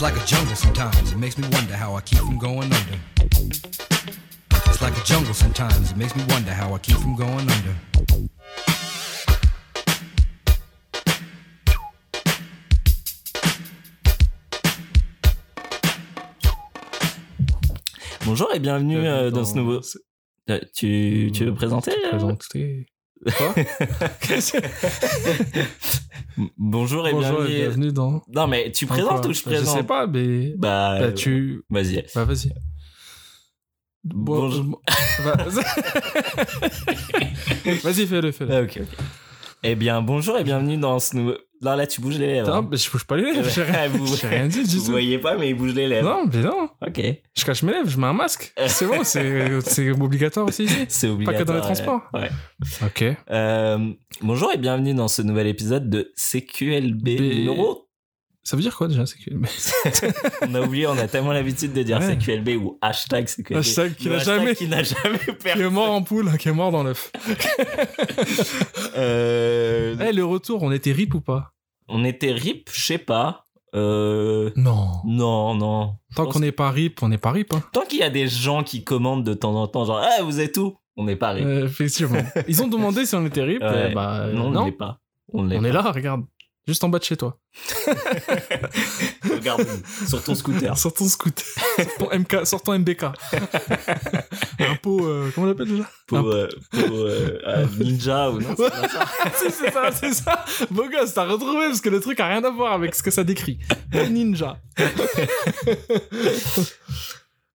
It's like a jungle sometimes. It makes me wonder how I keep from going under. It's like a jungle sometimes. It makes me wonder how I keep from going under. Bonjour et bienvenue euh, dans ce nouveau. Euh, tu, tu veux présenter Présenter. Quoi Bonjour et Bonjour bienvenue. et bienvenue dans. Non mais tu dans présentes ou je présente Je sais pas, mais. Bah, Bah, euh, tu. vas-y. Bah, vas-y. Bon, Bonjour. euh, va- Vas-y, fais-le, fais-le. Ah, ok, ok. Eh bien, bonjour et bienvenue dans ce nouveau. Non, là, tu bouges les lèvres. Hein. mais je bouge pas les lèvres. J'ai rien, Vous- rien dit du Vous tout. voyez pas, mais il bouge les lèvres. Non, mais non. Ok. Je cache mes lèvres, je mets un masque. C'est bon, c'est obligatoire aussi ici. C'est obligatoire. que dans les transports. Ouais. Ok. Euh, bonjour et bienvenue dans ce nouvel épisode de CQLB B- numéro. Ça veut dire quoi déjà que... On a oublié, on a tellement l'habitude de dire Ouais. CQLB ou hashtag CQLB. Hashtag qui n'a jamais- Qui n'a jamais Qui est perdu. mort en poule, qui est mort dans l'œuf. Euh, Eh, le retour, on était rip ou pas On était rip, je sais pas. Euh, Non. non, non. Tant qu'on n'est pas rip, on n'est pas rip. Hein. Tant qu'il y a des gens qui commandent de temps en temps, genre, ah, vous êtes où? On n'est pas rip. Euh, effectivement. Ils ont demandé si on était rip. Ouais. eh bah, euh, non, on non. l'est pas. On On est là, regarde. Juste en bas de chez toi. Regarde, sur ton scooter. Sur ton scooter. sur ton MK, sur ton MBK. un pot, euh, comment on l'appelle déjà? Pour, Un- euh, pour euh, euh, ninja ou non c'est ça Si, c'est ça, c'est ça. Beau gosse, t'as retrouvé parce que le truc a rien à voir avec ce que ça décrit. Ninja.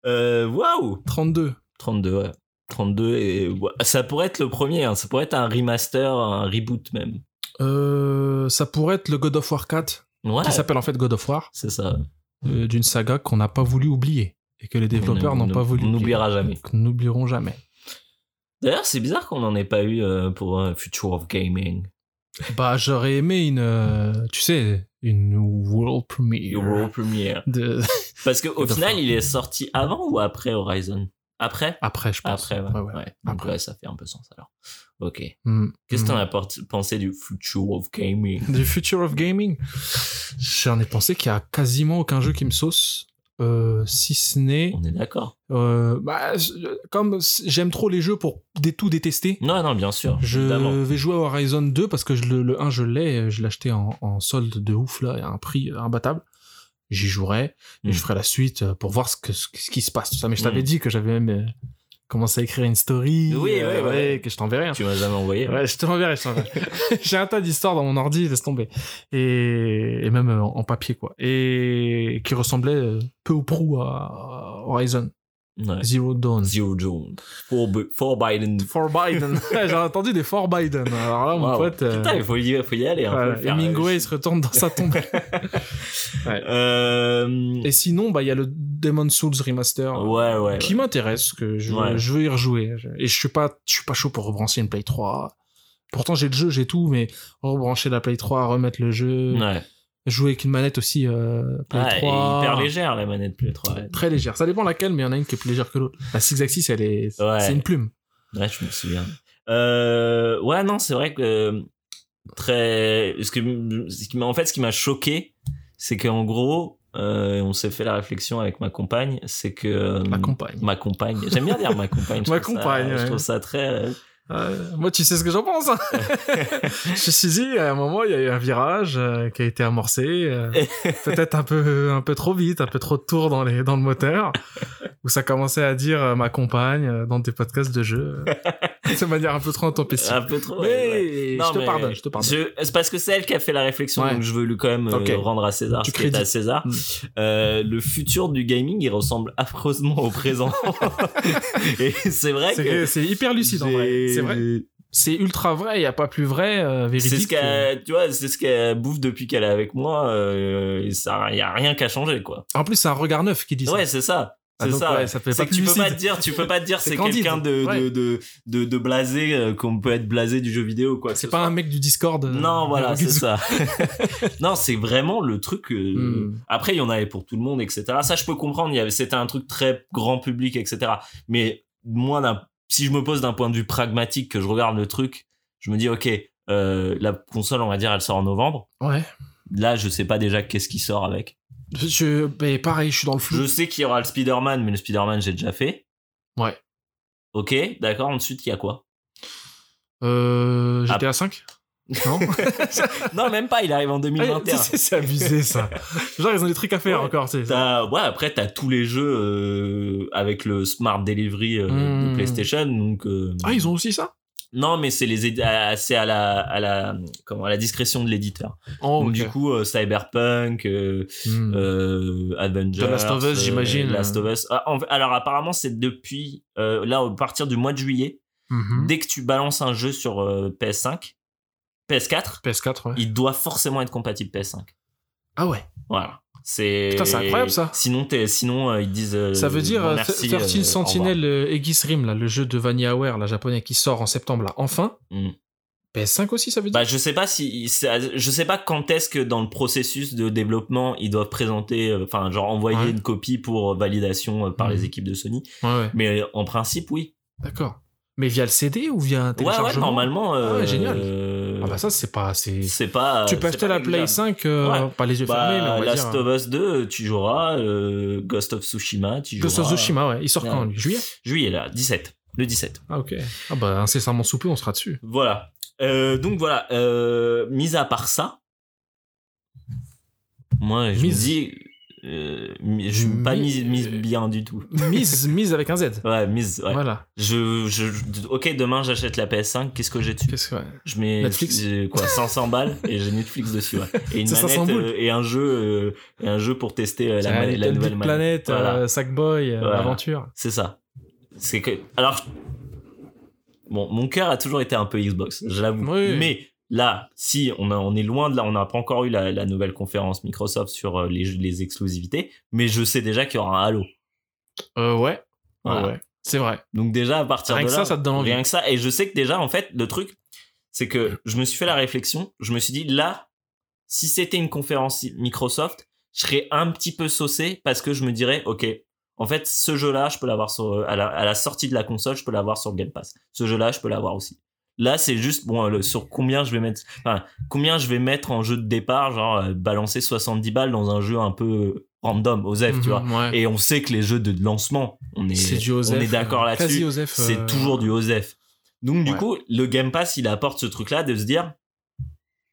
Waouh 32. 32, ouais. 32 et ça pourrait être le premier, hein. ça pourrait être un remaster, un reboot même. Euh, ça pourrait être le God of War 4, Ouais, qui s'appelle en fait God of War, c'est ça. euh, d'une saga qu'on n'a pas voulu oublier. Et que les développeurs On- n'ont on- pas voulu On oublier. n'oubliera jamais. N'oublierons jamais. D'ailleurs, c'est bizarre qu'on n'en ait pas eu euh, pour euh, Future of Gaming. Bah, j'aurais aimé une, tu sais, une world premiere. World Premiere. De... Parce qu'au final, il est sorti avant ou après Horizon? Après? Après, je pense. Après, ouais. Ouais, ouais. ouais. Donc, Après. ça fait un peu sens alors. Ok. Hmm. Qu'est-ce que t'en as por- pensé du Future of Gaming? Du Future of Gaming, j'en ai pensé qu'il y a quasiment aucun jeu qui me sauce. Euh, si ce n'est On est d'accord. euh, bah, comme j'aime trop les jeux pour dé- tout détester Non, non, bien sûr. je évidemment. vais jouer à Horizon 2 parce que je, le, le 1 je l'ai je l'ai acheté en, en solde de ouf là à un prix imbattable j'y jouerai et Mm. je ferai la suite euh, pour voir ce, que, ce, ce qui se passe tout ça mais je t'avais Mm. dit que j'avais même euh, commencé à écrire une story Oui, euh, ouais, ouais. que je t'enverrai hein. Tu m'as jamais envoyé. Ouais, je te l'enverrai, je te l'enverrai. J'ai un tas d'histoires dans mon ordi, laisse tomber. Et, et même euh, en, en papier, quoi. Et qui ressemblait euh, peu ou prou à Horizon Ouais. Zero Dawn. Zero Dawn. For, Biden. For Biden. J'ai entendu des For Biden. Alors là, mon Wow. pote. euh, Putain, il faut y, faut y aller. Hein, faut voilà, Hemingway se retourne dans sa tombe. Euh... et sinon, bah, il y a le Demon Souls Remaster. Ouais, ouais. Qui m'intéresse, que je veux y rejouer. Et je suis pas, je suis pas chaud pour rebrancher une Play 3. Pourtant, j'ai le jeu, j'ai tout, mais rebrancher la Play 3, remettre le jeu. Ouais. Jouer avec une manette aussi euh, Play Ouais, 3 hyper légère la manette Play 3. Ouais, très légère ça dépend laquelle mais il y en a une qui est plus légère que l'autre la Six Axis elle est Ouais. c'est une plume Ouais, je me souviens. Euh... Ouais, non, c'est vrai que euh, très. Ce que... ce qui En fait, ce qui m'a choqué, c'est qu'en gros, euh, on s'est fait la réflexion avec ma compagne, c'est que ma compagne ma compagne. J'aime bien dire ma compagne. Ma ça- compagne, Je trouve ça très. Euh, moi tu sais ce que j'en pense hein. je me suis dit à un moment il y a eu un virage euh, qui a été amorcé euh, peut-être un peu un peu trop vite un peu trop de tours dans les dans le moteur où ça commençait à dire euh, ma compagne euh, dans des podcasts de jeux euh, de manière un peu trop intempestive un peu trop. mais ouais, ouais. je te mais pardonne je te pardonne je- C'est parce que c'est elle qui a fait la réflexion, Ouais. donc je veux lui quand même euh, Ok. rendre à César Tu ce qui est à. César. Mm. Euh, le futur du gaming, il ressemble affreusement au présent. Et c'est vrai c'est que c'est hyper lucide en vrai c'est vrai c'est ultra vrai, il n'y a pas plus vrai, euh, véridique. C'est ce qu'elle, tu vois, c'est ce qu'elle bouffe depuis qu'elle est avec moi. Euh, ça, y a rien qu'à changer, quoi. En plus, c'est un regard neuf qui dit ça. Ouais, c'est ça. Ah, C'est donc, ça. ouais, ça fait c'est pas que tu peux pas lucide. te dire, tu peux pas te dire C'est quelqu'un de, Ouais. de, de, de, de blasé, euh, qu'on peut être blasé du jeu vidéo, quoi. C'est ce pas soit. un mec du Discord. euh, Non, voilà, c'est ça. non, c'est vraiment le truc. euh, Hmm. Après, il y en avait pour tout le monde, etc. Ça, je peux comprendre. Il y avait, c'était un truc très grand public, etc. Mais moi, si je me pose d'un point de vue pragmatique, que je regarde le truc, je me dis, ok, euh, la console, on va dire, elle sort en novembre. Ouais. Là, je sais pas déjà qu'est-ce qui sort avec. Je, ben, pareil, je suis dans le flou. Je sais qu'il y aura le Spider-Man, mais le Spider-Man, j'ai déjà fait. Ouais. Ok, d'accord. Ensuite, il y a quoi? Euh, Ah. GTA 5 Non Non, même pas. Il arrive en 2021. Ah, c'est c'est abusé ça. Genre, ils ont des trucs à faire Ouais. encore, tu sais. T'as- ouais, après, t'as tous les jeux euh, avec le Smart Delivery euh, Hmm. de PlayStation. Donc, euh, Ah, ils ont aussi ça? Non, mais c'est les à- c'est à la à la comment à la discrétion de l'éditeur. Oh, du coup, euh, Cyberpunk, euh, Hmm. euh, Avengers, The Last of Us, euh, j'imagine. Last of Us. Ah, en- alors apparemment, c'est depuis euh, là à partir du mois de juillet, Mhm. dès que tu balances un jeu sur euh, PS5, PS4, PS4, ouais. il doit forcément être compatible PS5. Ah ouais. Voilà. C'est Putain, c'est incroyable, ça. Sinon, t'es- sinon euh, ils disent. euh, Ça veut dire euh, merci, 13 euh. Sentinel Aegis Rim, là, le jeu de VanillaWare, la japonais, qui sort en septembre, là, enfin. Mm. PS5 aussi, ça veut dire? Bah, je sais pas si, je sais pas quand est-ce que dans le processus de développement ils doivent présenter, enfin genre envoyer Ouais. une copie pour validation par les équipes de Sony. Ouais, ouais. Mais en principe, oui. D'accord. Mais via le CD ou via un Ouais, téléchargement? ouais, normalement. Ah ouais, euh, génial. euh, Ah bah ça, c'est pas... c'est c'est pas. Tu peux acheter la Play négligeable. 5, euh, Ouais. pas les yeux fermés, mais Bah, on va Last dire... of Us 2, tu joueras. euh, Ghost of Tsushima, tu joueras. Ghost of Tsushima, ouais. Il sort Ouais. quand, lui? Juillet? Juillet là, 17. Le 17. Ah, ok. Ah bah, incessamment sous peu, on sera dessus. Voilà. Euh, donc voilà. Euh, mis à part ça, moi je Mise. me dis, euh, je pas Mi- mise, mise bien du tout. Mise, mise avec un Z. Ouais, mise. Ouais. Voilà. Je, je, ok, demain j'achète la PS5. Qu'est-ce que j'ai dessus? Qu'est-ce que... ouais. Je mets Netflix quoi 500 balles et j'ai Netflix dessus. Ouais. Et une C'est 500 manette euh, et un jeu euh, et un jeu pour tester euh, la, La, nouvelle manette. Planet, Voilà. euh, Sackboy, euh, Voilà. Aventure. C'est ça. C'est que alors bon, mon cœur a toujours été un peu Xbox, je l'avoue. Oui. Mais là, si on, a, on est loin de là, on n'a pas encore eu la, la nouvelle conférence Microsoft sur euh, les, les exclusivités, mais je sais déjà qu'il y aura un Halo. Euh, ouais. Voilà. Ouais, ouais. C'est vrai. Donc déjà à partir Rien de que là, ça, ça te donne envie. rien que ça, et je sais que déjà en fait le truc, c'est que je me suis fait la réflexion, je me suis dit là, si c'était une conférence Microsoft, je serais un petit peu saucé parce que je me dirais ok, en fait ce jeu-là, je peux l'avoir sur à la, à la sortie de la console, je peux l'avoir sur Game Pass. Ce jeu-là, je peux l'avoir aussi. Là, c'est juste bon le- sur combien je vais mettre, enfin combien je vais mettre en jeu de départ, genre euh, balancer 70 balles dans un jeu un peu random, OZEF, tu vois. Mhm, ouais. Et on sait que les jeux de lancement, on est, Osef. on est d'accord euh, là-dessus Osef. c'est euh, toujours du OSEF. Donc, du coup, le Game Pass, il apporte ce truc-là de se dire,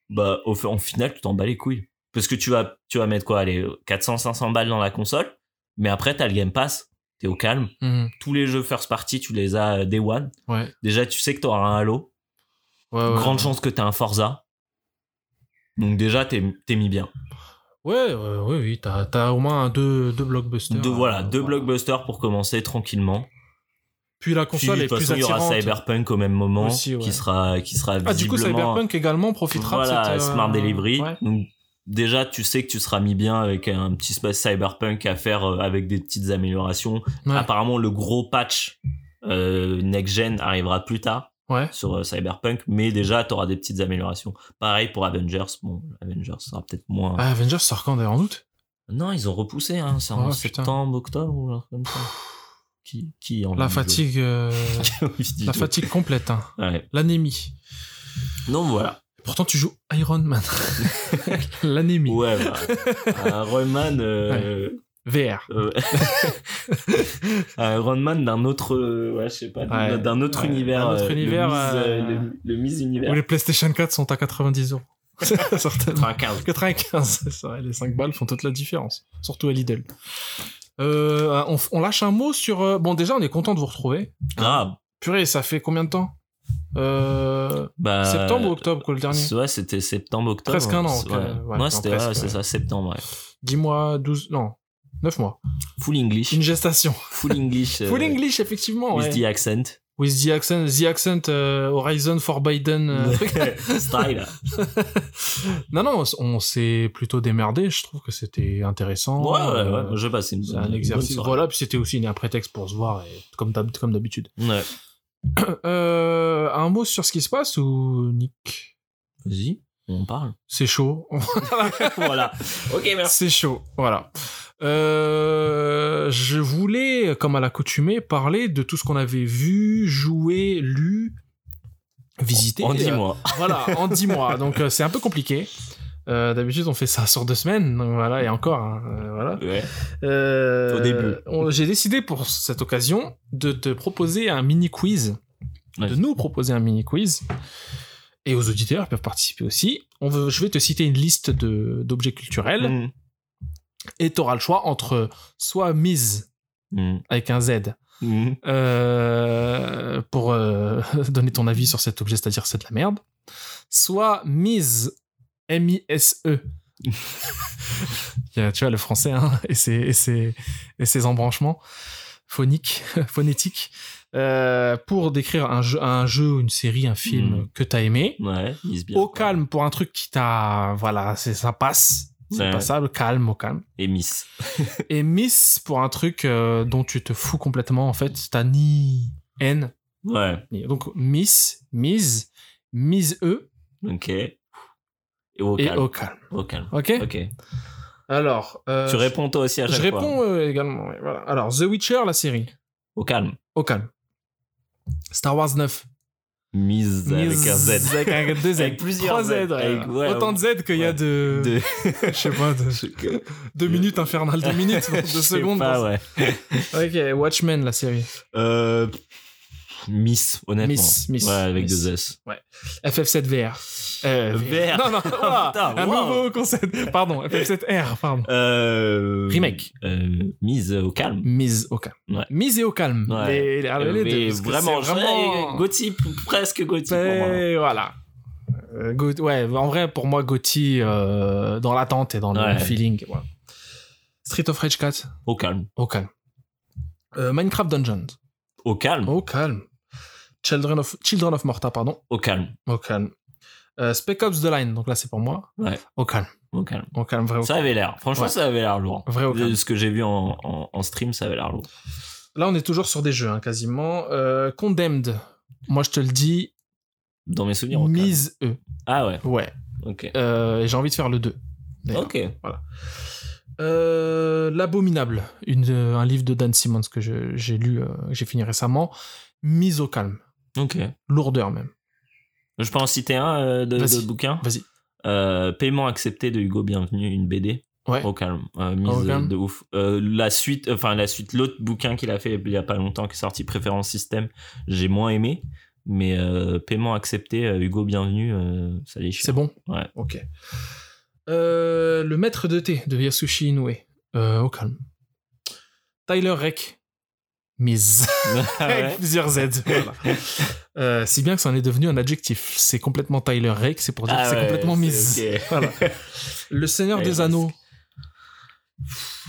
bah, au, en final, tu t'en bats les couilles. Parce que tu vas, tu vas mettre quoi, allez, 400, 500 balles dans la console. Mais après, t'as le Game Pass. T'es au calme. mhm, Tous les jeux first party, tu les as day one. Ouais. Déjà, tu sais que t'auras un Halo. Ouais, Grande ouais. chance que t'aies un Forza. Donc, déjà, t'es, t'es mis bien. Ouais, ouais, ouais, oui, t'as, t'as au moins deux, deux blockbusters. Deux, voilà, euh, deux blockbusters pour commencer tranquillement. Puis la Puis, console de est plus façon, il y aura attirante. Cyberpunk au même moment, Aussi, ouais. qui sera, qui sera Ah, du coup, visiblement- Cyberpunk également profitera voilà, de cette... euh, Smart Delivery. ouais. Donc, déjà, tu sais que tu seras mis bien avec un petit space Cyberpunk à faire euh, avec des petites améliorations. Ouais. Apparemment, le gros patch euh, next gen arrivera plus tard Ouais. sur euh, Cyberpunk, mais déjà, tu auras des petites améliorations. Pareil pour Avengers. Bon, Avengers sera peut-être moins. Ah, Avengers sort quand d'ailleurs en août? Non, ils ont repoussé. Hein, c'est en Oh, putain. septembre, octobre ou truc comme ça. Qui, qui La fatigue, euh, la fatigue complète, hein. Ouais. l'anémie. Donc voilà. Pourtant, tu joues Iron Man. l'anémie. Ouais, bah, un Roman. euh, VR. Euh, un Iron Man d'un autre, euh, ouais, je sais pas, Ouais, d'un autre ouais, univers, d'un autre euh, univers, le euh, le, le Miss univers. Où les PlayStation 4 sont à 90 euros. Certainement. 95. 95, c'est ça. Les 5 balles font toute la différence. Surtout à Lidl. Euh, on, on lâche un mot sur... euh, Bon, déjà, on est content de vous retrouver. Ah, Purée, ça fait combien de temps? Euh, bah. Septembre ou octobre, quoi, le dernier? Ouais, c'était septembre, octobre. Presque un an, Ouais, ouais, Ouais, c'était, ouais. ça, septembre, ouais. 10 mois, 12... Non, 9 mois. Full English. Une gestation. Full English. euh, Full English, effectivement, With ouais. the accent. With the accent, the accent euh, Horizon Forbidden. euh, truc. Style. non, non, on s'est plutôt démerdé. Je trouve que c'était intéressant. Ouais, ouais, Euh, ouais. Je passe une un exercice. bonne. Voilà, puis c'était aussi un prétexte pour se voir, et, comme d'habitude. Ouais. Euh, un mot sur ce qui se passe ou Nick? Vas-y, on parle. C'est chaud. voilà. Ok, merci. C'est chaud. Voilà. Euh, je voulais, comme à l'accoutumée, parler de tout ce qu'on avait vu, joué, lu, visité. En Euh, 10 mois. Voilà, en 10 mois. Donc euh, c'est un peu compliqué. Euh, D'habitude, on fait ça sur deux semaines, donc voilà, et encore, hein, euh, voilà. Ouais. Euh, Au début. J'ai décidé pour cette occasion de te proposer un mini quiz, de nous proposer un mini quiz, et aux auditeurs ils peuvent participer aussi. On veut, je vais te citer une liste d'objets culturels, Mhm. Et tu auras le choix entre soit mise Mhm. avec un Z Mhm. euh, pour euh, donner ton avis sur cet objet, c'est-à-dire c'est de la merde, soit mise M-I-S-E. Tu vois, le français hein, et, ses, et, ses, et ses embranchements phoniques, phonétiques, euh, pour décrire un jeu, un jeu, une série, un film Mm. que t'as aimé. Ouais, mise bien. Au calme pour un truc qui t'a... Voilà, c'est ça passe. C'est Ouais. passable, calme, au calme. Et Miss. Et miss pour un truc euh, dont tu te fous complètement, en fait. T'as ni haine, Ouais, ni- Donc, miss, mise, mise E ok. Et au et calme. au calme. Au calme. Ok Ok. Alors, euh, Tu réponds toi aussi à Je chaque fois. réponds euh, également. ouais, voilà. Alors, The Witcher, la série. Au calme. Au calme. Star Wars 9. Mise avec un Z. Avec un deux Z. Avec plusieurs Trois Z. Z. ouais. Avec- ouais, Autant de Z qu'il y a ouais. de... De... Je sais pas, de... deux minutes infernales, deux minutes, deux secondes. pas, ouais. Ok, Watchmen, la série. Euh... Miss, honnêtement. Miss, Miss, Ouais, avec Miss. deux S. FF7 VR. Euh, VR. Non, non, ouah, Putain, un wow. nouveau concept. Pardon, FF7R, pardon. Euh... Remake. Euh, mise au calme. Mise au calme. Ouais. Mise et au calme. Ouais. Les, les, les Euh, deux, mais vraiment, vraiment... Gauthier, presque Gauthier pour moi. Voilà. Euh, Go- ouais, en vrai, pour moi, euh, dans l'attente et dans le Ouais. feeling. Street of Rage 4, Au calme. au calme. Euh, Minecraft Dungeons, Au calme. au calme. Children of, Children of Morta, pardon, Au calme. au calme. Euh, Spec Ops The Line, donc là c'est pour moi, Ouais. au calme. Au calme. Au calme, vrai au Ça calme. avait l'air. Franchement, Ouais. ça avait l'air lourd. Vrai au calme. ce que j'ai vu en, en, en stream, ça avait l'air lourd. Là on est toujours sur des jeux, hein, quasiment. Euh, Condemned, moi je te le dis, Dans mes souvenirs, mise E. Ah ouais. Ouais. Ok. Euh, j'ai envie de faire le 2. d'ailleurs. Ok. Euh, L'abominable, un livre de Dan Simmons que j'ai lu, que j'ai fini récemment. Mise au calme, Ok. lourdeur même. Je peux en citer un euh, de, de bouquin? Vas-y. Euh, Paiement accepté de Hugo Bienvenu, une BD. Ouais. Au calme. Euh, mise Au calme. de ouf. La suite, enfin la suite, l'autre bouquin qu'il a fait il y a pas longtemps qui est sorti, Préférence Système, j'ai moins aimé. Mais Paiement accepté, Hugo Bienvenu, ça déchire. C'est bon? Ouais. Ok. Le maître de thé de Yasushi Inoue, au calme. Tyler Reck, mise. Ah Avec plusieurs Z. voilà. Euh, si bien que ça en est devenu un adjectif. C'est complètement Tyler Reck, c'est pour dire Ah que c'est ouais, complètement mise. Voilà. Le Seigneur des Anneaux.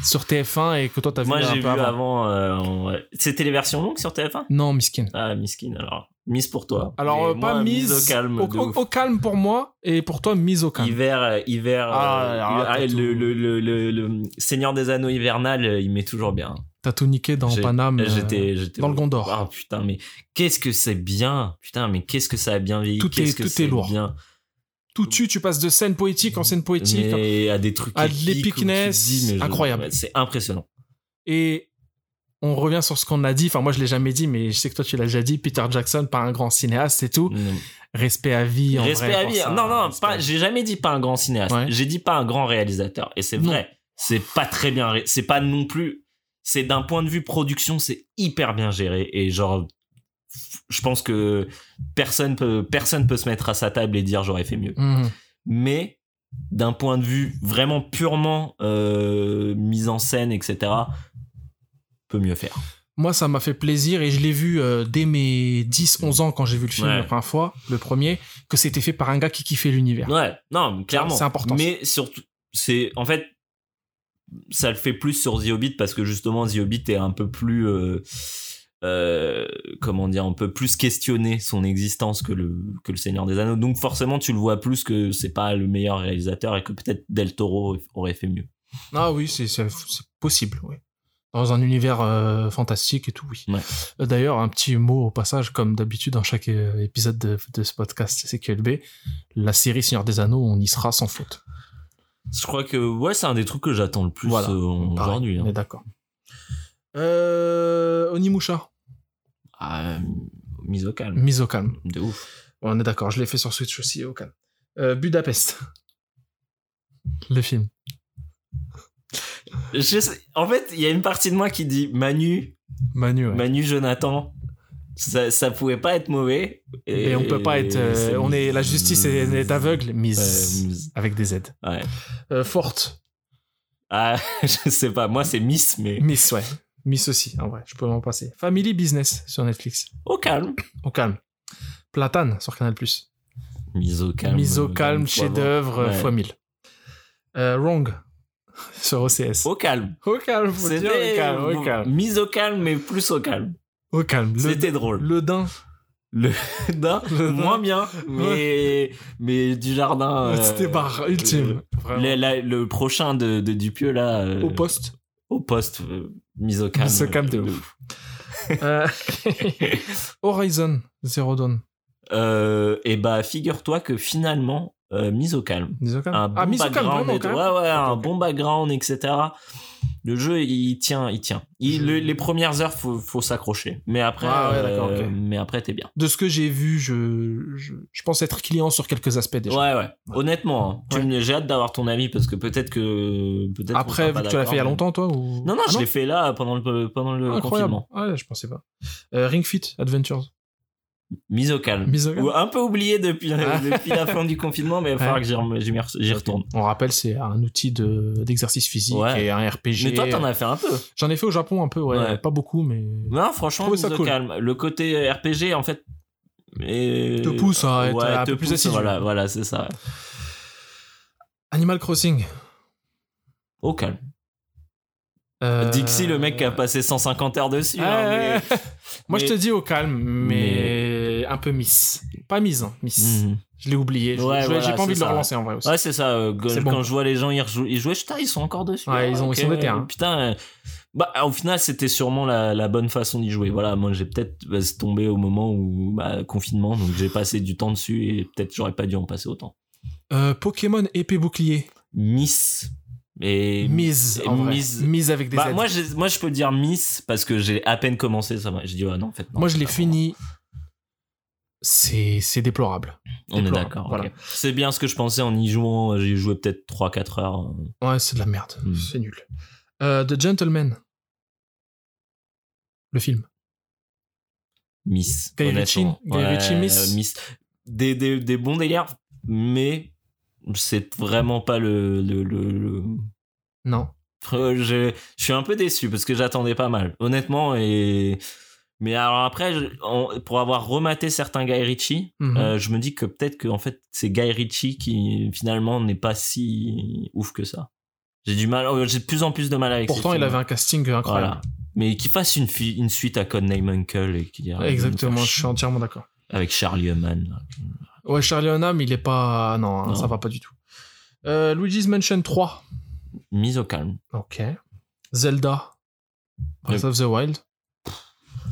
Sur TF1 et que toi t'as vu Moi un j'ai peu vu avant. avant. euh, ouais. C'était les versions longues sur TF1 Non, Miskin. Ah, miskin alors. Mise pour toi. Alors, euh, pas mise, au calme. Au, calme pour moi et pour toi, mise au calme. Hiver, hiver, Ah, ah, le, le, le, Seigneur des Anneaux hivernal, il met toujours bien. T'as tout niqué dans Paname. euh, J'étais, j'étais dans le Gondor. Ah putain, mais qu'est-ce que c'est bien. Putain, mais qu'est-ce que ça a bien vieilli. Tout est- que tout est lourd. Bien. Tout tu, tu passes de scène poétique en scène poétique. Mais à des trucs à de l'épicness, je- incroyable. c'est impressionnant. Et on revient sur ce qu'on a dit. Enfin, moi, je l'ai jamais dit, mais je sais que toi, tu l'as déjà dit. Peter Jackson, pas un grand cinéaste, c'est tout. Mm. Respect à vie. En Respect vrai, à vie. ça. Non, non, à pas, j'ai jamais dit pas un grand cinéaste. Ouais. J'ai dit pas un grand réalisateur. Et c'est vrai. C'est pas très bien, c'est pas non plus, c'est d'un point de vue production, c'est hyper bien géré. Et genre, je pense que personne peut, personne peut se mettre à sa table et dire j'aurais fait mieux. Mhm. Mais d'un point de vue vraiment purement euh, mise en scène, etc., peut mieux faire. Moi, ça m'a fait plaisir et je l'ai vu euh, dès mes 10-11 ans quand j'ai vu le film Ouais. la première fois, le premier, que c'était fait par un gars qui kiffait l'univers. Ouais, non, clairement. C'est important, Mais surtout, c'est en fait, ça le fait plus sur The Hobbit parce que justement The Hobbit est un peu plus, euh, euh, comment dire, un peu plus questionné son existence que le que le Seigneur des Anneaux. Donc forcément, tu le vois plus que c'est pas le meilleur réalisateur et que peut-être Del Toro aurait fait mieux. Ah oui, c'est c'est- possible, oui. Dans un univers euh, fantastique et tout, oui. Ouais. D'ailleurs, un petit mot au passage, comme d'habitude dans chaque épisode de, de ce podcast CQLB, la série Seigneur des Anneaux, on y sera sans faute. Je crois que ouais, c'est un des trucs que j'attends le plus Voilà. euh, aujourd'hui. On hein. est d'accord. Euh, Onimusha, Ah, mise au calme, mise au calme. de ouf. On est d'accord, je l'ai fait sur Switch aussi, au calme. Euh, Budapest. Le film. Je sais- En fait, il y a une partie de moi qui dit Manu, Manu, ouais. Manu Jonathan. Ça, ça pouvait pas être mauvais. Et on peut pas être. euh, on est, la justice est, est aveugle, mise. Ouais. Avec des Z. Ouais. Euh, Forte. Ah, je sais pas. Moi, c'est Miss, mais Miss, ouais. Miss aussi, en vrai, je peux m'en passer. Family Business sur Netflix. au calme. Au calme. Platane sur Canal+. Mise au calme. Mise au calme, chef-d'œuvre, Ouais. fois 1000. Euh, Wrong sur OCS. Au calme. Au calme, faut dire au calme, au calme. mise au calme, mais plus au calme. Au calme. Le, C'était drôle. le dain. Le non, Le- moins bien, mais mais du jardin. euh, C'était barre ultime. Vraiment. Le, la- le prochain de, de Dupieux là. euh, Au poste. Au poste, euh, mise au calme. Mise au calme de ouf. Euh, Horizon Zero Dawn. Euh, et bah figure-toi que finalement, euh, mise au calme. Mise au calme. Un bon ah, calme, background, vraiment, calme. ouais ouais, un Ok. bon background, etc. Le jeu, il tient, il tient. Il- Je- le- les premières heures, faut, faut s'accrocher. Mais après, Ah ouais, euh, mais après, t'es bien. De ce que j'ai vu, je, je, je pense être client sur quelques aspects déjà. Ouais, ouais. Honnêtement, hein, j'ai hâte d'avoir ton avis parce que peut-être que peut-être. Après, vu que tu l'as fait il y a longtemps, toi ou... Non, non, Ah je l'ai fait là pendant le pendant le Incroyable. confinement. Ouais, je pensais pas. Euh, Ring Fit Adventures. Mise au calme. Mise au calme. Ou un peu oublié depuis, Ah. depuis la fin du confinement, mais il va falloir Ouais. que j'y re- retourne. On rappelle, c'est un outil de- d'exercice physique Ouais. et un RPG. Mais toi, t'en as fait un peu. J'en ai fait au Japon un peu, ouais. Ouais. Pas beaucoup, mais. Non, franchement, mise ça au cool. calme. Le côté RPG, en fait. et- Te pousse à être un te peu plus assidu. Voilà, voilà c'est ça. Animal Crossing. Au calme. Euh, Dixie, le mec qui a passé 150 heures dessus. Hein, mais- Moi, je te dis au calme, mais, un peu miss. Pas mise, hein, miss. Mhm. Je l'ai oublié. Ouais, voilà, J'ai pas envie de le relancer en vrai aussi. Ouais, c'est ça. euh, quand bon. je vois les gens rejouer, ils jouaient, putain, ils sont encore dessus. Ouais, ils ont- ils sont déter, hein. Putain. euh, Bah, au final, c'était sûrement la, la bonne façon d'y jouer. Voilà, moi, j'ai peut-être bah, tombé au moment où bah, confinement, donc j'ai passé du temps dessus et peut-être j'aurais pas dû en passer autant. Euh, Pokémon épée bouclier. Miss. Et Mise, en mise. Mise avec des Bah, moi, j'ai- moi, je peux dire Miss parce que j'ai à peine commencé. Ça. Je dis, ouais, non, en fait, non. Moi, je l'ai fini. C'est c'est déplorable. On est d'accord. voilà. C'est bien ce que je pensais en y jouant. J'ai joué peut-être 3-4 heures. Ouais, c'est de la merde. Hmm. C'est nul. Euh, The Gentleman. Le film. Miss. Guy. Ritchie, euh, Miss. Des, des, des bons délires, mais c'est vraiment pas le. le, le, le- Non. Je, je suis un peu déçu parce que j'attendais pas mal, honnêtement. Et mais alors après, je- pour avoir rematé certains Guy Ritchie, Mhm. euh, je me dis que peut-être que en fait c'est Guy Ritchie qui finalement n'est pas si ouf que ça. J'ai du mal, euh, j'ai de plus en plus de mal avec. Pourtant, il avait un casting incroyable. Voilà. Mais qu'il fasse une, suite à Codename Uncle et qu'il y a Exactement, je suis entièrement d'accord. avec Charlie Hunnam. Ouais, Charlie Hunnam, il est pas. Non, hein, Non. ça va pas du tout. Euh, Luigi's Mansion 3. Mise au calme. Ok. Zelda. Breath of the Wild.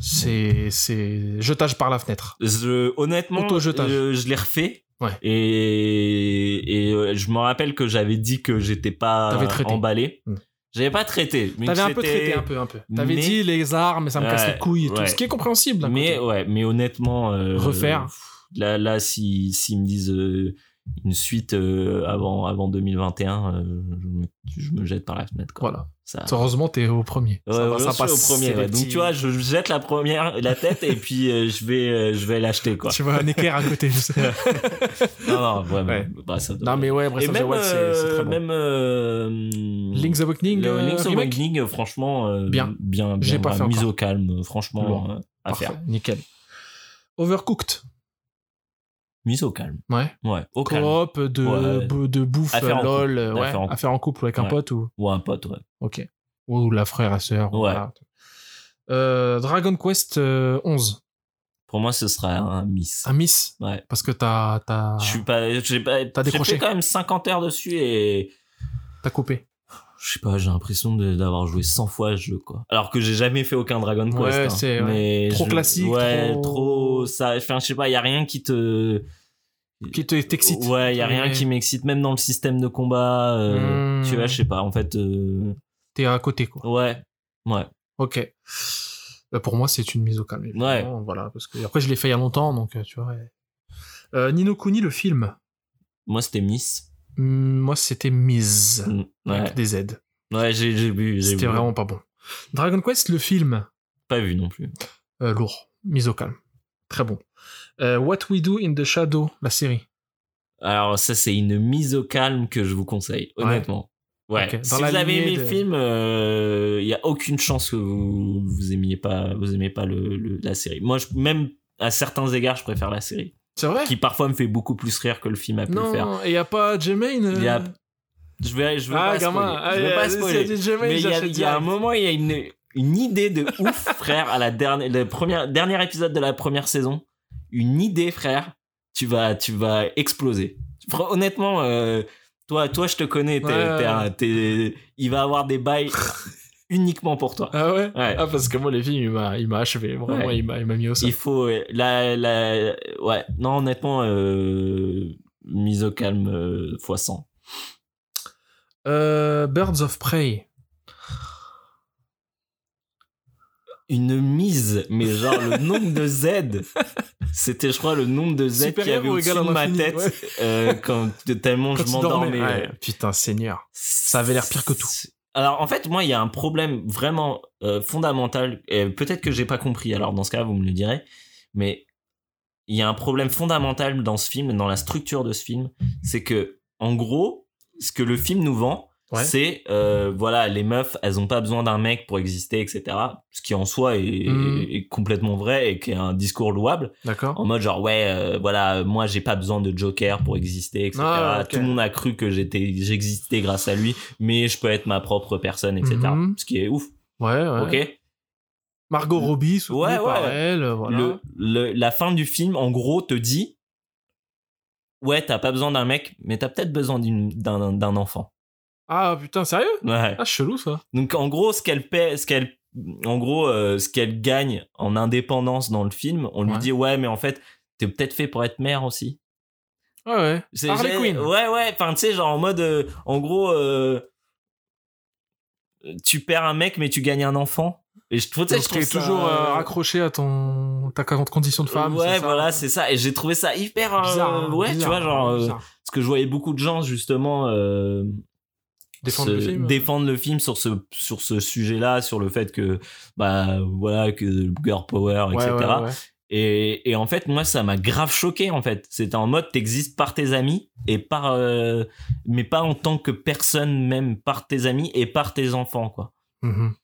C'est. C'est. Jetage par la fenêtre. Je, honnêtement, Auto-jetage. euh, je l'ai refait. Ouais. Et, et euh, je me rappelle que j'avais dit que j'étais pas emballé. Hmm. J'avais pas traité. T'avais un peu traité, un peu, un peu. T'avais Mais- dit les armes, mais ça me casse les couilles et tout. Ce qui est compréhensible. d'un Mais côté. ouais, mais honnêtement, euh, Refaire. Là, là, si s'ils me disent euh, une suite euh, avant avant 2021, euh, je, me, je me jette par la fenêtre. Quoi. Voilà. Ça. Heureusement, t'es au premier. Ouais, ça va, passe. au premier. c'est ouais. les Donc petits- tu vois, je jette la première, la tête et puis euh, je vais euh, je vais l'acheter quoi. Tu vois un équerre à côté, je sais. Non non, ouais, Ouais. mais- bah, ça- non, mais ouais, Breath Et of the même, Wild, c'est c'est très bon. même euh, Link's Awakening, le Link's Awakening, franchement, Bien. bien, J'ai bien, pas voilà, fait mise au calme, franchement, Lourd. à Parfait, faire. nickel. Overcooked. Mise au calme. Ouais. Ouais, au calme. Coop de, Ouais. de bouffe, À faire en lol, couple. À ouais, faire en à faire en couple avec un pote ou. Ou un pote, ouais. Ok. Ou la frère et sœur. Ouais. voilà. Euh, Dragon Quest euh, 11. Pour moi, ce sera un miss. Un miss? Ouais. Parce que t'as t'as Je suis pas, j'ai pas, T'as j'ai décroché. fait quand même 50 heures dessus et t'as coupé. Je sais pas, j'ai l'impression d'avoir joué 100 fois ce jeu, quoi. Alors que j'ai jamais fait aucun Dragon Quest. Ouais, hein. c'est- ouais. Trop je- classique, Ouais, trop- trop, ça, enfin, je sais pas, y a rien qui te, Qui te t'excite. Ouais, y a rien Ouais. qui m'excite, même dans le système de combat. euh, Hmm. Tu vois, je sais pas, en fait. euh, T'es à côté, quoi. Ouais, ouais. Ok. Bah, pour moi, c'est une mise au calme. évidemment, Voilà, parce que après, je l'ai fait il y a longtemps, donc euh, tu vois. ouais. Euh, Nino Kuni, le film. Moi, c'était Miss. Hmm, Moi, c'était Mise. Mm, Ouais, Avec des Z. ouais j'ai vu. C'était vraiment pas bon. Dragon Quest, le film, Pas vu non plus. euh, lourd. Mise au calme. Très bon. Euh, What We Do in the Shadow, la série. Alors ça c'est une mise au calme que je vous conseille, honnêtement. Ouais. Si vous avez aimé le film, il y a aucune chance que vous vous aimiez pas, vous aimez pas le, le- la série. Moi, je, même à certains égards, je préfère la série, C'est vrai qui parfois me fait beaucoup plus rire que le film a pu le faire. Non, et y a pas Jermaine euh Il y a- Je vais, je vais Ah, pas gamin. spoiler. Je pas spoiler. Jermaine, Mais il y y a un moment, il y a une, une idée de ouf, frère, à la dernière, le premier, dernier épisode de la première saison. Une idée, frère. Tu vas, tu vas exploser. Honnêtement, euh, toi, toi, je te connais. t'es- Ouais, il va avoir des bails uniquement pour toi. Ah ouais, Ouais. Ah, parce que moi, les filles, il m'a, il m'a achevé. Vraiment, Ouais. il m'a, il m'a mis au sol. Il faut, euh, la, la, ouais, non, honnêtement, euh, mise au calme euh, fois 100. Euh, Birds of Prey. une mise, mais genre le nombre de Z, c'était je crois le nombre de Z qu'il y avait au-dessus de ma tête ouais. euh, quand tellement Quand je m'endormais. Putain, Seigneur. Ça avait l'air pire que tout. Alors en fait, moi, il y a un problème vraiment euh, fondamental. Peut-être que j'ai pas compris. Alors dans ce cas, vous me le direz. Mais il y a un problème fondamental dans ce film, dans la structure de ce film, c'est que en gros, ce que le film nous vend, Ouais. c'est euh, voilà, les meufs, elles ont pas besoin d'un mec pour exister, etc. Ce qui en soi est, Mhm. est complètement vrai et qui est un discours louable. D'accord. En mode genre ouais, euh, voilà, moi j'ai pas besoin de Joker pour exister, etc. Ah. Tout le monde a cru que j'étais, j'existais grâce à lui, mais je peux être ma propre personne, etc. Mhm. Ce qui est ouf. Ouais, ouais. Ok. Margot Robbie, soutenue Ouais, par ouais. elle, euh, voilà. Le, le- la fin du film, en gros, te dit ouais, t'as pas besoin d'un mec, mais t'as peut-être besoin d'un enfant. Ah putain, sérieux? Ouais. Ah, chelou ça. Donc en gros, ce qu'elle paie, ce qu'elle, en gros, euh, ce qu'elle gagne en indépendance dans le film, on lui Ouais. dit ouais, mais en fait, t'es peut-être fait pour être mère aussi. Ouais, ouais. C'est- Harley Quinn. Ouais, ouais. Enfin, tu sais, genre en mode, euh, en gros, euh, tu perds un mec, mais tu gagnes un enfant. Et je trouve, tu Donc, je trouve ça, toujours euh, raccroché à ton ta condition de femme. ouais, voilà, c'est ça. Et j'ai trouvé ça hyper, euh, bizarre. hein, ouais, tu bizarre, vois, genre, euh, bizarre. parce que je voyais beaucoup de gens justement Défendre se- le film. défendre le film sur ce sur ce sujet-là, sur le fait que bah voilà que girl power, Ouais, etc. ouais, ouais. Et, et en fait, moi, ça m'a grave choqué, en fait. C'était en mode, t'existes par tes amis, et par, euh, mais pas en tant que personne, même par tes amis et par tes enfants, quoi. Mhm.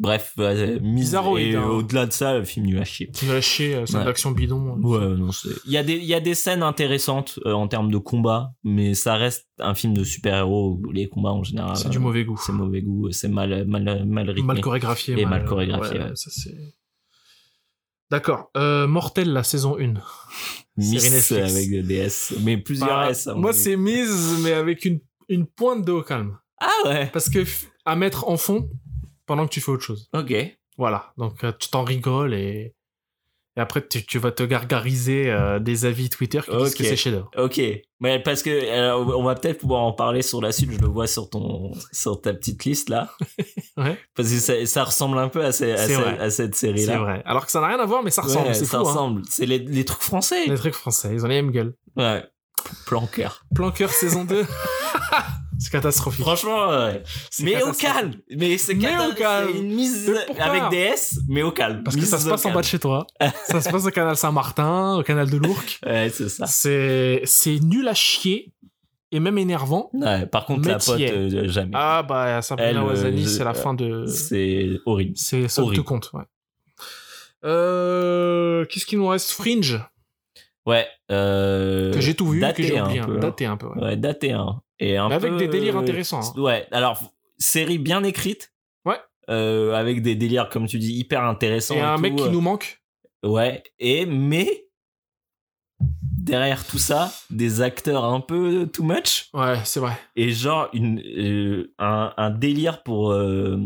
Bref, euh, Bizarroïde, et hein. au-delà de ça, le film nul à chier. Chier, euh, c'est Ouais. de l'action bidon. Ouais, non, c'est- il y a des, il y a des scènes intéressantes euh, en termes de combat, mais ça reste un film de super-héros où les combats en général. C'est euh, du mauvais goût. C'est mauvais goût, c'est mal, mal, mal rythmé. Mal chorégraphié. Et mal chorégraphié, ouais. ça, c'est... D'accord. Euh, Mortel, la saison 1. Miss avec des DS, mais plusieurs Bah, S. mon moi, c'est mise, mais avec une, une pointe de au calme. Ah ouais, Parce que à mettre en fond pendant que tu fais autre chose. ok. Voilà. Donc, euh, tu t'en rigoles et, et après, tu, tu vas te gargariser euh, des avis Twitter qui disent Ok. que c'est chef-d'œuvre. Ok, mais parce que on va peut-être pouvoir en parler sur la suite. Je le vois sur ton sur ta petite liste là, Ouais. parce que ça, ça ressemble un peu à, ces- à, C'est cette- vrai. à cette série C'est là. vrai. Alors que ça n'a rien à voir, mais ça ressemble. c'est ça fou. hein. ressemble. C'est les, les trucs français. Les trucs français, ils ont les mêmes gueules. Ouais. Planqueur. Planqueur saison 2. c'est catastrophique. Franchement, ouais. C'est mais au calme. Mais c'est une mise avec des S, mais au calme. Parce que ça se passe en bas de chez toi. ça se passe au canal Saint-Martin, au canal de l'Ourcq. Ouais, c'est ça. C'est, c'est nul à chier et même énervant. Ouais, par contre, la pote, euh, jamais. Ah bah, Sabrina Elle, euh, c'est la fin de... C'est horrible. C'est ça te compte, ouais. Euh, qu'est-ce qu'il nous reste? Fringe, Ouais. Euh, que j'ai tout vu, daté que j'ai un oublié. peu, hein. hein. Daté un peu, ouais. Ouais, daté, hein. Et un Mais avec peu, des délires euh, intéressants, hein. Ouais, alors, série bien écrite. Ouais. Euh, avec des délires, comme tu dis, hyper intéressants. Et un tout, mec qui nous manque. Ouais, et, mais, derrière tout ça, des acteurs un peu too much. Ouais, c'est vrai. Et genre, une, euh, un, un délire pour euh,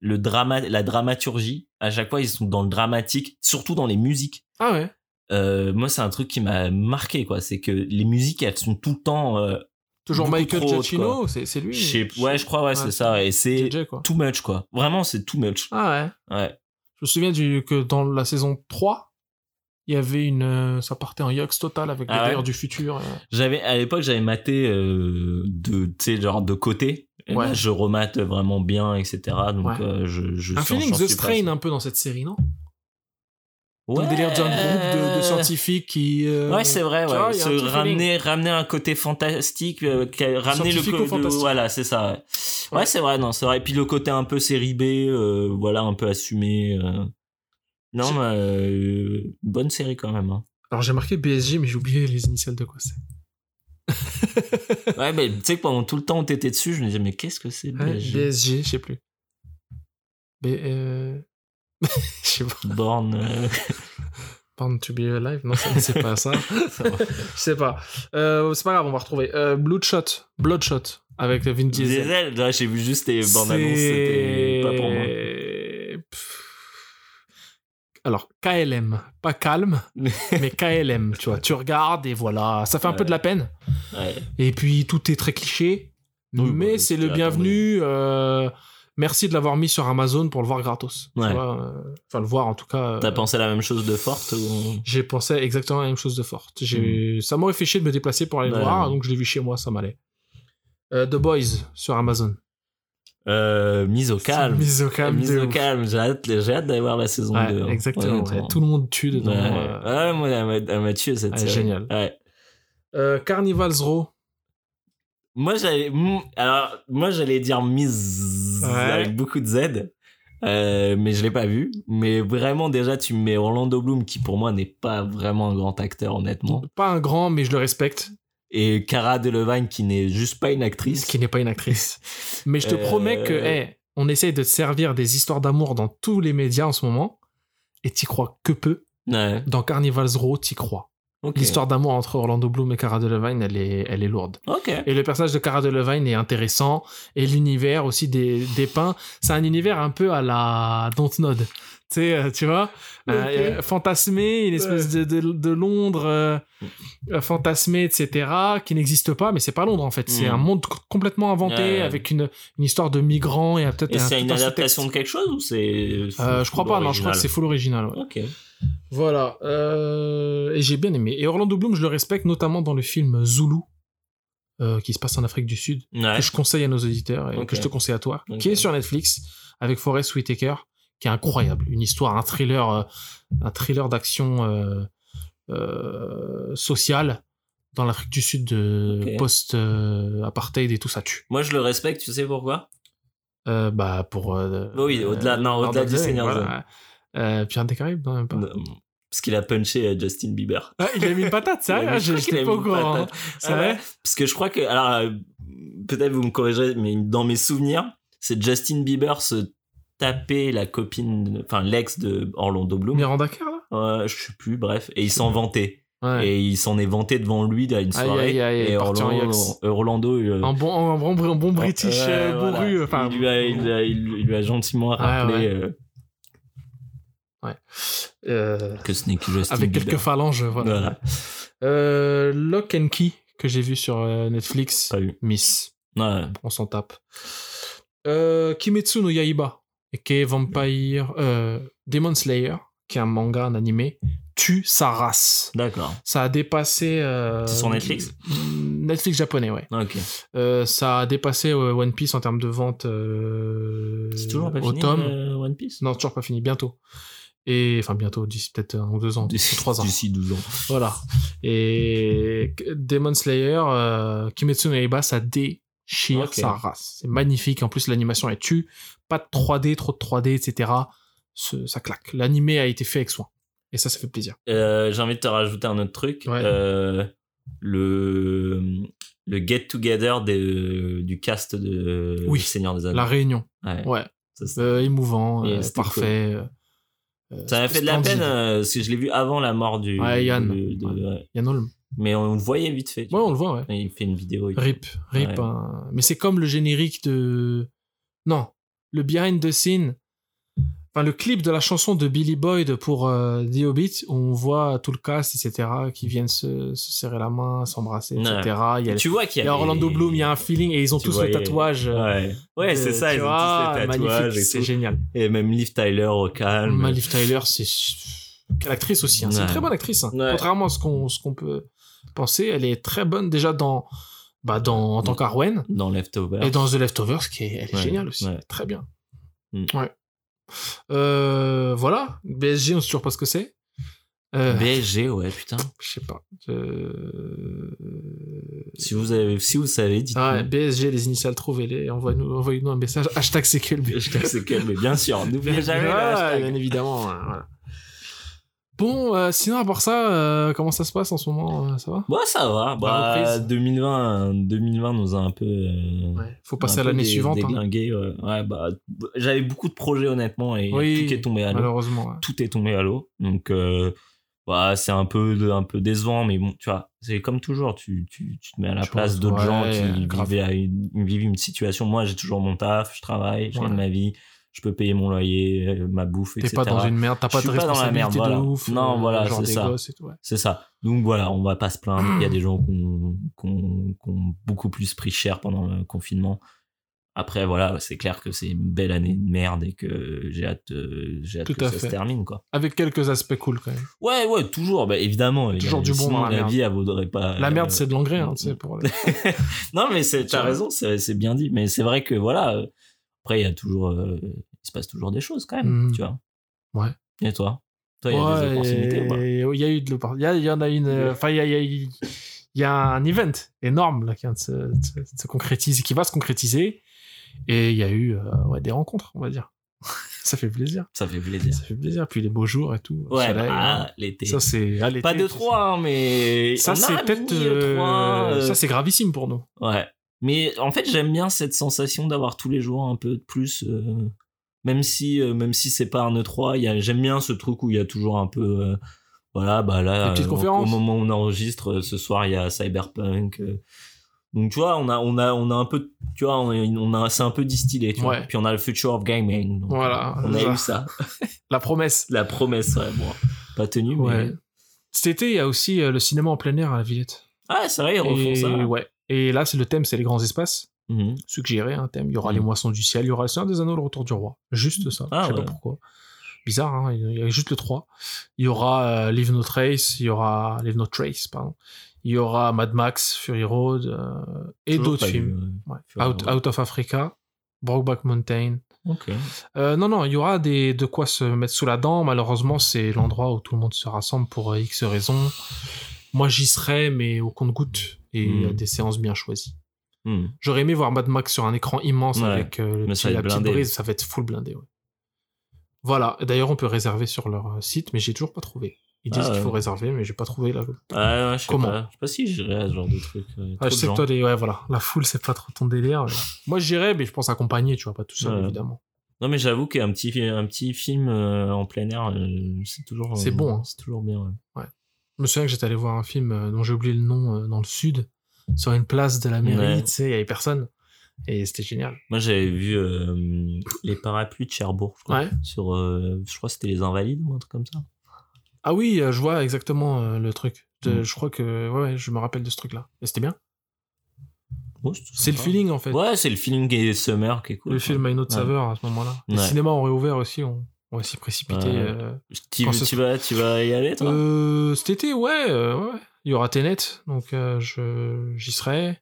le drama, la dramaturgie. À chaque fois, ils sont dans le dramatique, surtout dans les musiques. Ah ouais. Euh, moi, c'est un truc qui m'a marqué, quoi. C'est que les musiques, elles sont tout le temps. euh, Toujours Michael Giacchino, c'est, lui. ouais, je crois, ouais, c'est ça. Et c'est too much, quoi. Vraiment, c'est too much. Ah ouais. Ouais. Je me souviens du, que dans la saison 3, Il y avait une. euh, ça partait en Yox total avec Ah ouais délires du futur. euh. J'avais à l'époque j'avais maté de tu sais genre de côté. Et Ouais. là, je remate vraiment bien etc. Donc je, je Un feeling The Strain un peu dans cette série, non? Ouais. Délire d'un groupe de, de scientifiques qui. euh, Ouais, c'est vrai, ouais. vois, un ramener, ramener un côté fantastique, euh, ramener le côté. Voilà, c'est ça. Ouais, Ouais. Ouais, c'est vrai, non, c'est vrai. Et puis le côté un peu série B, euh, voilà, un peu assumé. euh. Non, mais euh, bonne série quand même. hein. Alors j'ai marqué BSG, mais j'ai oublié les initiales de quoi c'est. Ouais, mais tu sais que pendant tout le temps où t'étais dessus, je me disais, mais qu'est-ce que c'est Ouais, BSG BSG, je sais plus. Mais euh... je sais pas. Born. euh, Born to be alive? Non, c'est pas ça. Je sais pas. Euh, c'est pas grave, on va retrouver. Euh, Bloodshot. Bloodshot. Avec Vin Diesel. Diesel, là, j'ai vu juste les bandes annonces, c'était pas pour moi. Alors, KLM, pas calme, mais KLM, tu vois. Tu regardes et voilà, ça fait un peu de la peine. Ouais. Et puis tout est très cliché, Oui, mais bah, c'est le bienvenu. euh, merci de l'avoir mis sur Amazon pour le voir gratos. tu vois, euh, Enfin, le voir en tout cas. euh, T'as pensé la même chose de Forte ou... J'ai pensé exactement la même chose de forte. Ça m'aurait fait chier de me déplacer pour aller le. Ouais, voir, donc je l'ai vu chez moi, ça m'allait. Euh, The Boys sur Amazon. euh, Mise au calme. Mise au calme. Mise au ouf. calme, j'ai hâte, d'aller voir la saison Ouais, 2. hein. exactement. Ouais. Tout le monde tue dedans. Ouais, moi, elle m'a- tué cette série. génial. Carnival's Row. Moi, j'allais, alors, moi, j'allais dire mise Ouais. avec beaucoup de Z. Euh, mais je l'ai pas vu. Mais vraiment, déjà, tu me mets Orlando Bloom, qui pour moi n'est pas vraiment un grand acteur, honnêtement. Pas un grand, mais je le respecte. Et Cara Delevingne, qui n'est juste pas une actrice. Qui n'est pas une actrice. mais je te Euh, promets que, hey, on essaye de te servir des histoires d'amour dans tous les médias en ce moment. Et t'y crois que peu. Ouais. Dans Carnival's Row, t'y crois. Ok. L'histoire d'amour entre Orlando Bloom et Cara Delevingne, elle est, elle est lourde. Et le personnage de Cara Delevingne est intéressant. Et l'univers aussi des, dépeint. C'est un univers un peu à la Dontnod. Tu sais, euh, tu vois euh, euh, Fantasmé, une espèce de, de, de Londres euh, fantasmé, etc., qui n'existe pas, mais c'est pas Londres en fait. C'est Mm. un monde co- complètement inventé avec une, une histoire de migrants et peut-être Et un, c'est une un adaptation de quelque chose ou c'est. Euh, je crois pas, non, je crois que c'est full original. ouais. Ok. Voilà. euh, et j'ai bien aimé. Et Orlando Bloom, je le respecte notamment dans le film Zulu, euh, qui se passe en Afrique du Sud, Ouais. que je conseille à nos auditeurs et que je te conseille à toi, qui est sur Netflix avec Forrest Whitaker, qui est incroyable. Une histoire, un thriller, euh, un thriller d'action sociale dans l'Afrique du Sud de post-apartheid et tout ça tue. Moi, je le respecte, tu sais pourquoi? Bah pour. Oui, au-delà- non, au-delà du Seigneur. Euh, Pirates des Caraïbes, non, même pas. Non, Parce qu'il a punché euh, Justin Bieber. Ah, il a mis une patate, mis- Ah, je a pas au courant. C'est Ah vrai? Parce que je crois que, alors, euh, peut-être vous me corrigerez, mais dans mes souvenirs, c'est Justin Bieber se taper la copine, enfin l'ex de Orlando Bloom. Miranda Kerr, là? Ouais, je sais plus, bref, et il s'en vantait. Ouais. Et il s'en est vanté devant lui à une Aïe, soirée. aïe, aïe, et parti en Orlando, Yox. Orlando il, euh, Un bon, un bon, un bon British euh, voilà. Enfin, il, lui a, il, a- il lui a gentiment rappelé ouais. euh, euh, que ce n'est que Justin avec quelques phalanges. Voilà. Voilà. Euh, Lock and Key, que j'ai vu sur euh, Netflix. Pas vu. Miss. Ouais. On s'en tape. Euh, Kimetsu no Yaiba, qui est Vampire. Euh, Demon Slayer, qui est un manga, un animé, tue sa race. D'accord. Ça a dépassé. euh, C'est sur Netflix? Netflix japonais, ouais. Ok. Euh, ça a dépassé euh, One Piece en termes de vente. euh, C'est toujours pas au fini tome. euh, One Piece? Non, toujours pas fini, bientôt. Et enfin bientôt, d'ici peut-être un ou deux ans, D'ici trois ans. D'ici 12 ans. Voilà. Et Demon Slayer, euh, Kimetsu no Yaiba, ça déchire Ok. sa race. C'est magnifique. En plus, l'animation est tue. Pas de 3D, trop de 3D, etc. Ce- ça claque. L'animé a été fait avec soin. Et ça, ça fait plaisir. Euh, J'ai envie de te rajouter un autre truc. Ouais. Euh, le le get together du cast de Oui. Seigneur des Anneaux. La réunion. Ouais. Ouais. Ça, c'est- Euh, émouvant, euh, parfait. euh, ça m'a fait de la peine euh, parce que je l'ai vu avant la mort du. Ouais, Yann. de- de- Ouais. ouais. Yann Holm. Mais on le voyait vite fait. Ouais, vois. on le voit, ouais. Et Il fait une vidéo. Rip, rip. Hein. Mais c'est comme le générique de. Non, le behind the scene. Enfin, le clip de la chanson de Billy Boyd pour euh, The Hobbit, où on voit tout le cast, etc., qui viennent se, se serrer la main, s'embrasser, etc. Il y a, Tu vois qu'il il y y a Orlando les- Bloom, il y a un feeling, et ils ont Tu tous le tatouage. euh, Ouais, c'est ça, ils ont vois, tous les tatouages magnifique, et C'est génial. Et même Liv Tyler au calme. Malif Tyler, c'est Quelle actrice aussi. hein. C'est une très bonne actrice. hein. Ouais. Contrairement à ce qu'on ce qu'on peut penser, elle est très bonne déjà dans bah dans en tant qu'Arwen Dans Leftovers. et dans The Leftovers, qui est elle est géniale aussi. Très bien. Mm. Ouais. Euh, voilà. BSG, on sait toujours pas ce que c'est. Euh, BSG, ouais, putain. je sais pas. Euh, Si vous avez, si vous savez, dites-nous. Ah BSG, les initiales, trouvez-les. Envoyez-nous envoyez un message. Hashtag CQLB. Quel, mais bien sûr, n'oubliez jamais Ah, hashtag. bien évidemment. ouais, voilà. Bon, euh, sinon, à part ça, euh, comment ça se passe en ce moment euh, Ça va? Bon, ça va. Bah, reprise? 2020, 2020 nous a un peu. Ouais. Faut passer à l'année suivante. hein, ouais. Ouais, bah, j'avais beaucoup de projets, honnêtement, et Oui, tout qui est tombé à l'eau. malheureusement. ouais. Tout est tombé à l'eau. Donc, bah, c'est un peu, un peu décevant, mais bon, tu vois, c'est comme toujours, tu, tu, tu te mets à la place d'autres gens ouais, qui grave. vivaient, à une, vivent une situation. Moi, j'ai toujours mon taf, je travaille, je gagne ma vie, je peux payer mon loyer, euh, ma bouffe, T'es etc. pas dans une merde, t'as pas de suis pas dans la responsabilité merde, de voilà. ouf. Non, euh, voilà, c'est ça. ouais. C'est ça. Donc voilà, on va pas se plaindre. Il y a des gens qui ont, qui ont- qui ont beaucoup plus pris cher pendant le confinement. Après, voilà, c'est clair que c'est une belle année de merde et que j'ai hâte, euh, j'ai hâte Tout que ça fait. se termine, quoi. Avec quelques aspects cool quand même. Ouais, ouais, toujours, bah, évidemment. Toujours du bon sinon, dans la merde. vie, elle vaudrait pas. La euh, merde, c'est de l'engrais, hein, tu sais, pour les- non, mais t'as raison, c'est, bien dit. Mais c'est vrai que voilà, euh, après, il y a toujours, euh, il se passe toujours des choses quand même, Mhm. tu vois. Ouais. Et toi? Toi, il y a Ouais, des opportunités ou pas? et- Il y a eu de il y, en a une. euh, Enfin, il y a, y, a, y a un event énorme là, qui vient de se, de se- concrétiser, qui va se concrétiser. Et il y a eu euh, ouais, des rencontres, on va dire. ça fait plaisir. Ça fait plaisir. Ça fait plaisir. Puis les beaux jours et tout. Ouais, bah, hein. l'été. Ça, c'est. ah, Pas de trois, hein, mais. Ça, on a c'est un peut-être. mini E3, euh, Ça, c'est gravissime pour nous. Ouais. Mais en fait, j'aime bien cette sensation d'avoir tous les jours un peu de plus. euh, même si, euh, même si c'est pas un E3, il y a- j'aime bien ce truc où il y a toujours un peu. euh, voilà, bah là, au moment où on enregistre, ce soir, il y a Cyberpunk. donc, tu vois, on a, on a, on a un peu. Tu vois, on a, on a- c'est un peu distillé, tu vois. Ouais. Puis on a le Future of Gaming. donc, Voilà, On a eu ça. La promesse. La promesse, ouais, bon. Pas tenue, Ouais. mais. Cet été, il y a aussi le cinéma en plein air à la Villette. Ah, c'est vrai, ils refont Et, ça. ouais. Et là, c'est le thème, c'est les grands espaces. Mhm. suggéré un thème. Il y aura les moissons du ciel, il y aura le Seigneur des Anneaux, le retour du roi. Juste ça. Ah je sais ouais. pas pourquoi. Bizarre, hein. il y a juste le 3. Il y aura euh, Leave No Trace, il y aura Leave No Trace, pardon. Il y aura Mad Max, Fury Road euh, et d'autres films. ouais. Ouais. Out, of Africa, Brokeback Mountain. Euh, non, non, il y aura des, de quoi se mettre sous la dent. Malheureusement, c'est l'endroit où tout le monde se rassemble pour X raisons. Moi, j'y serai, mais au compte-goutte et Mm. euh, des séances bien choisies. Hmm. J'aurais aimé voir Mad Max sur un écran immense Ouais, avec euh, le petit- la petite brise, ça va être full blindé. Ouais. Voilà, d'ailleurs on peut réserver sur leur euh, site, mais j'ai toujours pas trouvé. Ils disent Ah qu'il ouais. faut réserver, mais j'ai pas trouvé là. Ah, ouais, je sais Comment pas. Je sais pas si j'irais à ce genre de truc. Ah, je sais que toi, les... ouais, voilà, la foule c'est pas trop ton délire. mais- Moi j'irais, mais je pense accompagner, tu vois, pas tout seul Ouais. évidemment. Non, mais j'avoue qu'un petit, un petit film euh, en plein air, euh, c'est toujours. C'est euh, bon, hein. C'est toujours bien. ouais. Je me souviens que j'étais allé voir un film euh, dont j'ai oublié le nom euh, dans le sud, sur une place de la mairie, Ouais. tu sais, il y avait personne. Et c'était génial. Moi, j'avais vu euh, les parapluies de Cherbourg, je crois. Ouais. Sur, euh, je crois que c'était les Invalides ou un truc comme ça. Ah oui, je vois exactement le truc. De- Mm. Je crois que, ouais, je me rappelle de ce truc-là. Et c'était bien. C'est le feeling en fait. Ouais, c'est le feeling et summer qui est cool. le quoi. film a une autre saveur à ce moment-là. Les Ouais. cinémas ont réouvert aussi, on, on va s'y précipiter. Ouais. euh. Tu, tu vas, tu vas y aller, toi? Euh, cet été, ouais, euh, ouais. Il y aura Tenet, donc euh, je, j'y serai.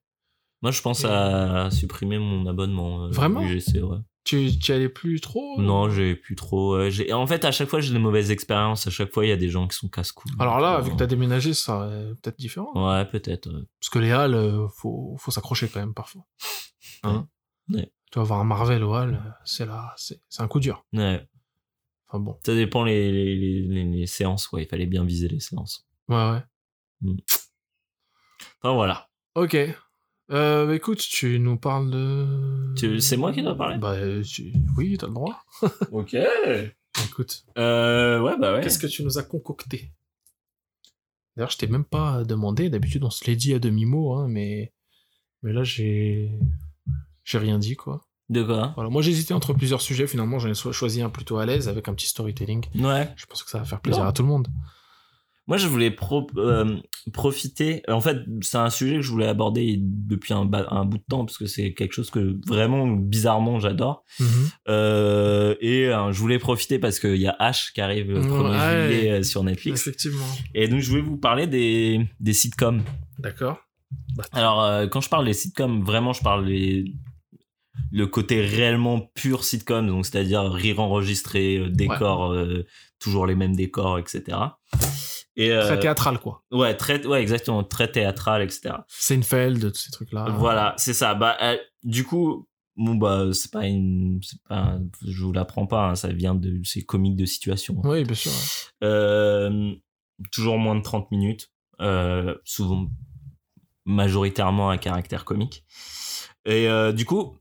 Moi, je pense à supprimer mon abonnement. euh, Vraiment? UGC, ouais. Tu, tu y allais plus trop Non, j'ai plus trop. j'ai- En fait, à chaque fois, j'ai des mauvaises expériences. À chaque fois, il y a des gens qui sont casse-couilles. Alors là, vu que t'as déménagé, ça serait peut-être différent. Ouais, peut-être. ouais. Parce que les halles, faut, faut s'accrocher quand même parfois. Hein? Ouais. Tu vas voir un Marvel au hall, c'est là, c'est, c'est un coup dur. Ouais. Enfin bon. Ça dépend les, les, les, les- les séances, quoi. Il fallait bien viser les séances. Ouais, ouais. Enfin, voilà. Ok. Euh, bah, écoute, tu nous parles de. C'est moi qui dois parler? Bah, tu- oui, t'as le droit. Ok. Écoute. Euh, ouais, bah ouais. Qu'est-ce que tu nous as concocté? D'ailleurs, je t'ai même pas demandé. D'habitude, on se l'est dit à demi-mot, hein, mais... mais là, j'ai j'ai rien dit, quoi. De quoi? Voilà. Moi, j'hésitais entre plusieurs sujets. Finalement, j'en ai choisi un plutôt à l'aise avec un petit storytelling. Ouais. Je pense que ça va faire plaisir Non. à tout le monde. Moi, je voulais pro- euh, profiter. En fait, c'est un sujet que je voulais aborder depuis un, bout de temps parce que c'est quelque chose que vraiment bizarrement j'adore. Mhm. Euh, et euh, je voulais profiter parce qu'il y a H qui arrive le 1er Ouais. juillet euh, sur Netflix. Effectivement. Et donc, je voulais vous parler des, des sitcoms. D'accord. Alors, euh, quand je parle des sitcoms, vraiment, je parle des- le côté réellement pur sitcom, donc c'est-à-dire rire enregistré, euh, décor, euh, toujours les mêmes décors, etc. Et, euh, Très théâtral, quoi. Ouais, très, ouais, exactement, très théâtral, etc. Seinfeld, tous ces trucs-là. Voilà, c'est ça. Bah, euh, du coup, bon, bah, c'est pas une, pas, je vous l'apprends pas, hein, ça vient de, c'est comique de situation. Oui, bien sûr. ouais. Euh, toujours moins de 30 minutes, souvent majoritairement à caractère comique. Et du coup,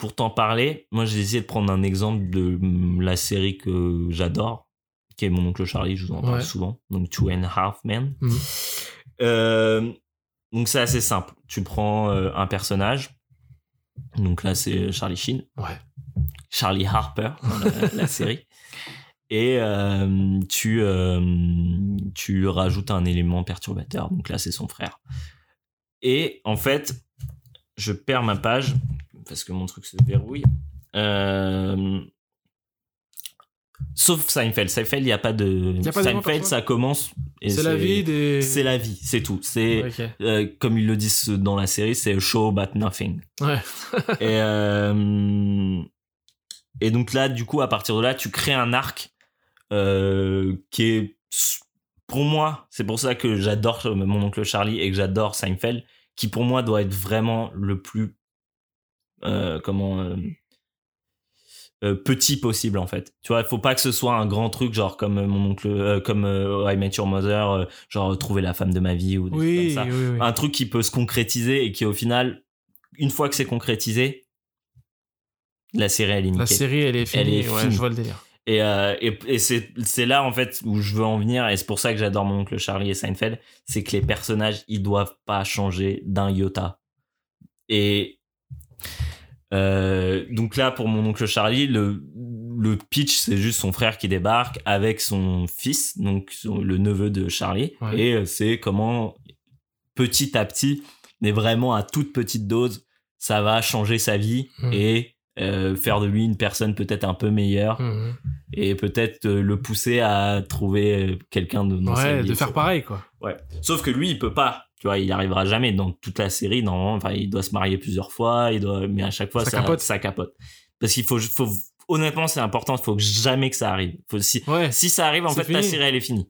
pour t'en parler, moi j'ai essayé de prendre un exemple de mm, la série que j'adore, qui est Mon oncle Charlie, je vous en parle Ouais. souvent, donc Two and a Half Men. Mhm. Euh, donc c'est assez simple, tu prends euh, un personnage, donc là c'est Charlie Sheen, Ouais. Charlie Harper dans la, la série. Et euh, tu, tu rajoutes un élément perturbateur. Donc là, c'est son frère. Et en fait, je perds ma page parce que mon truc se verrouille. Euh, sauf Seinfeld. Seinfeld, il n'y a pas de. Y a pas d'élément Seinfeld, ça commence. C'est la vie des. C'est la vie, c'est tout. C'est euh, comme ils le disent dans la série, c'est show but nothing. Ouais. et, euh, et donc là, du coup, à partir de là, tu crées un arc euh, qui est, pour moi, c'est pour ça que j'adore mon oncle Charlie et que j'adore Seinfeld, qui pour moi doit être vraiment le plus, comment, euh, euh, petit possible en fait. Tu vois, il faut pas que ce soit un grand truc genre comme euh, mon oncle, euh, comme euh, I Met Your Mother, euh, genre trouver la femme de ma vie ou des trucs Oui, comme ça oui, oui. un truc qui peut se concrétiser et qui au final une fois que c'est concrétisé la série elle est La niquée. série, elle est finie. Elle est ouais, finie. je vois le délire. et, euh, et, et c'est c'est là en fait où je veux en venir et c'est pour ça que j'adore mon oncle Charlie et Seinfeld c'est que les personnages ils doivent pas changer d'un iota et euh, donc là pour mon oncle Charlie le le pitch c'est juste son frère qui débarque avec son fils donc son- le neveu de Charlie Ouais. et euh, c'est comment petit à petit mais vraiment à toute petite dose ça va changer sa vie Mhm. et euh, faire de lui une personne peut-être un peu meilleure Mhm. et peut-être le pousser à trouver quelqu'un de dans sa Ouais, vie, de faire pareil, quoi. Ouais. Sauf que lui, il peut pas. Tu vois, il arrivera jamais dans toute la série. Normalement, enfin, il doit se marier plusieurs fois, il doit, mais à chaque fois, Ça ça, capote. ça capote. Parce qu'il faut, faut, honnêtement, c'est important. Il faut que jamais que ça arrive. Faut, si, Ouais. si ça arrive, en fait, fini. série, elle est finie.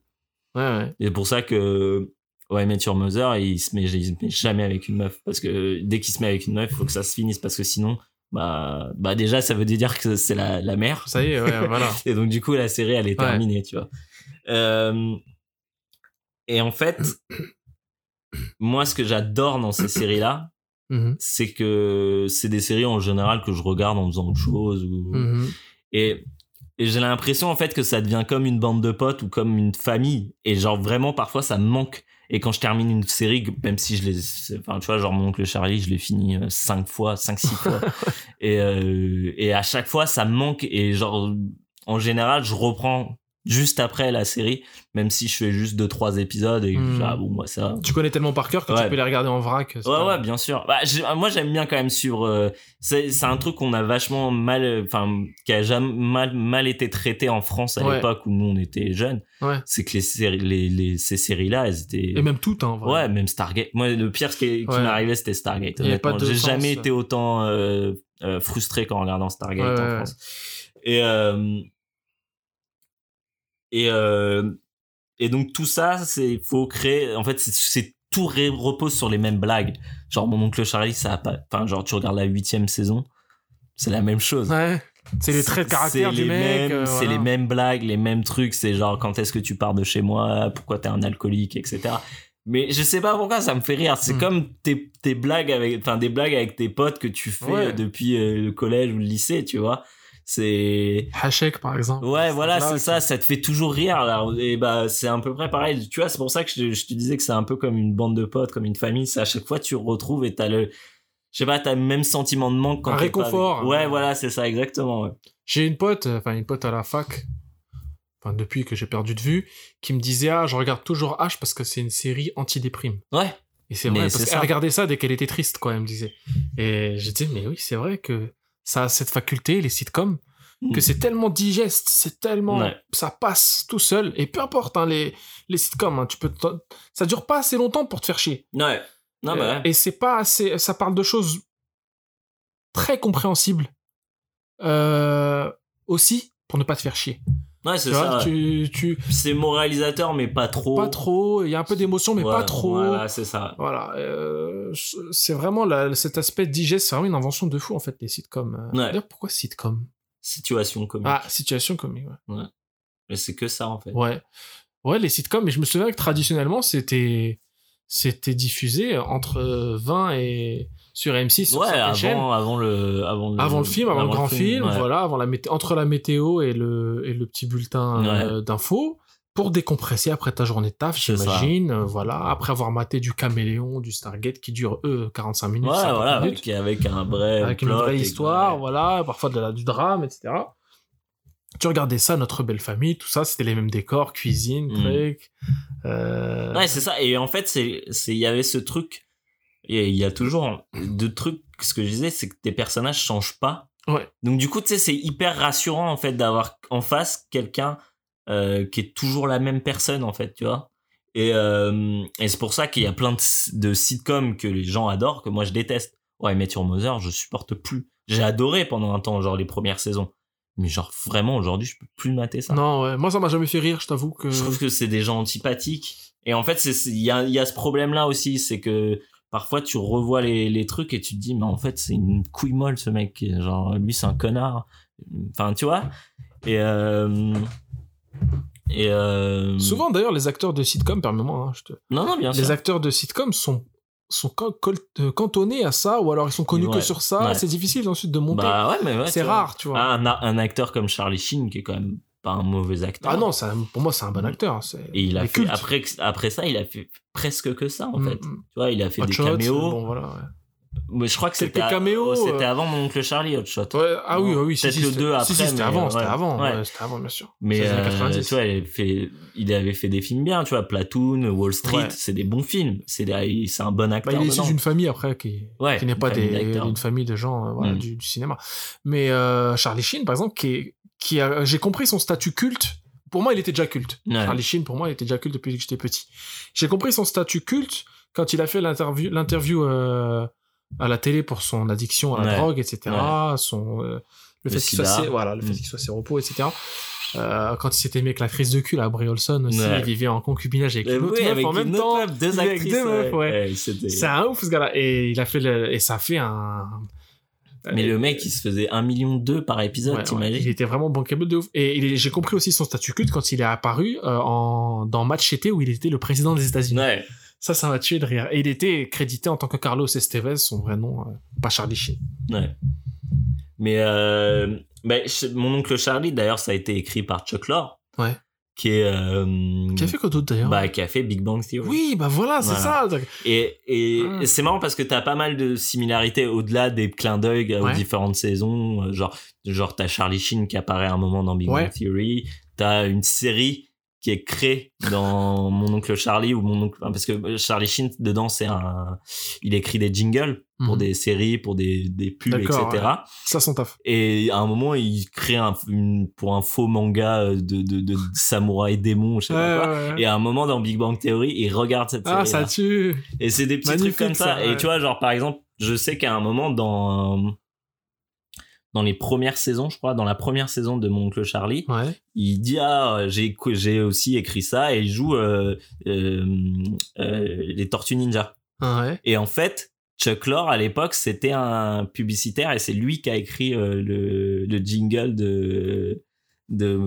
Ouais, ouais. Et c'est pour ça que, ouais, Your Mother, il se met, il se met jamais avec une meuf. Parce que dès qu'il se met avec une meuf, il faut que ça se finisse. Parce que sinon, bah, bah, déjà, ça veut dire que c'est la, la mère. Ça y est, ouais, voilà. Et donc, du coup, la série, elle est terminée, tu vois. Euh, et en fait, moi, ce que j'adore dans ces séries-là, Mhm. c'est que c'est des séries en général que je regarde en faisant autre chose. Ou... Mhm. Et, et j'ai l'impression, en fait, que ça devient comme une bande de potes ou comme une famille. Et genre, vraiment, parfois, ça me manque. Et quand je termine une série, même si je les, enfin, tu vois, genre mon oncle Charlie, je l'ai fini euh, cinq fois, cinq, six fois. et, euh, et à chaque fois, ça me manque. Et genre, en général, je reprends juste après la série, même si je fais juste deux, trois épisodes et Hmm. ah bon, moi, ça. Tu connais tellement par cœur que Ouais. tu peux les regarder en vrac. Ouais, pas- ouais, bien sûr. Bah, j'ai- moi, j'aime bien quand même sur. euh, c'est un truc qu'on a vachement mal. Enfin, qui a jamais mal, mal été traité en France à Ouais. l'époque où nous, on était jeunes. Ouais. C'est que les séries, les, les- ces séries-là, elles étaient. Et même toutes, hein, en vrai. Ouais, même Stargate. Moi, le pire ce qui, qui arrivé, c'était Stargate. J'ai jamais été autant euh, euh, frustré qu'en regardant Stargate en. France. Et euh, et euh, et donc tout ça, c'est faut créer. En fait, c'est- tout repose sur les mêmes blagues. Genre mon oncle Charlie, ça a pas. Enfin, genre tu regardes la huitième saison, c'est la même chose. Ouais. C'est les traits de caractère du les mec. mêmes- euh, C'est voilà. les mêmes blagues, les mêmes trucs. C'est genre quand est-ce que tu pars de chez moi, pourquoi t'es un alcoolique, etc. Mais je sais pas pourquoi ça me fait rire. C'est Hmm. comme tes, tes blagues avec, enfin des blagues avec tes potes que tu fais Ouais. euh, depuis euh, le collège ou le lycée, tu vois. C'est Hachek, par exemple. ouais, voilà, Là, c'est ça. Ça te fait toujours rire. Alors, et bah c'est à peu près pareil. Tu vois, c'est pour ça que je, je te disais que c'est un peu comme une bande de potes, comme une famille. C'est à chaque fois tu retrouves et t'as le je sais pas, t'as le même sentiment de manque quand Un t'es pas avec- réconfort. Ouais, voilà, c'est ça, exactement. ouais. J'ai une pote, enfin une pote à la fac. enfin depuis que j'ai perdu de vue, qui me disait ah je regarde toujours H parce que c'est une série anti-déprime. Ouais. Et c'est vrai parce qu'elle regardait ça dès qu'elle était triste quoi, elle me disait. Et je disais mais oui c'est vrai que ça a cette faculté les sitcoms que Mm. c'est tellement digeste, c'est tellement Ouais. ça passe tout seul et peu importe hein, les les sitcoms, hein, tu peux ça dure pas assez longtemps pour te faire chier. Ouais. Non, bah ouais. Et c'est pas assez. Ça parle de choses très compréhensibles euh, aussi pour ne pas te faire chier. Ouais, c'est vois, ça. ouais. tu, tu C'est moralisateur, mais pas trop. pas trop. Il y a un peu d'émotion, mais Ouais, pas trop. Voilà, c'est ça. Voilà, euh, c'est vraiment la- cet aspect digeste, c'est vraiment une invention de fou en fait les sitcoms. Euh, Ouais. D'ailleurs, pourquoi sitcom? Situation comique. Ah, situation comique. Ouais. Mais c'est que ça, en fait. ouais, ouais, les sitcoms. Mais je me souviens que traditionnellement c'était c'était diffusé entre 20 et sur M6 sur Ouais, certaines chaînes. avant, le, avant le, Avant le film, avant, le grand film, ouais. voilà, avant la entre la météo et le, et le petit bulletin euh, d'infos, pour décompresser après ta journée de taf, j'imagine, euh, voilà, après avoir maté du Caméléon, du Stargate qui dure, eux, 45 minutes, Ouais, 50 voilà, minutes, avec, avec un vrai avec une vraie histoire, ouais. voilà, parfois de la, du drame, etc. Tu regardais ça, Notre Belle Famille, tout ça, c'était les mêmes décors, cuisine, Mm. trucs. euh, Ouais, c'est ça. Et en fait, c'est, c'est, il y avait ce truc. Et il y a toujours deux trucs. Ce que je disais, c'est que tes personnages changent pas. Ouais. Donc du coup, tu sais, c'est hyper rassurant en fait d'avoir en face quelqu'un euh, qui est toujours la même personne en fait, tu vois. Et, euh, et c'est pour ça qu'il y a plein de, de sitcoms que les gens adorent, que moi je déteste. Ouais, Your Mother, je supporte plus. J'ai adoré pendant un temps, genre les premières saisons. Mais genre vraiment aujourd'hui, je peux plus mater ça. Non, ouais, moi ça m'a jamais fait rire, je t'avoue que. Je trouve que c'est des gens antipathiques. Et en fait, il y a, y a ce problème-là aussi, c'est que parfois tu revois les, les trucs et tu te dis, mais en fait, c'est une couille molle ce mec. Genre, lui, c'est un connard. Enfin, tu vois. Et. Euh, et. Euh, Souvent d'ailleurs, les acteurs de sitcom, permets-moi, hein, je te. Non, non, bien les sûr. acteurs de sitcom sont sont euh, cantonnés à ça ou alors ils sont connus Ouais. que sur ça Ouais. c'est difficile ensuite de monter Bah ouais, c'est rare tu vois Un, un acteur comme Charlie Sheen, qui est quand même pas un mauvais acteur. ah non ça, pour moi c'est un bon acteur hein, c'est Et il a fait, après, après ça, il a fait presque que ça, en Mm, fait. mm. Tu vois, il a fait Hot des Shot, caméos. bon voilà ouais. Mais je crois que c'était caméos, oh, C'était euh. avant mon oncle Charlie, Hot Shot. Ouais, ah oui oui peut-être si, le c'était- 2 si, après, si, c'était avant ouais. c'était avant Ouais. c'était avant bien sûr Mais euh, 90. tu vois, il avait, fait, il avait fait des films bien, tu vois, Platoon, Wall Street, c'est des bons films. C'est un bon Bah, acteur. il est issu d'une famille après qui, qui n'est pas des, une famille de gens euh, voilà, Mm. du, du cinéma. Mais euh, Charlie Sheen, par exemple, qui, est- qui a, j'ai compris son statut culte. Pour moi, il était déjà culte. Ouais. Charlie Sheen, pour moi, il était déjà culte depuis que j'étais petit. J'ai compris son statut culte quand il a fait l'interview, l'interview euh, à la télé pour son addiction à la Ouais. drogue, etc. Son, euh, le, fait qu'il soit, sé- voilà, le fait Mm. qu'il soit ses repos, etc. Euh, quand il s'était mis avec la crise de cul, là, Brie Olson aussi, Ouais. il vivait en concubinage avec une autre oui, meuf avec en même temps. meuf, deux avec deux meufs, ouais. ouais, c'était- C'est un ouf, ce gars-là. Et il a fait le, et ça a fait un, Mais le mec, il se faisait un million deux par épisode, Ouais, ouais, t'imagines il était vraiment bankable de ouf. Et j'ai compris aussi son statut culte quand il est apparu euh, en, dans Match été où il était le président des États-Unis. Ouais. Ça, ça m'a tué de rire. Et il était crédité en tant que Carlos Estevez, son vrai nom, euh, pas Charlie Sheen. Ouais. Mais euh, bah, mon oncle Charlie, d'ailleurs, ça a été écrit par Chuck Lorre. Ouais. Qui est. euh, Qui a fait quoi d'autre d'ailleurs bah, qui a fait Big Bang Theory. Oui, bah voilà, c'est Voilà. ça. Et, et Ah. c'est marrant parce que t'as pas mal de similarités au-delà des clins d'œil aux Ouais. différentes saisons. Euh, Genre, genre t'as Charlie Sheen qui apparaît à un moment dans Big Ouais. Bang Theory. T'as une série qui est créée dans Mon oncle Charlie ou mon oncle parce que Charlie Sheen dedans c'est un il écrit des jingles pour Mhm. des séries pour des des pubs etc Ça, son taf. et à un moment il crée un une, pour un faux manga de de, de samouraï démon je sais pas quoi Ouais, ouais. et à un moment dans Big Bang Theory il regarde cette série Ah, ça tue. et c'est des petits Magnifique, trucs comme ça. ça, Et ouais. tu vois, genre, par exemple, je sais qu'à un moment, dans, dans les premières saisons, je crois, dans la première saison de Mon Oncle Charlie, Ouais. il dit, ah, j'ai, j'ai aussi écrit ça, et il joue euh, euh, euh, les Tortues Ninja. Ah, ouais. Et en fait, Chuck Lorre, à l'époque, c'était un publicitaire, et c'est lui qui a écrit euh, le, le jingle de, de,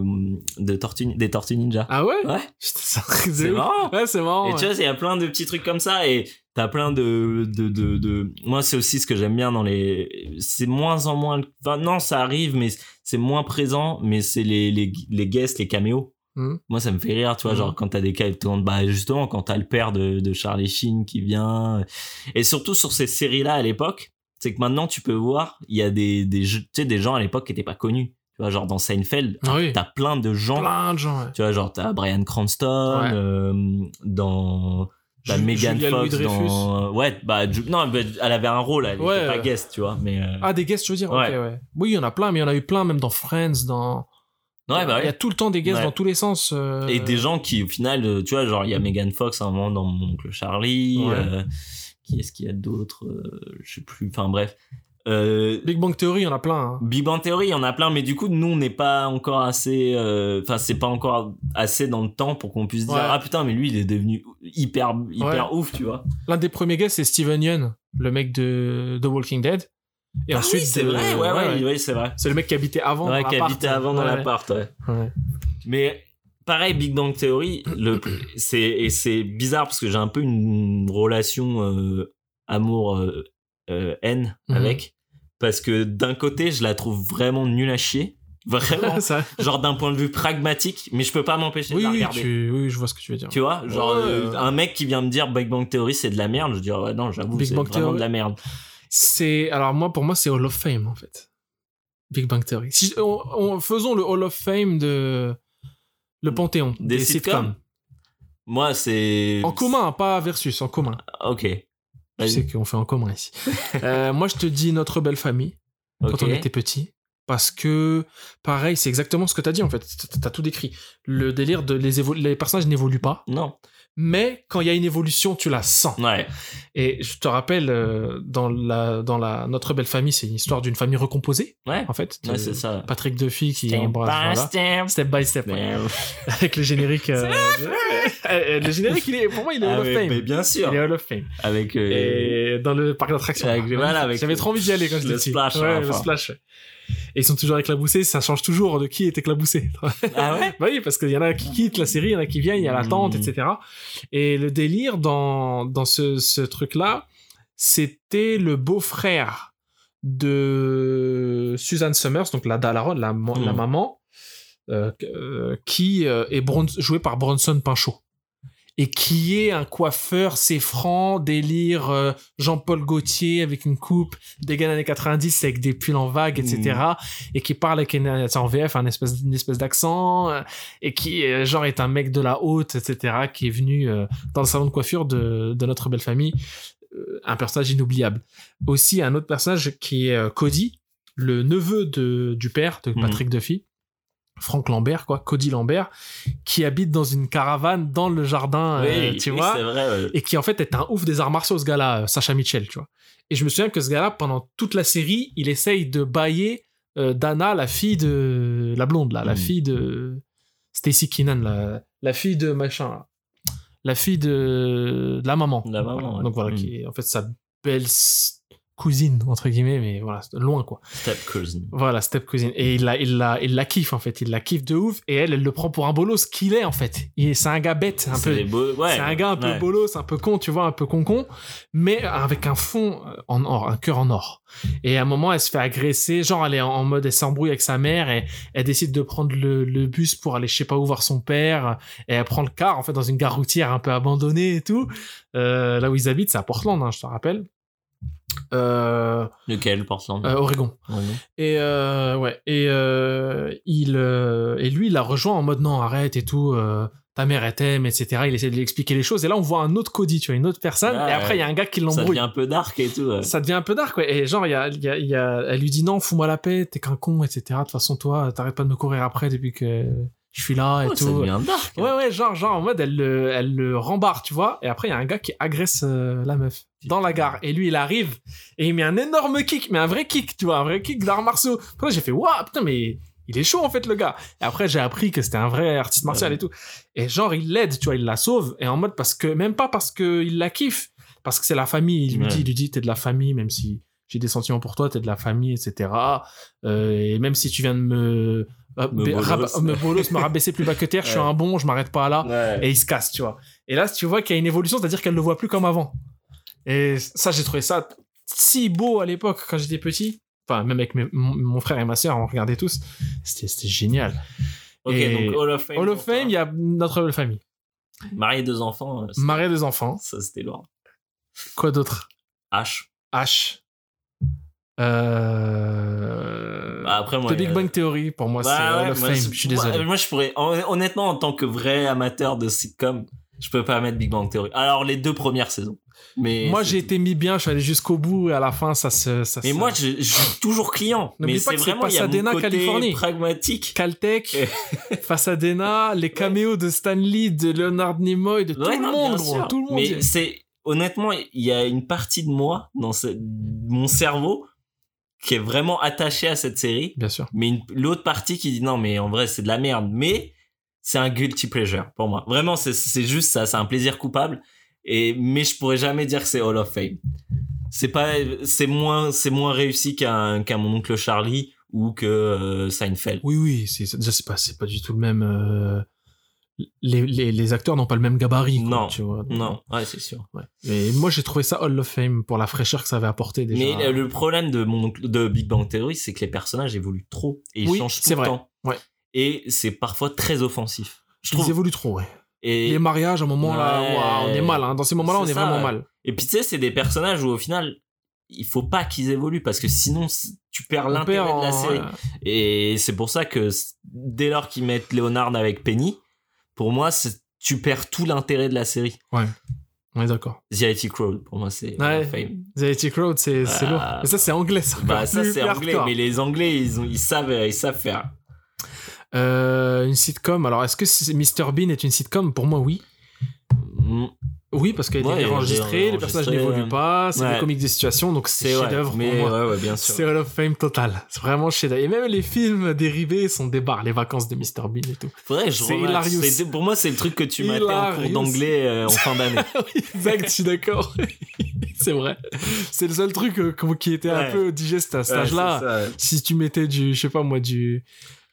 de Tortues- des Tortues Ninja. Ah ouais? Ouais, c'est marrant. Ouais, c'est marrant. Et ouais. tu vois, il y a plein de petits trucs comme ça et t'as plein de, de, de, de... Moi, c'est aussi ce que j'aime bien dans les... C'est moins en moins... Enfin, non, ça arrive, mais c'est moins présent, mais c'est les, les, les guests, les caméos. Mhm. Moi, ça me fait rire, tu vois, genre quand t'as des cas... Bah, justement, quand t'as le père de, de Charlie Sheen qui vient... Et surtout sur ces séries-là, à l'époque, c'est que maintenant, tu peux voir, il y a des, des, jeux- tu sais, des gens à l'époque qui étaient pas connus. Tu vois, genre dans Seinfeld, Ah oui. t'as plein de gens. Plein de gens, ouais. Tu vois, genre t'as Brian Cranston Ouais. euh, dans. T'as Ju- Megan Fox dans. Ouais, bah, Ju- non, bah, elle avait un rôle, elle Ouais, était pas guest, tu vois, mais. euh, Ah, des guests, je veux dire Ouais. Ouais. Oui, il y en a plein, mais il y en a eu plein, même dans Friends, dans. Ouais, bah Il y a tout le temps des guests Ouais. dans tous les sens. euh, Et des gens qui, au final, euh, tu vois, genre, il y a Megan Fox à un moment dans Mon oncle Charlie. Euh, qui est-ce qu'il y a d'autres euh, Je sais plus. Enfin, bref. Euh, Big Bang Theory, il y en a plein. hein. Big Bang Theory, il y en a plein, mais du coup, nous, on n'est pas encore assez. euh, Enfin, c'est pas encore assez dans le temps pour qu'on puisse dire Ouais. Ah putain, mais lui, il est devenu hyper, hyper ouf, tu vois. L'un des premiers guests, c'est Steven Yeun, le mec de The Walking Dead. Et Ah ensuite, oui, c'est vrai, ouais, ouais, ouais, c'est vrai. C'est le mec qui habitait avant Ouais, dans qui habitait avant dans Ouais, l'appart, ouais. ouais. Mais pareil, Big Bang Theory, le, c'est, et c'est bizarre parce que j'ai un peu une relation euh, amour euh, euh, haine Mhm. avec parce que d'un côté, je la trouve vraiment nulle à chier, vraiment, Ça- genre d'un point de vue pragmatique, mais je peux pas m'empêcher Oui, de la oui, regarder. tu- oui, je vois ce que tu veux dire. Tu vois, genre euh, un mec qui vient me dire Big Bang Theory c'est de la merde, je dis ouais non, j'avoue, Big c'est Bang vraiment Theory. de la merde. C'est alors moi pour moi c'est Hall of Fame en fait. Big Bang Theory. Si on, on- faisons le Hall of Fame de le panthéon Des des, sitcoms sitcoms. Moi, c'est En commun, pas versus, en commun. OK. Je sais qu'on fait en commun ici. Euh, moi je te dis notre belle famille quand on était petit. Parce que, pareil, c'est exactement ce que t'as dit en fait. T'as tout décrit. Le délire de les, les personnages n'évoluent pas, Non. Mais quand il y a une évolution, tu la sens. Ouais. Et je te rappelle, euh, dans la, dans la, notre belle famille, c'est une histoire d'une famille recomposée, Ouais. en fait. Ouais, c'est ça. Patrick Duffy qui Step embrasse, by voilà. step. Step by step, ouais. Avec le générique. euh, euh, le générique, il est, pour moi, il est Ah Hall of ouais, Fame. mais bien sûr. Il est Hall of Fame. Avec euh, Et dans le parc d'attractions. Voilà, J'avais trop envie d'y aller quand j'étais petit. splash, Ouais, la le splash. Et ils sont toujours éclaboussés, ça change toujours de qui est éclaboussé. Ah ouais? Bah oui, parce qu'il y en a qui quittent la série, il y en a qui viennent, il y a l'attente, Mm. etc. Et le délire dans, dans ce, ce truc-là, c'était le beau-frère de Suzanne Summers, donc la daronne, la, la maman, euh, euh, qui euh, est Bron- joué par Bronson Pinchot. Et qui est un coiffeur, c'est franc, délire euh, Jean-Paul Gaultier avec une coupe, des gars années 90 avec des pulls en vague, etc. Et qui parle avec une, c'est en VF, un espèce, une espèce d'accent, euh, et qui, euh, genre, est un mec de la haute, etc., qui est venu euh, dans le salon de coiffure de, de notre belle famille. Euh, un personnage inoubliable. Aussi, un autre personnage qui est euh, Cody, le neveu de, du père de Mhm. Patrick Duffy. Franck Lambert, quoi, Cody Lambert, qui habite dans une caravane dans le jardin, euh, tu oui, vois c'est vrai. ouais. et qui en fait est un ouf des arts martiaux ce gars-là, euh, Sacha Mitchell, tu vois. Et je me souviens que ce gars-là, pendant toute la série, il essaye de bailler euh, Dana, la fille de la blonde là, la Mm. fille de Stacy Keenan, la, la fille de machin, là. la fille de, de la maman. La maman, Voilà. ouais. Donc voilà, Mm. qui est en fait sa belle cousine entre guillemets, mais voilà, loin quoi. Step cousin. Voilà, step cousine. Et il la, il la, il la kiffe en fait, il la kiffe de ouf. Et elle, elle le prend pour un bolos qu'il est en fait. C'est un gars bête, un C'est peu. ouais, c'est un gars un peu ouais. bolos, un peu con, tu vois, un peu con-con, mais avec un fond euh, en or, un cœur en or. Et à un moment, elle se fait agresser, genre elle est en- en mode, elle s'embrouille avec sa mère et elle décide de prendre le, le bus pour aller je sais pas où voir son père. Et elle prend le car, en fait, dans une gare routière un peu abandonnée et tout. Euh, là où ils habitent, c'est à Portland, hein, je te rappelle. Euh, Lequel, Portland euh, Oregon. Non. Et euh, ouais, et euh, il euh, et lui il la rejoint en mode non arrête et tout. ta mère elle t'aime, etc. Il essaie de lui expliquer les choses et là on voit un autre Cody, tu vois, une autre personne. Et après il y a un gars qui Ça l'embrouille. devient un peu dark et tout. ouais. Ça devient un peu dark, ouais. Et genre, y a, y a, y a- elle lui dit non, fous-moi la paix, t'es qu'un con, etc. De toute façon, toi, t'arrêtes pas de me courir après depuis que je suis là et ça tout. dark. Ouais, ouais, genre, genre, en mode, elle le, elle le rembarre, tu vois. Et après, il y a un gars qui agresse euh, la meuf dans la gare. Et lui, il arrive et il met un énorme kick, mais un vrai kick, tu vois, un vrai kick d'arts martiaux. Après, j'ai fait, waouh, putain, mais il est chaud, en fait, le gars. Et après, j'ai appris que c'était un vrai artiste martial Ouais. et tout. Et genre, il l'aide, tu vois, il la sauve. Et en mode, parce que, même pas parce que il la kiffe, parce que c'est la famille. Il lui Ouais. dit, il lui dit, t'es de la famille, même si j'ai des sentiments pour toi, t'es de la famille, etc. Euh, et même si tu viens de me, euh, Me bolos. me bolos, me rabaisser plus bas que terre, je suis un bon, je m'arrête pas là. Ouais. Et il se casse, tu vois. Et là, tu vois qu'il y a une évolution, c'est-à-dire qu'elle le voit plus comme avant. Et ça, j'ai trouvé ça si beau à l'époque quand j'étais petit. Enfin, même avec mes- mon, mon frère et ma sœur, on regardait tous. C'était génial. Ok, Et donc Hall of Fame. Hall of. Fame, il y a notre famille. Marié deux enfants, euh, Marié des enfants. ça c'était lourd. Quoi d'autre? H. H. Euh... Bah, après, moi. The Big Bang Theory, pour moi, bah, c'est ouais, Fame. Je suis désolé. Moi, je pourrais. hon- Honnêtement, en tant que vrai amateur de sitcom, je peux pas mettre Big Bang Theory. Alors, les deux premières saisons. Mais moi, j'ai été mis bien, je suis allé jusqu'au bout et à la fin, ça se. Ça Mais moi, je, je suis toujours client. Mais c'est vraiment il y a mon Pasadena, côté Californie. pragmatique. Caltech, Pasadena, les caméos de Stan Lee, de Leonard Nimoy, de tout Ouais, le monde, bien gros, sûr. tout le monde. y Mais est. c'est honnêtement, il y a une partie de moi dans ce- mon cerveau qui est vraiment attachée à cette série, Bien sûr. mais l'autre partie qui dit non, mais en vrai, c'est de la merde. Mais c'est un guilty pleasure pour moi. Vraiment, c'est juste ça, c'est un plaisir coupable. Et mais je pourrais jamais dire que c'est Hall of Fame. C'est pas, c'est moins, c'est moins réussi qu'un qu'un mon oncle Charlie ou que euh, Seinfeld. Oui, oui, c'est c'est- déjà c'est pas c'est pas du tout le même. euh, Les, les, les acteurs n'ont pas le même gabarit. quoi, Non, tu vois, Non, ouais, c'est sûr. ouais. Mais moi j'ai trouvé ça Hall of Fame pour la fraîcheur que ça avait apporté déjà. Mais euh, le problème de mon de Big Bang Theory, c'est que les personnages évoluent trop et ils Oui, changent tout c'est le vrai. temps. Ouais. Et c'est parfois très offensif. Je Ils trouve. évoluent trop, ouais. Et, Les mariages, à un moment là, on est mal. hein. Dans ces moments-là, on est ça, vraiment ouais. mal. et puis tu sais, c'est des personnages où au final, il faut pas qu'ils évoluent parce que sinon tu perds l'intérêt de la série. Et c'est pour ça que dès lors qu'ils mettent Leonard avec Penny, pour moi, tu perds tout l'intérêt de la série. On est d'accord. The IT Crowd, pour moi, c'est Ouais. Fame. The IT Crowd, c'est c'est lourd. Mais ça, c'est anglais, ça. Bah ça c'est anglais, mais les Anglais ils, ont, ils savent ils savent faire. Euh, une sitcom. Alors, est-ce que Mr Bean est une sitcom? Pour moi, oui. Oui, parce qu'elle Ouais, est elle est enregistrée, les personnages n'évoluent ouais. pas, c'est Ouais. des comiques des situations, donc c'est ouais, chef-d'œuvre mais pour moi. ouais, ouais, bien sûr. C'est Hall of Fame total. C'est vraiment chef-d'œuvre. Et même les films dérivés sont des barres, les vacances de Mr Bean et tout. Faudrait je C'est Pour moi, c'est le truc que tu matais en cours d'anglais euh, en fin d'année. oui, exact, je suis d'accord. c'est vrai. C'est le seul truc euh, qui était un Ouais. peu digeste à cet Ouais, âge-là. ouais. Si tu mettais du, je sais pas moi, du,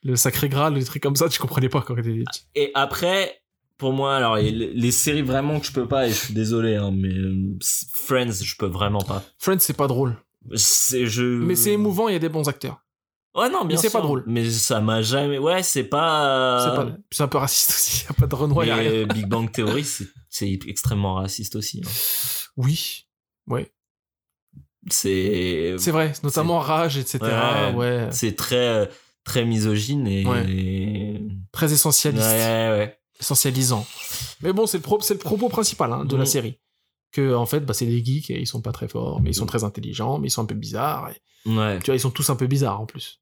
le sacré graal, des trucs comme ça, tu comprenais pas quand t'étais. Et après, pour moi, alors les, les séries vraiment que je peux pas, et je suis désolé, hein, mais euh, Friends, je peux vraiment pas. Friends, c'est pas drôle. C'est je. Mais c'est émouvant, il y a des bons acteurs. Ouais, non, bien Mais c'est pas drôle. Mais ça m'a jamais. Ouais, c'est pas. C'est pas, c'est un peu raciste aussi. Il a pas de Renoir, y a Mais rien. Big Bang Theory, c'est extrêmement raciste aussi. hein. Oui. Ouais. C'est C'est vrai. Notamment Rage, etc. Ouais. Ouais. c'est très euh, très misogyne et. Ouais. Très essentialiste. ouais, ouais. Essentialisant. Mais bon, c'est le, pro- le propos principal hein, de la Mhm. série. Que, en fait, bah, c'est des geeks et ils sont pas très forts, mais ils sont très intelligents, mais ils sont un peu bizarres. et- Ouais. tu vois, ils sont tous un peu bizarres en plus.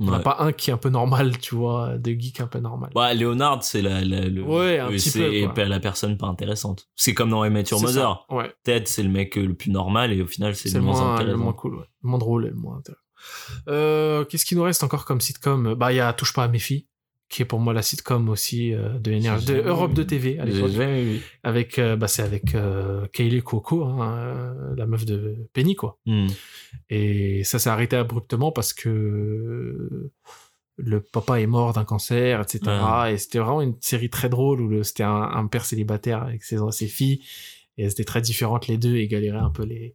Il n'y en a pas un qui est un peu normal, tu vois, de geek un peu normal. Ouais, Léonard, c'est la, la- le, Ouais, un petit c'est peu, quoi. la personne pas intéressante. C'est comme dans Emmett Your Mother. Ouais. Ted, c'est le mec euh, le plus normal et au final, c'est le le moins, moins, le intéressant. moins cool, ouais. le moins drôle et le moins intéressant. Euh, Qu'est-ce qui nous reste encore comme sitcom? Bah, il y a Touche pas à mes filles, qui est pour moi la sitcom aussi euh, de, NRJ, de Europe 2 TV à l'époque. Avec, euh, bah, c'est avec euh, Kaylee Cuoco, hein, euh, la meuf de Penny, quoi. Hmm. Et ça s'est arrêté abruptement parce que le papa est mort d'un cancer, etc. Ouais. Et c'était vraiment une série très drôle où c'était un, un père célibataire avec ses, ses filles. Et elles étaient très différentes les deux et galéraient un peu les.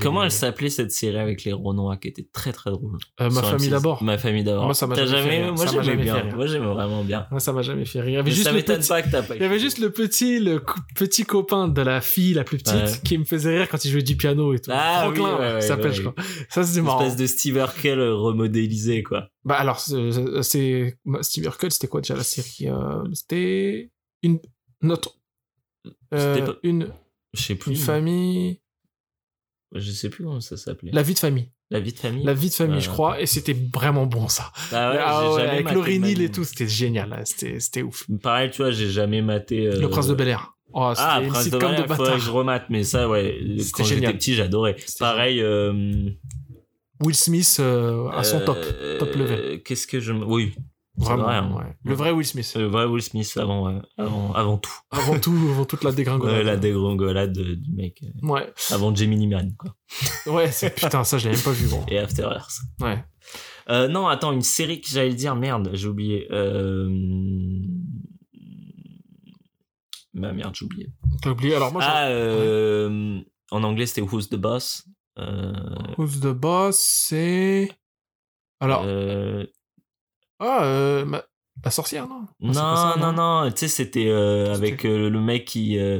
Comment elle s'appelait cette série avec les Renois qui était très très drôle? Euh, Ma famille M6. d'abord. Ma famille d'abord. Moi, ça m'a jamais fait rire. moi j'aimais bien. Moi j'aimais vraiment bien. Moi, ça m'a jamais fait rire. Il y avait Mais juste ça le m'étonne petit, pas que t'as pas il y avait juste le petit, le cou- petit copain de la fille la plus petite Ouais. qui me faisait rire quand il jouait du piano et tout. Ah Franklin, oui, ouais, ouais, il s'appelle, je crois. Ça, Une marrant. espèce de Steve Urkel remodélisé quoi. Bah alors, c'est c'est- Steve Urkel, c'était quoi déjà la série? Euh, C'était une notre euh, pas- une Je sais plus. une famille, Je sais plus comment ça s'appelait. la vie de famille, La vie de famille. la vie de famille, Ouais. je crois, et c'était vraiment bon ça. Ah ouais, Ah ouais, avec de Neal et tout, c'était génial, là, c'était ouf. Pareil, tu vois, j'ai jamais maté. euh, Le Prince de Bel Air. Oh, Ah, une Prince de Bel de Air, faudrait que je remate, mais ça, ouais, quand j'étais petit, j'adorais. Pareil, euh, Will Smith euh, à son top, top level. Qu'est-ce que je. me- Oui, Vraiment, vrai, hein. ouais. Le vrai Will Smith. Le vrai Will Smith avant, ouais, avant, avant tout. Avant tout, avant toute la dégringolade. Ouais, la dégringolade du mec. euh, Ouais, Avant Gemini Man, quoi. ouais, putain, ça je l'ai même pas vu, gros. Et After Earth. Ouais. Euh, non, attends, une série que j'allais dire, merde, j'ai oublié. Euh... Bah merde, j'ai oublié. T'as oublié Alors moi, Ah, euh... en anglais, c'était Who's the Boss. Euh... Who's the Boss, c'est. Alors, euh, ah, euh, ma- la sorcière, non? Pas Non, ça, non, non, tu sais, c'était euh, avec euh, le mec qui, euh,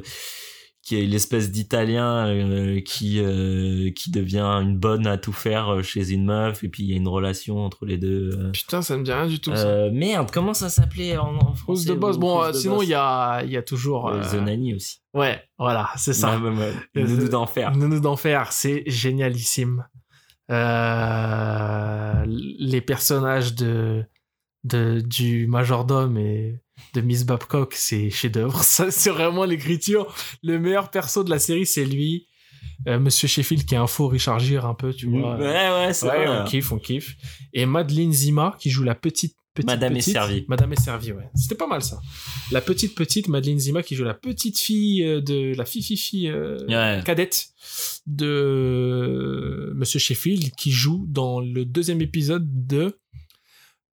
qui est l'espèce d'italien euh, qui euh, qui devient une bonne à tout faire euh, chez une meuf et puis il y a une relation entre les deux euh. Putain, ça me dit rien du tout. ça. Euh, merde comment ça s'appelait en, en français de boss. Bon, euh, de sinon, il y a, il y a toujours. Euh, The Nanny aussi Ouais, voilà, c'est ça. Ouais, ouais. Euh, Nounou d'enfer Nounou d'enfer, c'est génialissime. Euh, les personnages de, de du majordome et de Miss Babcock, c'est chef-d'œuvre. C'est vraiment l'écriture. Le meilleur perso de la série, c'est lui. Euh, Monsieur Sheffield, qui est un faux Richard Gere, un peu, tu vois. ouais ouais c'est Ouais, vrai on kiffe, on kiffe. Et Madeleine Zima, qui joue la petite. petite Madame est servie. Madame est servie, ouais. C'était pas mal ça. La petite petite Madeleine Zima qui joue la petite fille euh, de la fille fille fille euh, Ouais. cadette de Monsieur Sheffield qui joue dans le deuxième épisode de euh,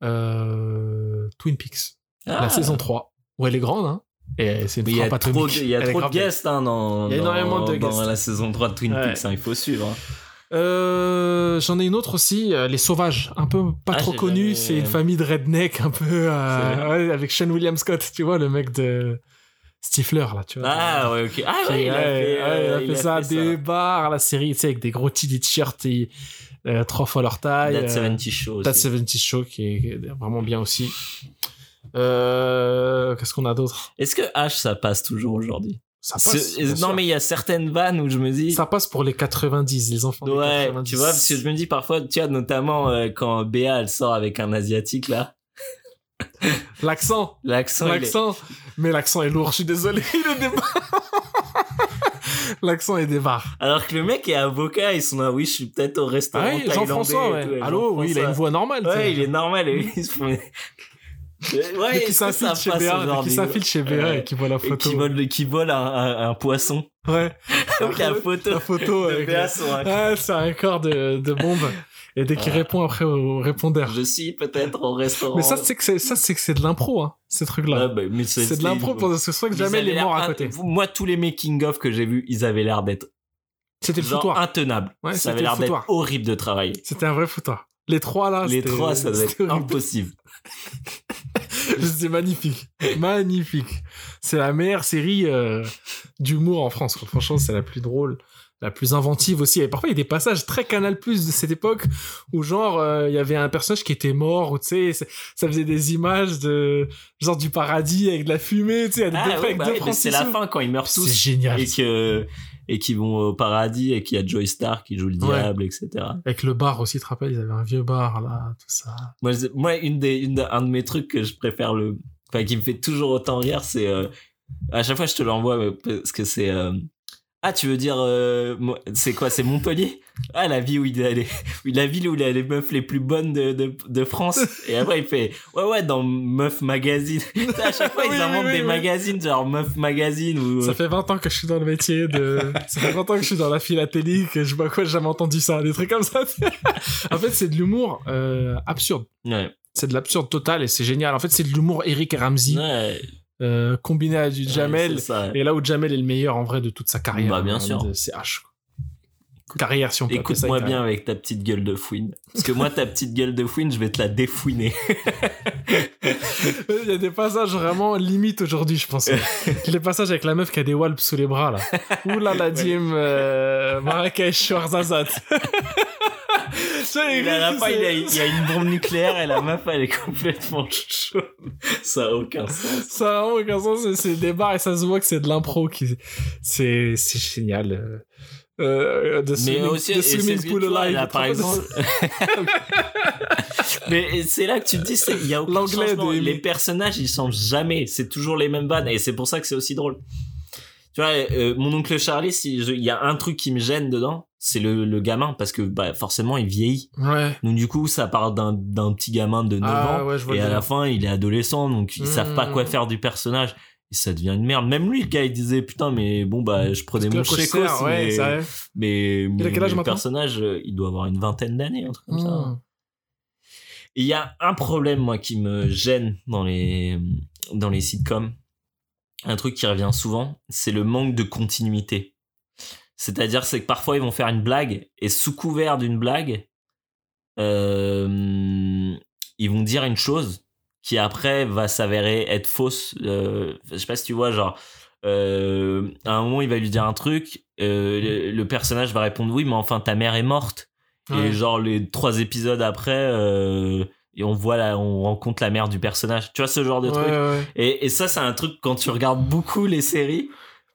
Twin Peaks, Ah. la saison 3, où elle est grande, hein. Et c'est une il y a trop, il y a trop de guests hein, dans, Il y a dans- énormément dans guests. la saison 3 de Twin Ouais. Peaks, hein, il faut suivre. hein. Euh, J'en ai une autre aussi, euh, Les Sauvages, un peu pas Ah, trop connue, jamais- c'est une famille de redneck un peu euh, ouais, avec Sean William Scott, tu vois le mec de Stifler là, tu vois. Ah ouais, ok. Ah ouais, il a fait, ouais, euh, il a fait ça, des bars, la série, tu sais, avec des gros t-shirts et euh, trois fois leur taille. That euh, 70 Show That aussi. 70 Show qui est, qui est vraiment bien aussi. Euh, Qu'est-ce qu'on a d'autre? Est-ce que H ça passe toujours aujourd'hui? Ça passe. Non sûr. mais il y a certaines vannes où je me dis ça passe pour les 90, les enfants des Ouais, 90. tu vois parce que je me dis parfois tu vois notamment euh, quand Béa elle sort avec un asiatique là, L'accent, l'accent il est- l'accent. Mais l'accent est lourd, je suis désolé, il est débarre. l'accent est débarre. alors que le mec est avocat, ils sont là oui, je suis peut-être au restaurant Ah oui, Jean-François, ouais. Allô, oui, il a une voix normale. Ouais, il est normal et lui, il se fait Ouais, qui s'infiltre chez qui Ouais. et qui voit la photo. qui vole, qui vole un, un- un poisson. Ouais. Donc la photo, La photo de avec. Sur un Ouais, c'est un corps de, de bombe. Et dès qu'il Ouais. répond après au répondeur. Je suis peut-être au restaurant. Mais ça, c'est que c'est, ça, c'est que c'est de l'impro, hein, ces trucs-là. Bah, mais c'est c'est de l'impro pour ce soit que jamais avaient il est mort l'air à côté. Moi, tous les making-of que j'ai vus, ils avaient l'air d'être C'était le foutoir. intenables. Ouais, ça avait l'air d'être horrible de travailler. C'était un vrai foutoir. Les trois là, Les c'était- trois, ça c'était être horrible. impossible. C'était magnifique. magnifique. C'est la meilleure série euh, d'humour en France. Franchement, c'est la plus drôle, la plus inventive aussi. Et parfois, il y a des passages très Canal Plus de cette époque où, genre, euh, il y avait un personnage qui était mort, ou tu sais, c'est- ça faisait des images de genre du paradis avec de la fumée, tu sais, avec Ah, ouais, bah ouais, c'est la fin quand ils meurent C'est tous génial. et que et qui vont au paradis et qu'il y a Joy Star qui joue le Ouais. diable, etc. Avec le bar aussi, tu te rappelles, ils avaient un vieux bar là, tout ça. Moi, moi une des, une, un de mes trucs que je préfère le, enfin, qui me fait toujours autant rire, c'est euh, à chaque fois je te l'envoie mais parce que c'est euh, ah tu veux dire euh, c'est quoi c'est Montpellier? Ah la ville où il a les, la ville où il a les meufs les plus bonnes de, de, de France et après il fait ouais ouais dans Meuf Magazine à chaque fois ils oui, inventent oui, des magazines genre Meuf Magazine ou Ça fait 20 ans que je suis dans le métier de. ça fait 20 ans que je suis dans la philatélie, que je sais pas quoi, j'ai jamais entendu ça, des trucs comme ça. en fait, c'est de l'humour euh, absurde. ouais, C'est de l'absurde total et c'est génial. En fait, c'est de l'humour Eric et Ramsey ouais, euh, combiné à du Jamel. ouais, et là où Jamel est le meilleur en vrai de toute sa carrière. Bah, bien hein, sûr. C'est H. Carrière, si on peut Écoute-moi bien avec ta petite gueule de fouine. Parce que moi, ta petite gueule de fouine, je vais te la défouiner. Il y a des passages vraiment limite aujourd'hui, je pense. les passages avec la meuf qui a des walps sous les bras là. Ouh là la dîme, euh, Marrakech. Et la il y, a, c'est- il y a une bombe nucléaire et la meuf, elle est complètement chaude. Ça a aucun sens. Ça a aucun sens, c'est- des bars et ça se voit que c'est de l'impro qui, c'est, c'est génial. euh. Euh, de Mais aussi, de swimming pool alive. là, par exemple. Mais c'est là que tu te dis, il y a aucun L'anglais changement. de- Les personnages, ils changent jamais. C'est toujours les mêmes vannes et c'est pour ça que c'est aussi drôle. Tu vois, euh, mon oncle Charlie, si il y a un truc qui me gêne dedans, c'est le, le gamin parce que bah, forcément, il vieillit. Ouais. Donc du coup, ça part d'un d'un petit gamin de 9 Ah, ans ouais, et à la fin, il est adolescent, donc ils savent pas quoi faire du personnage. Et ça devient une merde. Même lui, le gars, il disait putain, mais bon bah, je prenais mon Parce que chécos, Coster, ouais, mais, mais, le personnage, euh, il doit avoir une vingtaine d'années, un truc comme ça. Et il y a un problème, moi, qui me gêne dans les, dans les sitcoms. Un truc qui revient souvent, c'est le manque de continuité. C'est-à-dire, c'est que parfois, ils vont faire une blague, et sous couvert d'une blague, euh, ils vont dire une chose qui après va s'avérer être fausse. Euh, je sais pas si tu vois, genre, euh, à un moment il va lui dire un truc, euh, le, le personnage va répondre oui, mais enfin ta mère est morte. Ouais. Et genre les trois épisodes après, et on voit là, on rencontre la mère du personnage. Tu vois ce genre de Ouais, truc? ouais. Et, et ça c'est un truc quand tu regardes beaucoup les séries.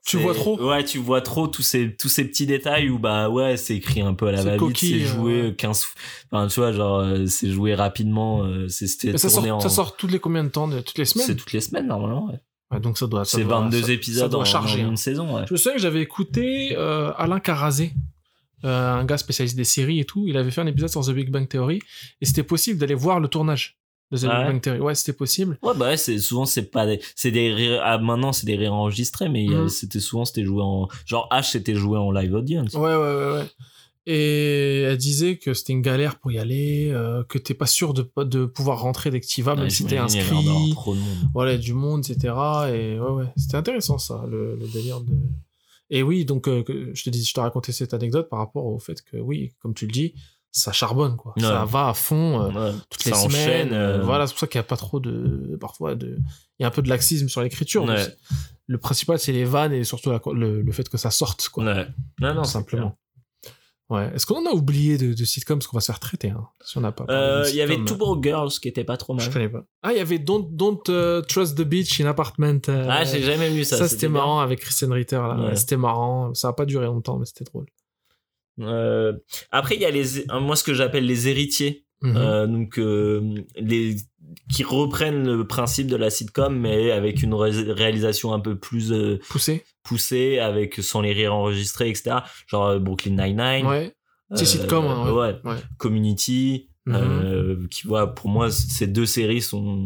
Tu c'est- vois trop. Ouais, tu vois trop tous ces tous ces petits détails où bah ouais, c'est écrit un peu à la C'est va-vite, c'est joué euh, ouais. 15 enfin tu vois genre euh, c'est joué rapidement, euh, c'est c'était ça sort, en ça sort toutes les combien de temps de- Toutes les c'est semaines toutes les semaines normalement. ouais. Ouais, Donc ça doit. ça C'est doit- 22 ça- ça épisodes doit en, charger, en hein. une saison. Ouais. Je me souviens que j'avais écouté euh, Alain Carazé, euh, un gars spécialiste des séries et tout. Il avait fait un épisode sur The Big Bang Theory et c'était possible d'aller voir le tournage de The Ah Big ouais Bang Theory. Ouais, c'était possible. Ouais, bah ouais, c'est souvent c'est pas des, c'est des ré- ah, maintenant c'est des réenregistrés, mais il y a- Mhm. c'était souvent c'était joué en genre H c'était joué en live audience. Ouais, ouais, ouais, ouais. Et elle disait que c'était une galère pour y aller, euh, que t'es pas sûr de, de pouvoir rentrer dès que t'y vas, même Ouais, si t'es il y avait inscrit. trop de monde. Voilà, du monde, etc. Et ouais, ouais, c'était intéressant ça, le, le délire de. Et oui, donc euh, je te dis, je te racontais cette anecdote par rapport au fait que oui, comme tu le dis, ça charbonne quoi, Ouais. ça va à fond. euh, Ouais, toutes ça les semaines. enchaîne, euh, Voilà, c'est pour ça qu'il n'y a pas trop de. Parfois, de... il y a un peu de laxisme sur l'écriture. Ouais. Le principal, c'est les vannes et surtout la- le, le fait que ça sorte, quoi. Non, non, simplement. Ouais. Est-ce qu'on en a oublié de, de sitcoms? Parce qu'on va se faire traiter, hein, si on n'a pas. Euh, Il y avait. Two Broke Girls qui était pas trop mal. Je connais pas. Ah, il y avait Don't, Don't euh, Trust the Beach in Apartment. euh, Ah, j'ai jamais vu ça. ça, c'était bien. marrant avec Kristen Ritter. Là. Ouais. C'était marrant. Ça a pas duré longtemps, mais c'était drôle. Euh, après, il y a les, moi ce que j'appelle les héritiers. Mhm. Euh, donc euh, les qui reprennent le principe de la sitcom mais avec une ré- réalisation un peu plus euh, Poussé. poussée avec sans les rires enregistrés etc genre Brooklyn Nine-Nine Ouais. C'est sitcom, hein, ouais. Ouais. Community Mhm. euh, qui voit pour moi ces deux séries sont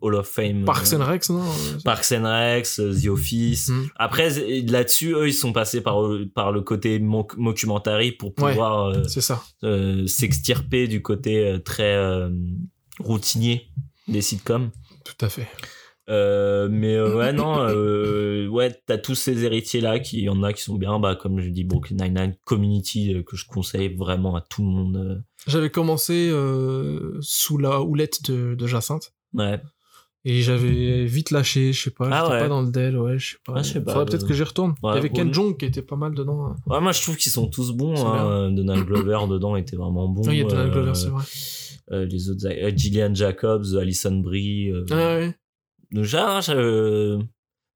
Hall of Fame Parks euh, and Recs, non euh, Parks and euh, The Office Mhm. après là-dessus eux ils sont passés par par le côté moc- mockumentary pour Ouais. pouvoir euh, C'est ça. euh, s'extirper du côté très routinier des sitcoms. Tout à fait. Euh, mais euh, ouais, non, euh, ouais, t'as tous ces héritiers-là, qui il y en a qui sont bien, bah, comme je dis, Brooklyn Nine-Nine, Community, euh, que je conseille vraiment à tout le monde. J'avais commencé euh, sous la houlette de, de Jacinthe. Ouais, Et j'avais vite lâché, je sais pas, Ah j'étais ouais. pas dans le Dell, ouais, je sais pas. Ah, je sais pas, Faudrait euh, peut-être que j'y retourne. ouais, Il y avait Ken. Jong qui était pas mal dedans. hein. ouais, moi je trouve qu'ils sont tous bons. Hein. Euh, Donald Glover dedans était vraiment bon. Oui, il y a Donald Euh, Glover, c'est vrai. les autres, Gillian Jacobs, Alison Brie. Ah ouais. Déjà, je-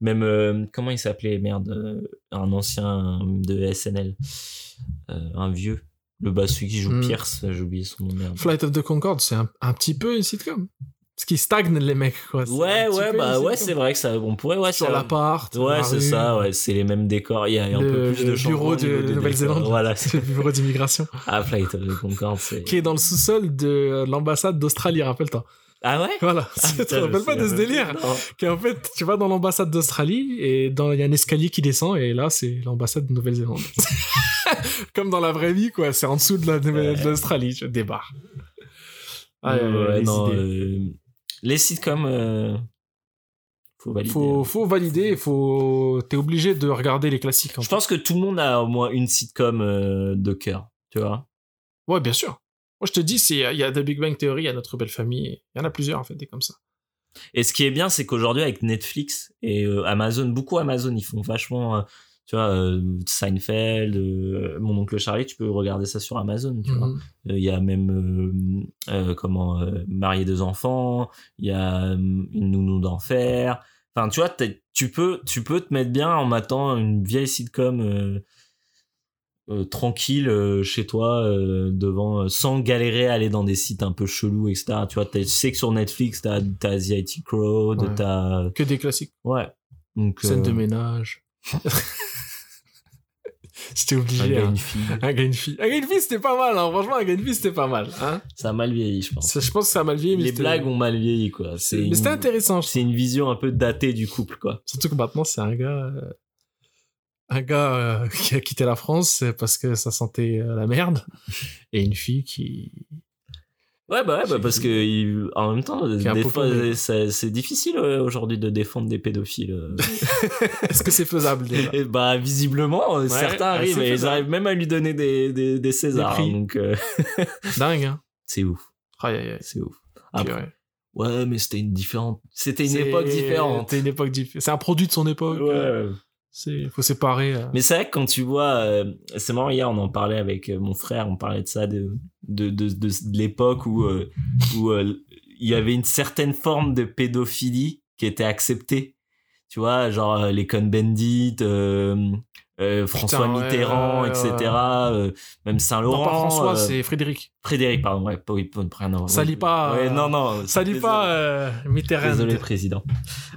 même euh, comment il s'appelait merde, euh, un ancien de SNL, euh, un vieux, le bas celui qui joue Hmm. Pierce, j'ai oublié son nom merde. Flight of the Concorde, c'est un, un petit peu une sitcom. Parce qu'ils stagnent les mecs, quoi. Ouais, ouais, peu bah ouais, c'est vrai que ça, on pourrait, ouais, Sur ça- l'appart. Ouais, la c'est ça, ouais, c'est les mêmes décors. Il y a un peu Le- plus le de bureau de. Nouvelle-Zélande. Voilà, C'est c'est le bureau d'immigration. ah, Flight of the Concorde, c'est. qui est dans le sous-sol de l'ambassade d'Australie, rappelle-toi. Ah ouais? Voilà. Ah, tu te rappelles pas de ce délire même plus. Non. Qui en fait, tu vas dans l'ambassade d'Australie et il y a un escalier qui descend et là c'est l'ambassade de Nouvelle-Zélande. Comme dans la vraie vie quoi, c'est en dessous de la Ouais. de l'Australie, je débarre. Ah, euh, ouais, les non, euh, les sitcoms, euh, faut valider. faut faut valider, faut t'es obligé de regarder les classiques. Je fait. pense que tout le monde a au moins une sitcom euh, de cœur, tu vois. Ouais, bien sûr. Moi je te dis, c'est il y a The Big Bang Theory, il y a Notre Belle Famille, il y en a plusieurs en fait des comme ça. Et ce qui est bien, c'est qu'aujourd'hui avec Netflix et euh, Amazon, beaucoup Amazon, ils font vachement, euh, tu vois, euh, Seinfeld, euh, Mon oncle Charlie, tu peux regarder ça sur Amazon, tu vois. Mhm. Euh, Il y a même euh, euh, comment euh, marier deux enfants, il y a euh, une nounou d'enfer. Enfin, tu vois, tu peux, tu peux te mettre bien en matant une vieille sitcom euh, tranquille euh, chez toi euh, devant, sans galérer à aller dans des sites un peu chelous, etc. Tu vois, tu sais que sur Netflix, t'as as The IT Crowd, Ouais. t'as Que des classiques. ouais. Donc Scène de ménage. J'étais un obligé. gars, hein. une fille. Un gars, une fille. Un gars, une fille, c'était pas mal, hein. Franchement, un gars, une fille, c'était pas mal, hein. Ça a mal vieilli, je pense. Ça, je pense que ça a mal vieilli, mais Les c'était- blagues ont mal vieilli, quoi. C'est Mais c'était intéressant. je C'est une vision un peu datée du couple, quoi. Surtout que maintenant, c'est un gars, un gars euh, qui a quitté la France parce que ça sentait euh, la merde, et une fille qui. Ouais, bah, ouais, bah parce que il- en même temps, des fois, c'est difficile euh, aujourd'hui de défendre des pédophiles. euh. Est-ce que c'est faisable déjà? Et bah, visiblement, euh, certains ouais, arrivent et ils arrivent même à lui donner des, des, des Césars. Des donc, Dingue, hein. c'est ouf. C'est ouf. Ouais. ouais, mais c'était une différente, c'était une époque différente. C'était une époque différente. C'est un produit de son époque. Ouais. C'est, faut séparer. euh. Mais c'est vrai que quand tu vois, euh, c'est marrant, hier on en parlait avec euh, mon frère, on parlait de ça, de, de, de, de, de l'époque où, euh, où euh, il y avait une certaine forme de pédophilie qui était acceptée. Tu vois, genre euh, les Cohn-Bendit, François ouais, Mitterrand, ouais, etc. ouais. euh, même Non, Saint-Laurent. pas François, c'est Frédéric. Frédéric, pardon, ouais, pas, pas, voir. Salis pas, non, non. Ça désolé. pas Mitterrand. Désolé, président.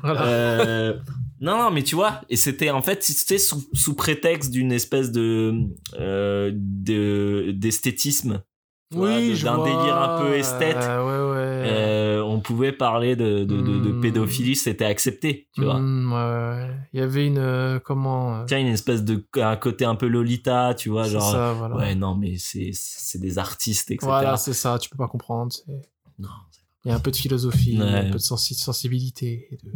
Voilà. Non, non, mais tu vois, et c'était en fait, c'était sous, sous prétexte d'une espèce de euh, de d'esthétisme, de- je d'un délire un peu esthète. Euh, ouais, ouais. Euh, on pouvait parler de de, de, de Hmm. pédophilie, c'était accepté, tu vois. Hmm, ouais. Il y avait une. euh, comment. euh, Tiens, une espèce de un côté un peu Lolita, tu vois, c'est genre. ça, voilà. Ouais, non, mais c'est c'est des artistes, etc. Voilà, c'est ça, tu peux pas comprendre. non, Il y a un peu de philosophie, Ouais. un peu de sensi- sensibilité. et de-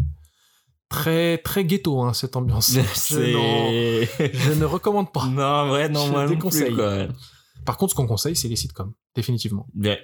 Très, très ghetto, hein, cette ambiance. Je, je ne recommande pas. non, ouais, non, Je moi non plus, quoi. Par contre, ce qu'on conseille, c'est les sitcoms. Définitivement. Ouais.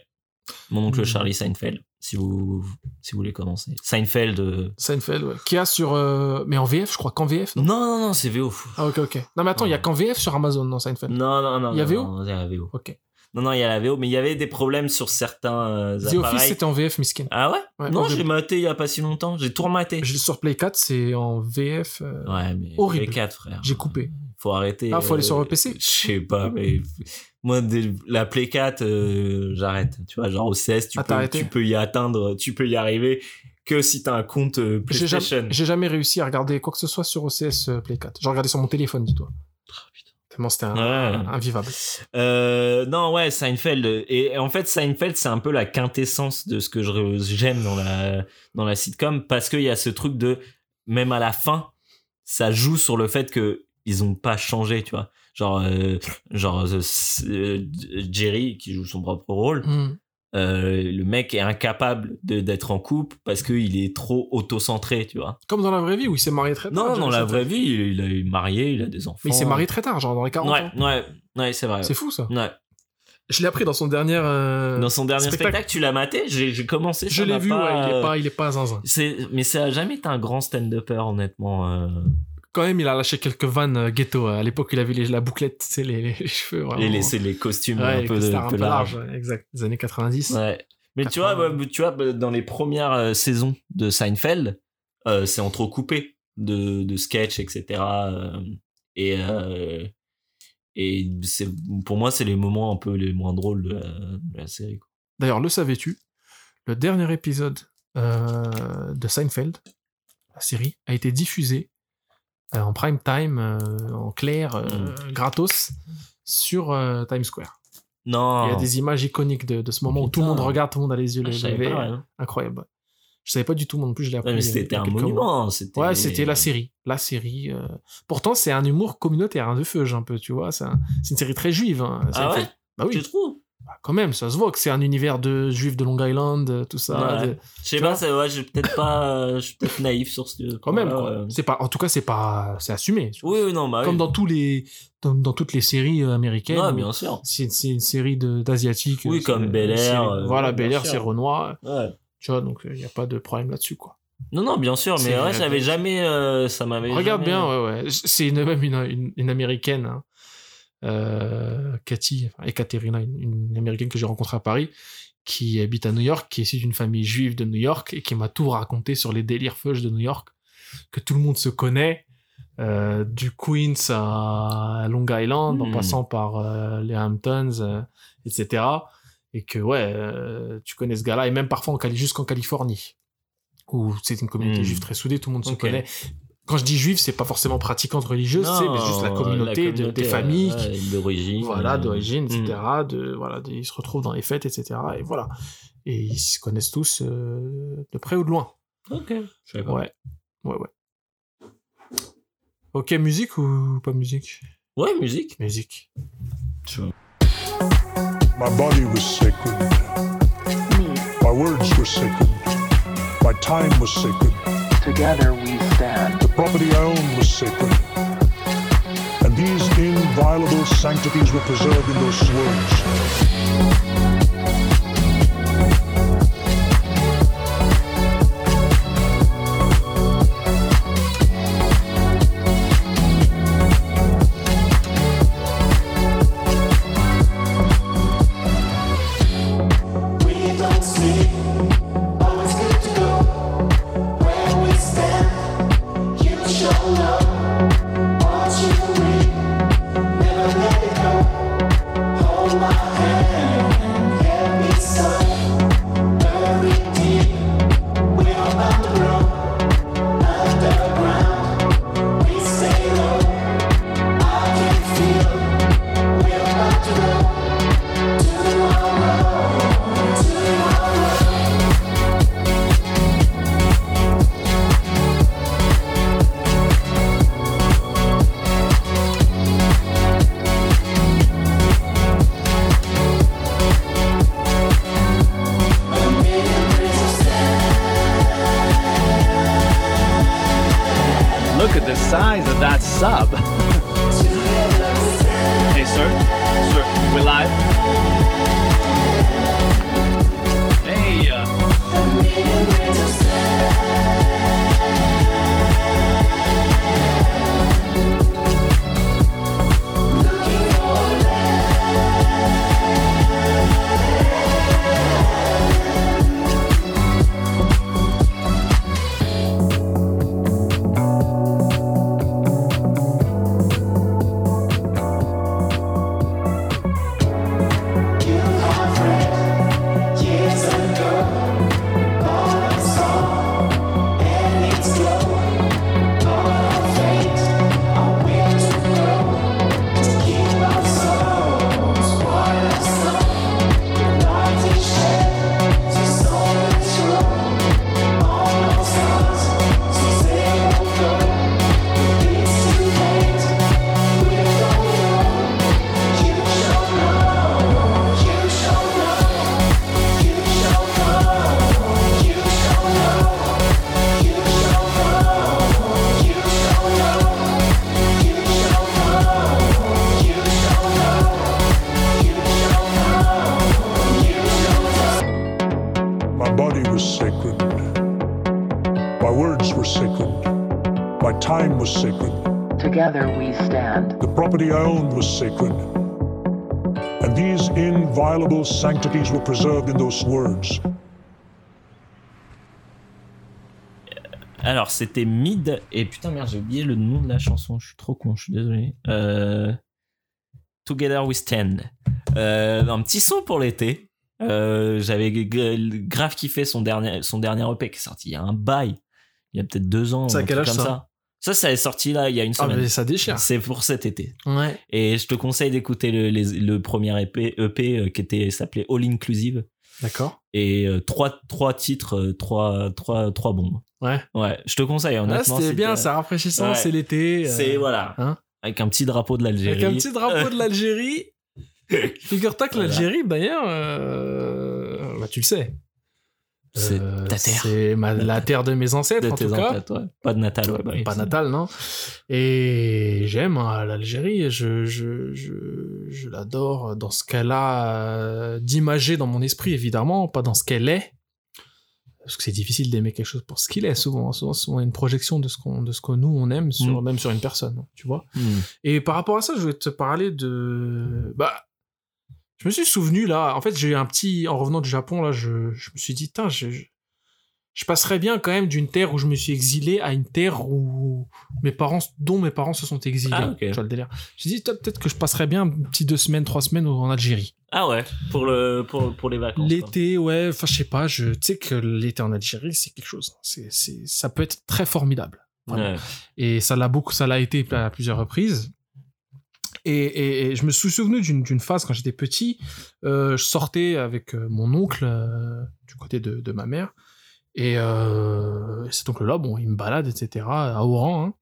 Mon oncle Hmm. Charlie Seinfeld, si vous, si vous voulez commencer. Seinfeld. euh, Seinfeld, ouais. Qui a sur. euh, Mais en VF, je crois qu'en VF, non? Non, non, non, c'est VO. Ah, ok, ok. Non, mais attends, il y a qu'en VF sur Amazon, non, Seinfeld? Non, non, non. Il y a VO Il y a VO. Ok. Non, non, il y a la VO, mais il y avait des problèmes sur certains euh, The Office, appareils. c'était en VF, miskin. Ah ouais, Ouais, Non, j'ai maté il y a pas si longtemps. J'ai tout rematé. Je sur Play 4, c'est en VF. euh, Ouais, mais Horrible. les quatre, frère. J'ai coupé. Faut arrêter. Ah, faut aller euh, sur le PC Je sais pas, mais moi, la Play 4, euh, j'arrête. Tu vois, genre au CS, tu, Ah, peux, tu peux y atteindre, tu peux y arriver que si t'as un compte euh, J'ai PlayStation. jamais, jamais réussi à regarder quoi que ce soit sur OCS euh, Play 4. J'ai regardé sur mon téléphone, dis-toi. Tellement c'était Ouais. invivable. Euh, non, ouais, Seinfeld. Et en fait, Seinfeld, c'est un peu la quintessence de ce que je- j'aime dans la, dans la sitcom parce qu'il y a ce truc de, même à la fin, ça joue sur le fait que ils ont pas changé, tu vois. Genre, euh, genre euh, Jerry, qui joue son propre rôle, Hmm. Euh, le mec est incapable d'être en couple parce qu'il est trop auto-centré, tu vois. Comme dans la vraie vie où il s'est marié très tard. Non, dans la vraie vie, il, il est marié, il a des enfants. Mais il s'est marié très tard, genre dans les 40 Ouais, ans. ouais, ouais, c'est vrai. C'est fou ça. Ouais. Je l'ai appris dans son dernier. euh, Dans son dernier spectacle. spectacle, tu l'as maté? J'ai commencé. Je l'ai vu, ouais, il est pas, il est pas zinzin. C'est, mais ça a jamais été un grand stand-upper, honnêtement. euh. Quand même, il a lâché quelques vannes euh, ghetto. À l'époque, il avait les- la bouclette, tu sais, les, les, les cheveux. Vraiment. Et laisser les costumes Ouais, un les peu, un peu larges. ouais, exact. Des années 90. Ouais. Mais tu vois, 80. ouais, tu vois, bah, dans les premières euh, saisons de Seinfeld, euh, c'est entrecoupé de, de sketchs, etc. euh, et euh, et c'est, pour moi, c'est les moments un peu les moins drôles de la, de la série. D'ailleurs, le savais-tu Le dernier épisode euh, de Seinfeld, la série, a été diffusé euh, en prime time, euh, en clair, euh, Mm. gratos, sur euh, Times Square. Non. Il y a des images iconiques de, de ce moment où tout le monde regarde, tout le monde a les yeux Ah, levés. Incroyable. Je savais pas du tout, moi non plus, je l'ai appris. Ouais, c'était un monument. C'était... Ouais, c'était la série. La série. euh, Pourtant, c'est un humour communautaire, un de feuge un peu, tu vois. C'est un- c'est une série très juive. hein, Ah ouais? Bah oui, Tu trouves? Quand même, ça se voit que c'est un univers de juifs de Long Island, euh, tout ça. Ouais. de- Je sais pas, c'est, ouais, j'ai peut-être pas, euh, je suis peut-être naïf sur ce. Quand même, quoi. C'est pas, en tout cas, c'est pas, c'est assumé. Oui, oui, non, bah Comme oui. dans tous les, dans, dans toutes les séries euh, américaines. Ouais, bien sûr. C'est une série d'asiatiques. Oui, comme Bel Air, euh, voilà, Bel Air, c'est Renoir. Ouais. Tu vois, donc il n'y a pas de problème là-dessus, quoi. Non, non, bien sûr, mais ouais, j'avais jamais, euh, ça m'avait. Regarde jamais- bien, ouais, ouais. C'est une- même une, une, une américaine, hein. Euh, Cathy, Ekaterina, une, une américaine que j'ai rencontrée à Paris, qui habite à New York, qui est issue d'une famille juive de New York et qui m'a tout raconté sur les délires feuges de New York, que tout le monde se connaît, euh, du Queens à Long Island, en Hmm. passant par euh, les Hamptons, euh, etc. Et que, ouais, tu connais ce gars-là, et même parfois jusqu'en Californie, où c'est une communauté Hmm. juive très soudée, tout le monde se connaît. Quand je dis juif, c'est pas forcément pratiquante religieuse, mais juste la Non, communauté, de- des familles, d'origine. voilà, euh, d'origine, etc. hmm. De, voilà, de- ils se retrouvent dans les fêtes, etc. Et voilà. Et ils se connaissent tous euh, de près ou de loin. Ok. Je pas. Ouais, ouais, ouais. Ok, musique ou pas musique? Ouais, musique. Musique. My body was sacred. My words were sacred. My time was sacred. Together we stand. The property I owned was sacred. And these inviolable sanctities were preserved in those words. We stand. The property I owned was sacred. And these inviolable sanctities were preserved in those words. Alors, c'était Mid. Et putain, merde, j'ai oublié le nom de la chanson. Je suis trop con, je suis désolé. Euh, Together We Stand. Euh, un petit son pour l'été. Euh, J'avais grave kiffé son dernier, son dernier EP qui est sorti il y a un bail. Il y a peut-être deux ans. Un quel âge, comme ça? Ça, ça est sorti là il y a une Ah, semaine. mais ça déchire. C'est pour cet été. Ouais. Et je te conseille d'écouter le, les- le premier EP, EP euh, qui était s'appelait All Inclusive D'accord. et euh, trois trois titres, euh, trois trois trois bombes. Ouais. Ouais, je te conseille Ah, c'était bien, c'est rafraîchissant, Ouais. c'est l'été. euh, C'est voilà. hein. Avec un petit drapeau de l'Algérie. Avec un petit drapeau de l'Algérie. Figure-toi que Voilà. l'Algérie, d'ailleurs, euh, bah, tu le sais. C'est Euh, ta terre. C'est la terre de mes ancêtres, de en tes tout cas. ouais. Pas de Natal, ouais. bah pas natal, non. Et j'aime hein, l'Algérie, je, je, je, je l'adore dans ce qu'elle a euh, d'imager dans mon esprit, évidemment, pas dans ce qu'elle est. Parce que c'est difficile d'aimer quelque chose pour ce qu'il est, souvent. Souvent, souvent, a une projection de ce, qu'on, de ce que nous, on aime, sur, Mm. même sur une personne, tu vois. Hmm. Et par rapport à ça, je vais te parler de. Bah, je me suis souvenu là. En fait, j'ai eu un petit. En revenant du Japon, là, je, je me suis dit, Tain, je, je, je passerais bien quand même d'une terre où je me suis exilé à une terre où mes parents, dont mes parents se sont exilés. Ah, ok. Tu vois le délire. J'ai dit, peut-être que je passerais bien un petit deux semaines, trois semaines en Algérie. Ah ouais, pour le pour, pour les vacances. L'été, ouais, enfin, je sais pas, je tu sais que l'été en Algérie, c'est quelque chose. C'est, c'est, ça peut être très formidable. Ouais. Et ça l'a beaucoup, ça l'a été à plusieurs reprises. Et, et- et je me suis souvenu d'une, phase quand j'étais petit. euh, je sortais avec euh, mon oncle euh, du côté de, de ma mère. Et euh, cet oncle-là, bon, il me balade, etc. à Oran, hein.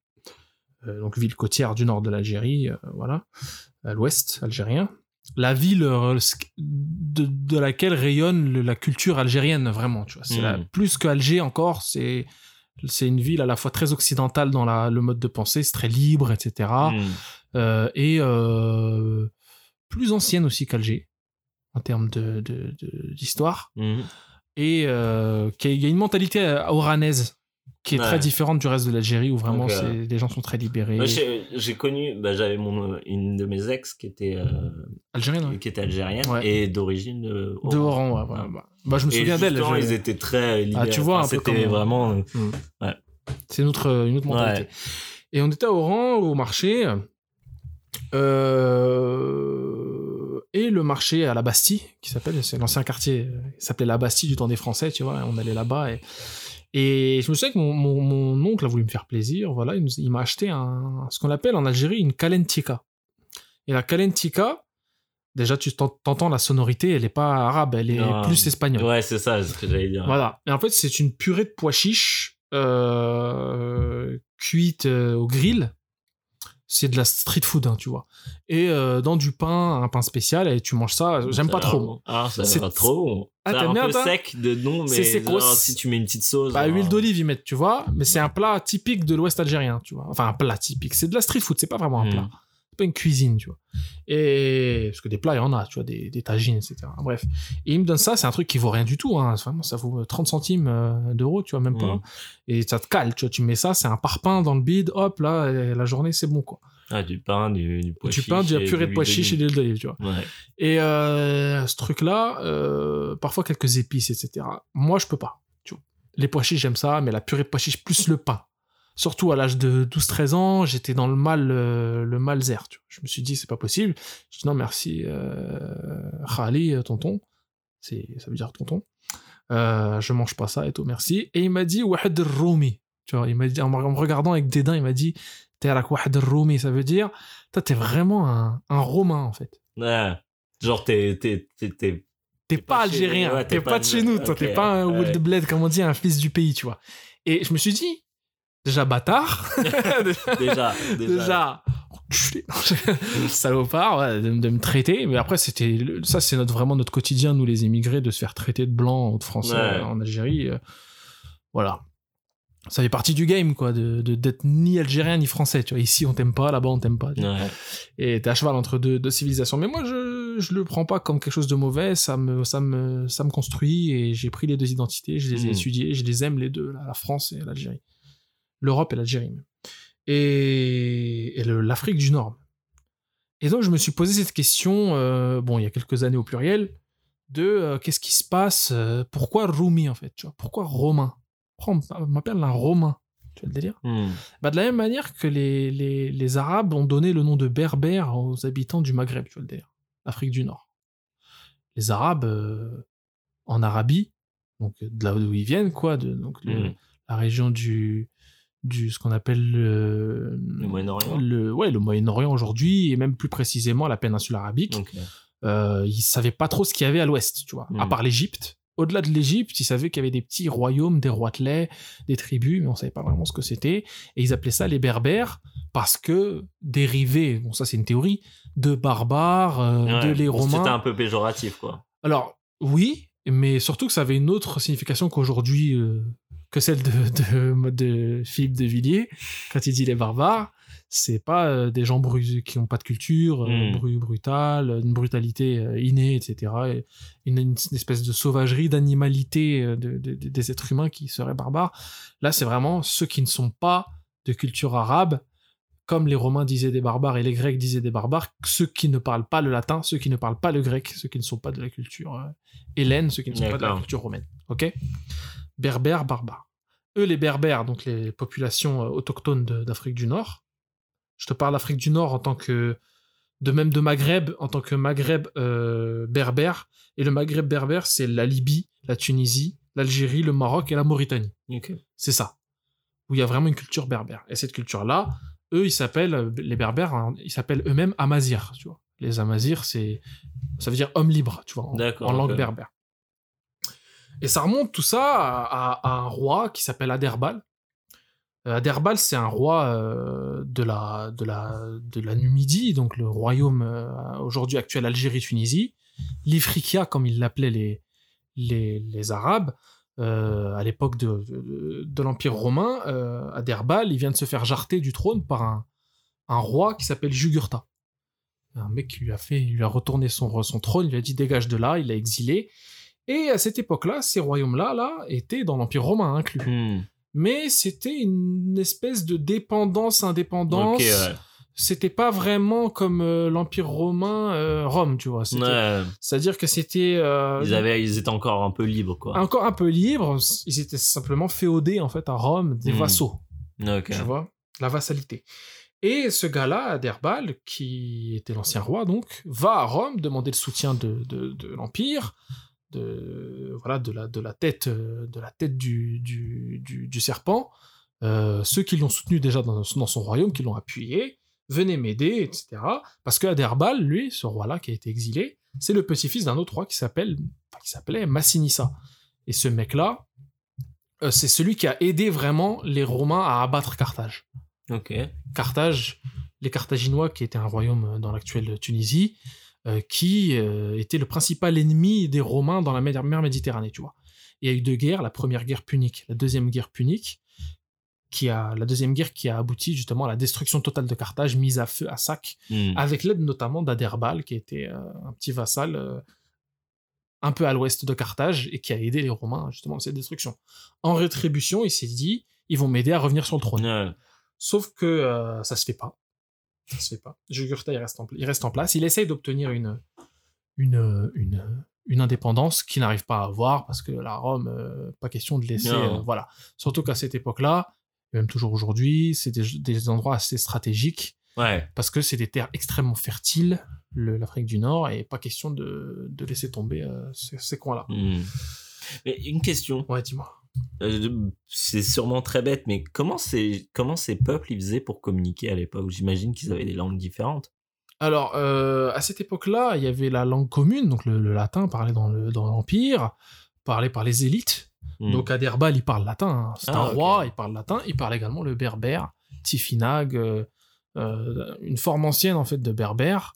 Donc ville côtière du nord de l'Algérie, voilà, à l'ouest algérien. La ville de, de laquelle rayonne le- la culture algérienne, vraiment, tu vois. C'est la- Mm. plus qu'Alger encore, c'est c'est une ville à la fois très occidentale dans la, le mode de pensée, c'est très libre, etc. Hmm. Euh, et euh, plus ancienne aussi qu'Alger, en termes de- de- de- d'histoire. Hmm. et euh, il y a une mentalité oranaise qui est Ouais. très différente du reste de l'Algérie, où vraiment les gens sont très libérés. J'ai connu, bah, j'avais mon une de mes ex qui était euh, Algérienne, ouais. qui était algérienne Ouais. et d'origine De Oran. Oran, ouais, ouais, bah, bah, je me souviens d'elle. ils étaient très libérés. tu vois, Enfin, un peu C'était vraiment. euh, Mm. Ouais. C'est une autre, une autre mentalité. Et on était à Oran, au marché. Euh, et le marché à la Bastille, qui s'appelle, c'est l'ancien quartier, il s'appelait la Bastille du temps des Français, tu vois. On allait là-bas et, Et je me souviens que mon, mon, mon oncle a voulu me faire plaisir, voilà, il, m'a acheté un, ce qu'on appelle en Algérie une kalentika. Et la kalentika, déjà tu t'en- t'entends la sonorité, elle est pas arabe, elle est Non. plus espagnole. Ouais, c'est ça, c'est ce que j'allais dire. Voilà. Et en fait, c'est une purée de pois chiches euh, cuite euh, au grill. C'est de la street food, hein, tu vois. Et euh, dans du pain, un pain spécial, et tu manges ça. J'aime Ça pas trop. bon. Ah, C'est- l'air trop bon. Ah, un peu sec de nom, mais C'est- si tu mets une petite sauce. Bah, huile d'olive, ils mettent, tu vois. Mais c'est un plat typique de l'Ouest algérien, tu vois. Enfin, un plat typique. C'est de la street food, c'est pas vraiment un Hmm. plat. Pas une cuisine, tu vois. Et parce que des plats, il y en a, tu vois, des, des tagines, etc. Bref. Et il me donne ça, c'est un truc qui vaut rien du tout. Hein. Vraiment, ça vaut 30 centimes euh, d'euros, tu vois, même pas. Hmm. Et ça te cale, tu vois. Tu mets ça, c'est un parpaing dans le bide, hop, là, la journée, c'est bon, quoi. Ah, du pain, du, du pois du chiche pain, du et purée de pois chiches et de l'huile d'olive, tu vois. Ouais. Et euh, ce truc-là, euh, parfois quelques épices, etc. Moi, je peux pas. Tu vois. Les pois chiches, j'aime ça, mais la purée de pois plus le pain. Surtout à l'âge de 12-13 ans, j'étais dans le mal, euh, le mal. Tu vois. Je me suis dit, c'est pas possible. Je dis non, merci, euh, Khali, euh, tonton. C'est, ça veut dire tonton. Euh, je mange pas ça et tout, merci. Et il m'a dit, Wahed Roumi. Tu vois, il m'a dit, en me regardant avec dédain, il m'a dit, t'es à la Wahed Roumi, ça veut dire, toi, t'es vraiment un, un romain, en fait. Ouais. Genre, t'es, t'es, t'es, t'es- pas algérien, ouais, t'es pas, de chez nous, t'es pas un. Wold Bled, comme on dit, un fils du pays, tu vois. Et je me suis dit, déjà bâtard, déjà, déjà. enculé, salopard, ouais, de, de me traiter, mais après, c'était, ça, c'est notre, vraiment notre quotidien, nous, les émigrés, de se faire traiter de blanc ou de français Ouais. euh, en Algérie. euh, voilà. Ça fait partie du game, quoi, de, d'être ni algérien ni français, tu vois. Ici, on t'aime pas, là-bas, on t'aime pas. Ouais. et t'es à cheval entre deux, deux civilisations. Mais moi, je, je le prends pas comme quelque chose de mauvais, ça me, ça me, ça me construit, et j'ai pris les deux identités, je les ai Mhm. étudiées, je les aime les deux, la France et l'Algérie. L'Europe et l'Algérie. Et, l'Afrique du Nord. Et donc, je me suis posé cette question, euh, bon, il y a quelques années au pluriel, de euh, qu'est-ce qui se passe, euh, pourquoi Rumi en fait, tu vois, pourquoi Romain? On m'appelle un Romain Tu vois le délire? Hmm. bah, de la même manière que les, les, les Arabes ont donné le nom de berbère aux habitants du Maghreb, tu vois le délire, Afrique du Nord. Les Arabes, en Arabie, donc de là où ils viennent, quoi, de, donc le- Hmm. la région du, du ce qu'on appelle le, Le Moyen-Orient. le, ouais, le Moyen-Orient aujourd'hui, et même plus précisément la péninsule arabique, Donc, euh, ils savaient pas trop ce qu'il y avait à l'ouest, tu vois. À Mm. part l'Égypte. Au-delà de l'Égypte, ils savaient qu'il y avait des petits royaumes, des roitelets, des tribus, mais on savait pas vraiment ce que c'était. Et ils appelaient ça les Berbères parce que dérivés, bon ça c'est une théorie, de barbares, euh, ouais. de les C'était Romains. un peu péjoratif, quoi. Alors oui, mais surtout que ça avait une autre signification qu'aujourd'hui euh, que celle de, de, de Philippe de Villiers quand il dit les barbares. C'est pas euh, des gens bru- qui ont pas de culture, euh, Mm. bru- brutale, une brutalité euh, innée, etc. Et une, une espèce de sauvagerie, d'animalité euh, de- de- de- des êtres humains qui seraient barbares. Là, c'est vraiment ceux qui ne sont pas de culture arabe, comme les Romains disaient des barbares et les Grecs disaient des barbares, ceux qui ne parlent pas le latin, ceux qui ne parlent pas le grec, ceux qui ne sont pas de la culture hellène, ceux qui ne sont pas de la culture romaine. Ok? Berbères, barbares. Eux, les berbères, donc les populations euh, autochtones d'Afrique du Nord, je te parle d'Afrique du Nord en tant que. De même de Maghreb, en tant que Maghreb euh, berbère. Et le Maghreb berbère, c'est la Libye, la Tunisie, l'Algérie, le Maroc et la Mauritanie. C'est ça. Où il y a vraiment une culture berbère. Et cette culture-là, eux, ils s'appellent, euh, les berbères, hein, ils s'appellent eux-mêmes Amazirs, tu vois. Les Amazirs, c'est, ça veut dire homme libre, tu vois, en, langue berbère. Et ça remonte tout ça à, un roi qui s'appelle Aderbal. Euh, Aderbal, c'est un roi euh, de, la, de, la, de la Numidie, donc le royaume euh, aujourd'hui actuel Algérie-Tunisie. L'Ifriqiya, comme ils l'appelaient les, les, les Arabes, à l'époque de, de, l'Empire romain, Aderbal, il vient de se faire jarter du trône par un, un roi qui s'appelle Jugurtha. Un mec qui lui a fait, il lui a retourné son, son trône, il lui a dit dégage de là, il l'a exilé. Et à cette époque-là, ces royaumes-là, là, étaient dans l'Empire romain inclus. Hmm. Mais c'était une espèce de dépendance-indépendance. Ok, ouais. C'était pas vraiment comme euh, l'Empire romain, euh, Rome, tu vois. Ouais. C'est-à-dire que c'était euh, Ils, avaient, ils étaient encore un peu libres, quoi. encore un peu libre. Ils étaient simplement féodés, en fait, à Rome, des Hmm. vassaux, tu vois. La vassalité. Et ce gars-là, Aderbal, qui était l'ancien roi, donc, va à Rome demander le soutien de, de, de l'Empire, de voilà de la de la tête euh, de la tête du du, du, du serpent, euh, ceux qui l'ont soutenu déjà dans, dans son royaume, qui l'ont appuyé, venez m'aider, etc. Parce que Adherbal, lui, ce roi-là qui a été exilé, c'est le petit-fils d'un autre roi qui s'appelle enfin, qui s'appelait Massinissa. Et ce mec-là, euh, c'est celui qui a aidé vraiment les Romains à abattre Carthage. Ok. Carthage, les Carthaginois, qui étaient un royaume dans l'actuelle Tunisie, qui euh, était le principal ennemi des Romains dans la mer Méditerranée, tu vois. Il y a eu deux guerres, la première guerre punique, la deuxième guerre punique, qui a la deuxième guerre qui a abouti justement à la destruction totale de Carthage, mise à feu, à sac, Hmm. avec l'aide notamment d'Aderbal, qui était euh, un petit vassal euh, un peu à l'ouest de Carthage et qui a aidé les Romains justement dans cette destruction. En rétribution, il s'est dit, ils vont m'aider à revenir sur le trône. Sauf que euh, ça se fait pas. Ça se fait pas. Jugurtha, il reste en, pla- il reste en place. Il essaye d'obtenir une, une, une, une indépendance qu'il n'arrive pas à avoir parce que la Rome, euh, pas question de laisser. Euh, voilà. Surtout qu'à cette époque-là, et même toujours aujourd'hui, c'est des, des endroits assez stratégiques Ouais. parce que c'est des terres extrêmement fertiles, le- l'Afrique du Nord, et pas question de, de laisser tomber euh, ces, ces coins-là. Hmm. Mais une question. Ouais, dis-moi. Euh, c'est sûrement très bête, mais comment ces, comment ces peuples ils faisaient pour communiquer à l'époque? J'imagine qu'ils avaient des langues différentes. Alors, euh, à cette époque-là, il y avait la langue commune, donc le, le latin parlé dans le- dans l'Empire, parlé par les élites. Hmm. Donc Adherbal, il parle latin. hein. C'est Ah, un roi, il parle latin. Il parle également le berbère, Tifinag, euh, euh, une forme ancienne en fait de berbère,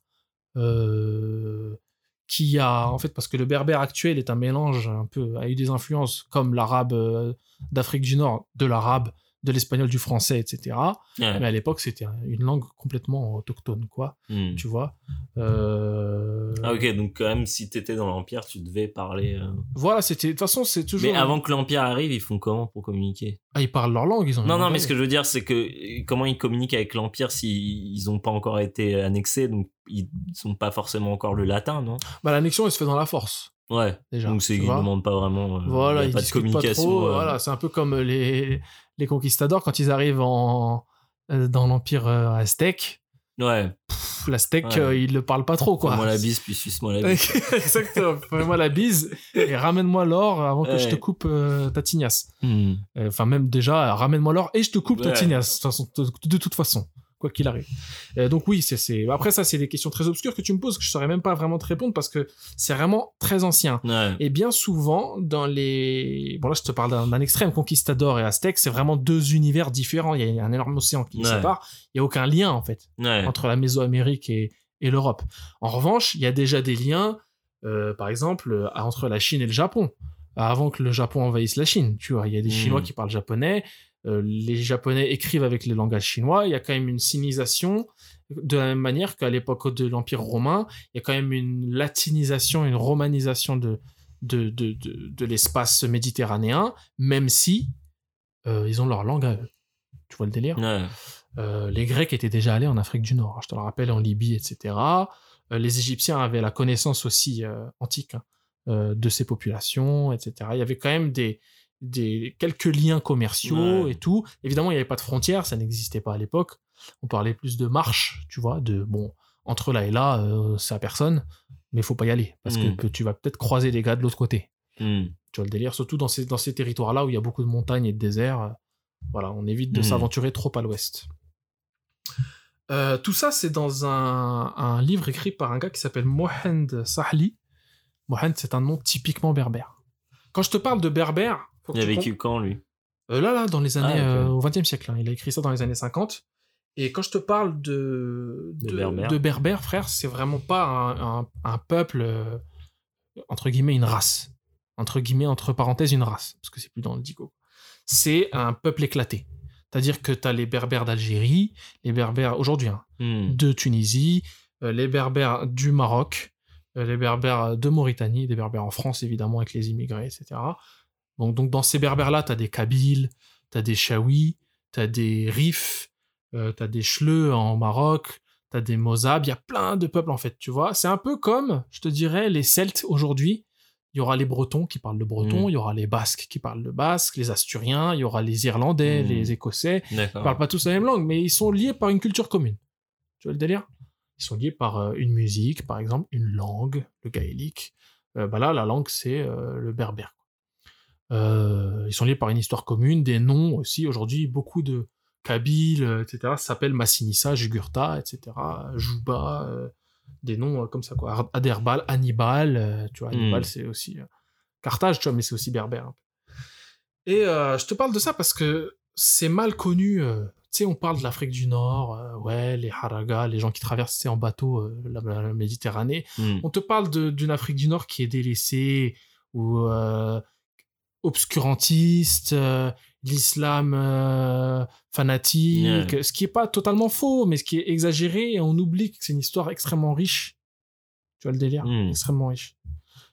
qui a en fait parce que le berbère actuel est un mélange un peu a eu des influences comme l'arabe euh, d'Afrique du Nord, de l'arabe, de l'espagnol, du français, etc. Ouais. Mais à l'époque, c'était une langue complètement autochtone, quoi. Hmm. Tu vois. Euh, Ah ok, donc quand même, si t'étais dans l'Empire, tu devais parler... euh, Voilà, c'était. De toute façon, c'est toujours. Mais avant que l'Empire arrive, ils font comment pour communiquer? Ah, ils parlent leur langue, ils ont. Non, non, mais ce que je veux dire, c'est que comment ils communiquent avec l'Empire s'ils ils ont pas encore été annexés, donc ils sont pas forcément encore le latin, non? Bah, l'annexion, elle se fait dans la force. Ouais, Déjà, donc c'est ils vois. demandent pas vraiment... euh, Voilà, y a pas de pas communication. trop. euh, Voilà, c'est un peu comme les, les conquistadors quand ils arrivent en euh, dans l'empire euh, aztèque. Ouais, Pff, L'aztèque, Ouais. euh, il le parle pas trop, quoi. moi la bise, puis suce-moi la bise. Exactement. Fais-moi la bise et ramène-moi l'or avant que Ouais. je te coupe euh, ta tignasse. Hmm. Euh, Enfin, même déjà, ramène-moi l'or et je te coupe ta tignasse. De toute façon, quoi qu'il arrive. Euh, donc oui, c'est. Après ça, c'est des questions très obscures que tu me poses que je saurais même pas vraiment te répondre parce que c'est vraiment très ancien. Ouais. Et bien souvent, dans les... Bon là, je te parle d'un, extrême conquistador et aztèque, c'est vraiment deux univers différents. Il y a un énorme océan qui les Ouais. sépare. Il y a aucun lien, en fait, Ouais. entre la Mésoamérique et, et l'Europe. En revanche, il y a déjà des liens, euh, par exemple, entre la Chine et le Japon. Avant que le Japon envahisse la Chine, tu vois, il y a des Mm. Chinois qui parlent japonais, les Japonais écrivent avec le langage chinois, il y a quand même une sinisation, de la même manière qu'à l'époque de l'Empire romain, il y a quand même une latinisation, une romanisation de, de, de, de, de l'espace méditerranéen, même si euh, ils ont leur langue à eux. Tu vois le délire? Ouais. euh, les Grecs étaient déjà allés en Afrique du Nord, hein, je te le rappelle, en Libye, etc. Euh, les Égyptiens avaient la connaissance aussi euh, antique hein, euh, de ces populations, etc. Il y avait quand même des, des quelques liens commerciaux Ouais. et tout. Évidemment, il n'y avait pas de frontières, ça n'existait pas à l'époque. On parlait plus de marche, tu vois, de bon entre là et là, euh, c'est à personne, mais il faut pas y aller parce Mm. que tu vas peut-être croiser des gars de l'autre côté Hmm. tu vois le délire, surtout dans ces, dans ces territoires-là où il y a beaucoup de montagnes et de déserts. euh, Voilà, on évite de Mhm. s'aventurer trop à l'ouest. Euh, tout ça, c'est dans un, un livre écrit par un gars qui s'appelle Mohand Sahli. Mohand, c'est un nom typiquement berbère. Quand je te parle de berbère, Il a vécu quand, lui? Euh, là, là, dans les années, Ah, ok. euh, au XXe siècle. hein. Il a écrit ça dans les années 50. Et quand je te parle de, De berbère. de berbère, frère, c'est vraiment pas un, un- un peuple, euh, entre guillemets, une race. Entre guillemets, entre parenthèses, une race. Parce que c'est plus dans le dico. C'est un peuple éclaté. C'est-à-dire que tu as les berbères d'Algérie, les berbères, aujourd'hui, hein, Hmm. de Tunisie, euh, les berbères du Maroc, euh, les berbères de Mauritanie, des berbères en France évidemment avec les immigrés, etc. Donc, donc dans ces berbères-là, tu as des Kabyles, tu as des Chaouis, tu as des Rifs, euh, tu as des Chleux en Maroc, tu as des Mozabes, il y a plein de peuples en fait, tu vois. C'est un peu comme, je te dirais, les Celtes aujourd'hui. Il y aura les Bretons qui parlent le breton, Mm. il y aura les Basques qui parlent le basque, les Asturiens, il y aura les Irlandais, Mm. les Écossais, ils parlent pas tous la même langue, mais ils sont liés par une culture commune. Tu vois le délire? Ils sont liés par euh, une musique, par exemple, une langue, le gaélique, Euh, bah là, la langue, c'est euh, le berbère. Euh, ils sont liés par une histoire commune, des noms aussi. Aujourd'hui, beaucoup de Kabyles, euh, etc., s'appellent Massinissa, Jugurtha, etc., Jouba, euh, des noms euh, comme ça, quoi. Aderbal, Hannibal, tu vois, Hannibal, Mm. c'est aussi Carthage, tu vois, mais c'est aussi berbère. Et je te parle de ça parce que c'est mal connu. tu sais, on parle de l'Afrique du Nord, euh, ouais, les Haragas, les gens qui traversent en bateau euh, la, la Méditerranée. Hmm. On te parle d'une Afrique du Nord qui est délaissée ou euh, obscurantiste, euh, l'islam euh, fanatique, ce qui est pas totalement faux, mais ce qui est exagéré et on oublie que c'est une histoire extrêmement riche. Tu vois le délire? Mm. Extrêmement riche.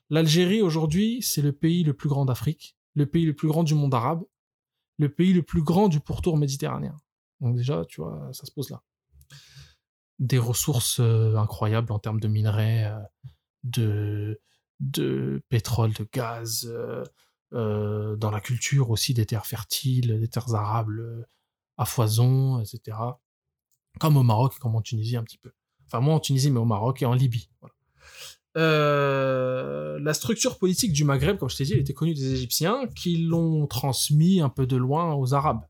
L'Algérie aujourd'hui, c'est le pays le plus grand d'Afrique, le pays le plus grand du monde arabe, le pays le plus grand du pourtour méditerranéen. Donc déjà, tu vois, ça se pose là. Des ressources euh, incroyables en termes de minerais, de, de pétrole, de gaz, euh, dans la culture aussi des terres fertiles, des terres arables euh, à foison, etc. Comme au Maroc, comme en Tunisie un petit peu. Enfin, moins en Tunisie, mais au Maroc et en Libye. Euh, la structure politique du Maghreb, comme je t'ai dit, elle était connue des Égyptiens qui l'ont transmis un peu de loin aux Arabes.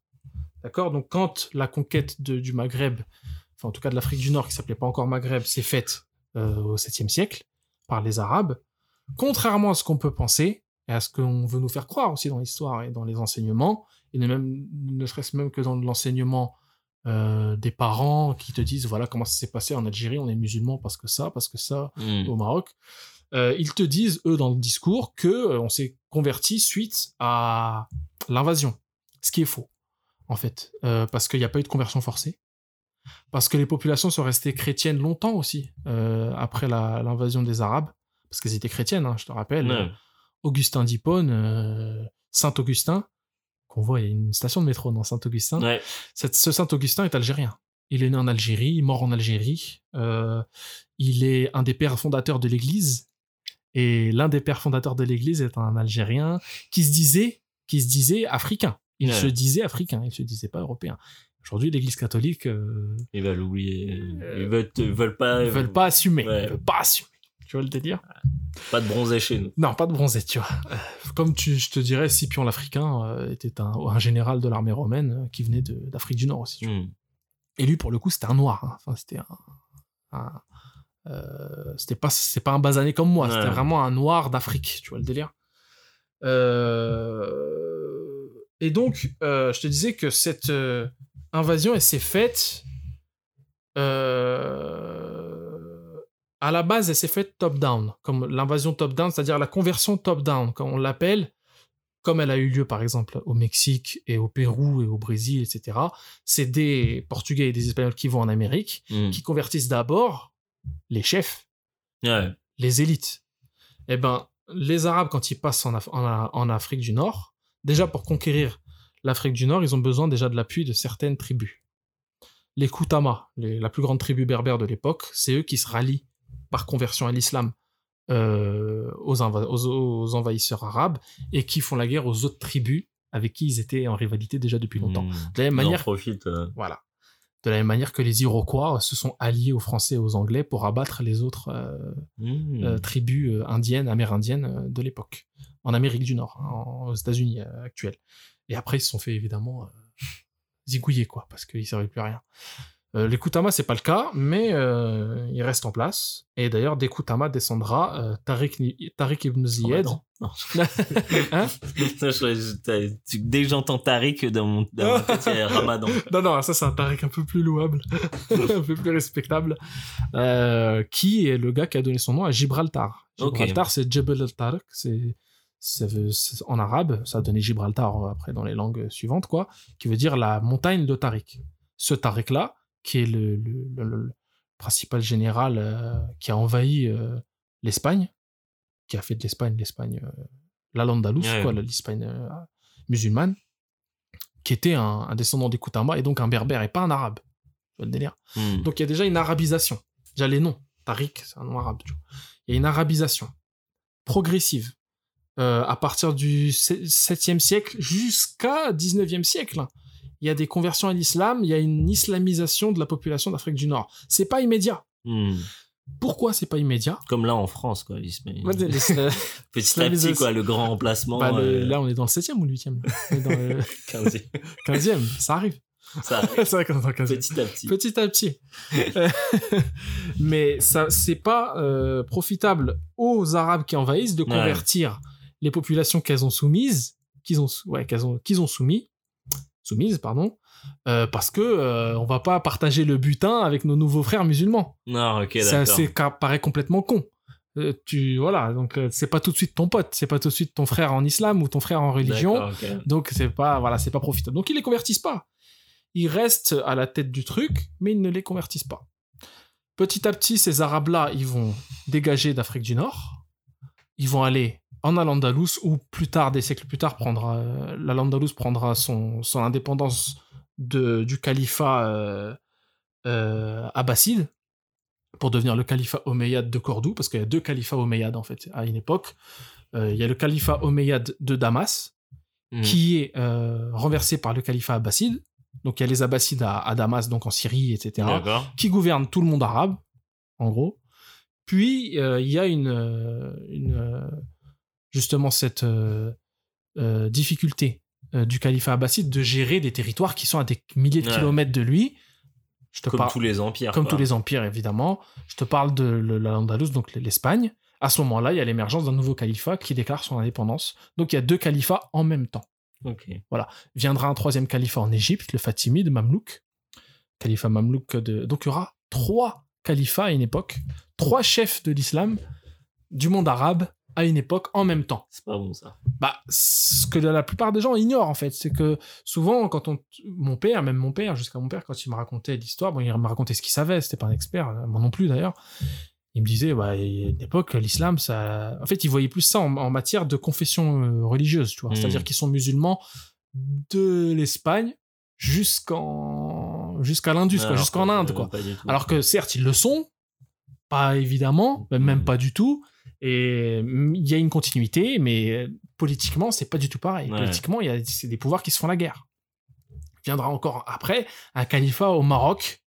D'accord? Donc, quand la conquête du Maghreb, enfin, en tout cas de l'Afrique du Nord, qui s'appelait pas encore Maghreb, s'est faite au 7e siècle par les Arabes, contrairement à ce qu'on peut penser, et à ce qu'on veut nous faire croire aussi dans l'histoire et dans les enseignements, et ne, même, ne serait-ce même que dans l'enseignement euh, des parents qui te disent voilà comment ça s'est passé en Algérie, on est musulman parce que ça, parce que ça, Hmm. au Maroc, euh, ils te disent, eux, dans le discours, que euh, on s'est converti suite à l'invasion. Ce qui est faux, en fait. Parce qu'il n'y a pas eu de conversion forcée. Parce que les populations sont restées chrétiennes longtemps aussi, après l'invasion des Arabes. Parce qu'elles étaient chrétiennes, hein, je te rappelle. Augustin d'Hippone, euh, Saint-Augustin, qu'on voit, il y a une station de métro dans Saint-Augustin. Ouais. Ce Saint-Augustin est algérien. Il est né en Algérie, mort en Algérie. Euh, il est un des pères fondateurs de l'Église. Et l'un des pères fondateurs de l'Église est un Algérien qui se disait, qui se disait africain. Il Ouais. se disait africain, il se disait pas européen. Aujourd'hui, l'Église catholique, euh, Ils veulent oublier. Ils veulent, ils veulent pas. ils veulent pas assumer. Ouais. Ils veulent pas assumer. Tu vois le délire? Pas de bronzer chez nous. Non, pas de bronzé, tu vois. Euh, Comme tu, je te dirais, Scipion l'Africain euh, était un, un général de l'armée romaine euh, qui venait d'Afrique du Nord aussi. tu vois. Hmm. Et lui, pour le coup, c'était un noir. hein. Enfin, c'était un. un- euh, c'était pas, c'est pas un basané comme moi. Ouais. C'était vraiment un noir d'Afrique. Tu vois le délire. Euh, Et donc, euh, je te disais que cette invasion, elle s'est faite. À la base, elle s'est faite top-down, comme l'invasion top-down, c'est-à-dire la conversion top-down, comme on l'appelle, comme elle a eu lieu par exemple au Mexique et au Pérou et au Brésil, etc. C'est des Portugais et des Espagnols qui vont en Amérique, Hmm. qui convertissent d'abord les chefs, Ouais. les élites. Eh ben, les Arabes, quand ils passent en, Af- en A- en Afrique du Nord, déjà pour conquérir l'Afrique du Nord, ils ont besoin déjà de l'appui de certaines tribus. Les Koutama, les- la plus grande tribu berbère de l'époque, c'est eux qui se rallient par conversion à l'islam euh, aux, aux- aux envahisseurs arabes et qui font la guerre aux autres tribus avec qui ils étaient en rivalité déjà depuis longtemps. Hmm. De la même manière, euh. voilà. De la même manière que les Iroquois se sont alliés aux Français et aux Anglais pour abattre les autres euh, Hmm. euh, tribus euh, indiennes, amérindiennes euh, de l'époque, en Amérique du Nord, hein, aux États-Unis euh, actuels. Et après, ils se sont fait évidemment euh, zigouiller, quoi, parce qu'ils ne servaient plus à rien. Euh, les Koutama, c'est pas le cas, mais euh, ils restent en place. Et d'ailleurs, des Koutama descendra euh, Tariq, ibn Oh, Ziyad. attends. Non. Hein? Je- Dès que j'entends Tariq dans mon, dans ma tête, il Ramadan. non, non, ça c'est un Tariq un peu plus louable, un peu plus respectable, euh, qui est le gars qui a donné son nom à Gibraltar? Gibraltar, c'est Jebel al-Tariq, c'est ça veut- en arabe, ça a donné Gibraltar après dans les langues suivantes, quoi, qui veut dire la montagne de Tariq. Ce Tariq-là, qui est le, le- le- le principal général euh, qui a envahi euh, l'Espagne, qui a fait de l'Espagne l'Espagne, euh, l'Al-Andalus, Ouais. quoi, l'Espagne musulmane, qui était un, un descendant des Koutama et donc un berbère et pas un arabe. Tu vois le délire. Hmm. Donc il y a déjà une arabisation. Déjà les noms. Tariq, c'est un nom arabe. Il y a une arabisation progressive euh, à partir du 7e siècle jusqu'à 19e siècle. Il y a des conversions à l'islam, il y a une islamisation de la population d'Afrique du Nord. C'est pas immédiat. Hmm. Pourquoi c'est pas immédiat? Comme là en France, quoi. Ouais, Petit à petit, quoi, le grand remplacement. bah, le- euh, Là, on est dans le 7 ou le 8 On est dans le 15e. 15e, ça arrive. Ça, est dans le 15e. petit à petit. Petit à petit. Mais ça, c'est pas euh, profitable aux Arabes qui envahissent de Ouais. convertir les populations qu'elles ont soumises, qu'ils ont, ouais, qu'elles ont, qu'ils ont soumis, soumises, pardon, euh, parce que euh, on va pas partager le butin avec nos nouveaux frères musulmans. Non, ok, ça, d'accord. c'est ça paraît complètement con. Euh, tu voilà, donc euh, c'est pas tout de suite ton pote, c'est pas tout de suite ton frère en islam ou ton frère en religion. Donc c'est pas voilà, c'est pas profitable. Donc ils les convertissent pas. Ils restent à la tête du truc, mais ils ne les convertissent pas. Petit à petit, ces Arabes-là, ils vont dégager d'Afrique du Nord. Ils vont aller en Al-Andalus, où plus tard, des siècles plus tard, prendra euh, l'Al-Andalus prendra son, son indépendance de, du califat euh, euh, abbasside pour devenir le califat omeyyade de Cordoue, parce qu'il y a deux califats omeyyades en fait à une époque. Euh, il y a le califat omeyyade de Damas, Hmm. qui est renversé par le califat abbasside. Donc il y a les abbassides à, à Damas, donc en Syrie, etc., qui gouvernent tout le monde arabe, en gros. Puis il y a une, une justement cette euh, euh, difficulté euh, du califat abbasside de gérer des territoires qui sont à des milliers de Ouais. kilomètres de lui. Je te Comme tous les empires. comme quoi. tous les empires évidemment. Je te parle de l'Andalus, donc l'Espagne. À ce moment-là, il y a l'émergence d'un nouveau califat qui déclare son indépendance. Donc il y a deux califats en même temps. Ok. Viendra un troisième califat en Égypte, le Fatimide, Mamelouk. Califat Mamelouk de... Donc il y aura trois califats à une époque, trois chefs de l'islam du monde arabe à une époque en même temps. C'est pas bon ça. Bah, ce que la plupart des gens ignorent en fait, c'est que souvent quand on, mon père, même mon père, jusqu'à mon père, quand il me racontait l'histoire, bon, il me racontait ce qu'il savait, c'était pas un expert, euh, moi non plus d'ailleurs. Il me disait, bah, il y a une époque, l'islam, ça, en fait, il voyait plus ça en, en matière de confession euh, religieuse, tu vois, Mm. c'est-à-dire qu'ils sont musulmans de l'Espagne jusqu'en, jusqu'à l'Indus, Alors jusqu'en que, Inde, quoi. Alors que certes, ils le sont, pas évidemment, même Mhm. pas du tout. Et il y a une continuité, mais euh, politiquement, c'est pas du tout pareil. Ouais. Politiquement, il y a c'est des pouvoirs qui se font la guerre. Viendra encore après un califat au Maroc.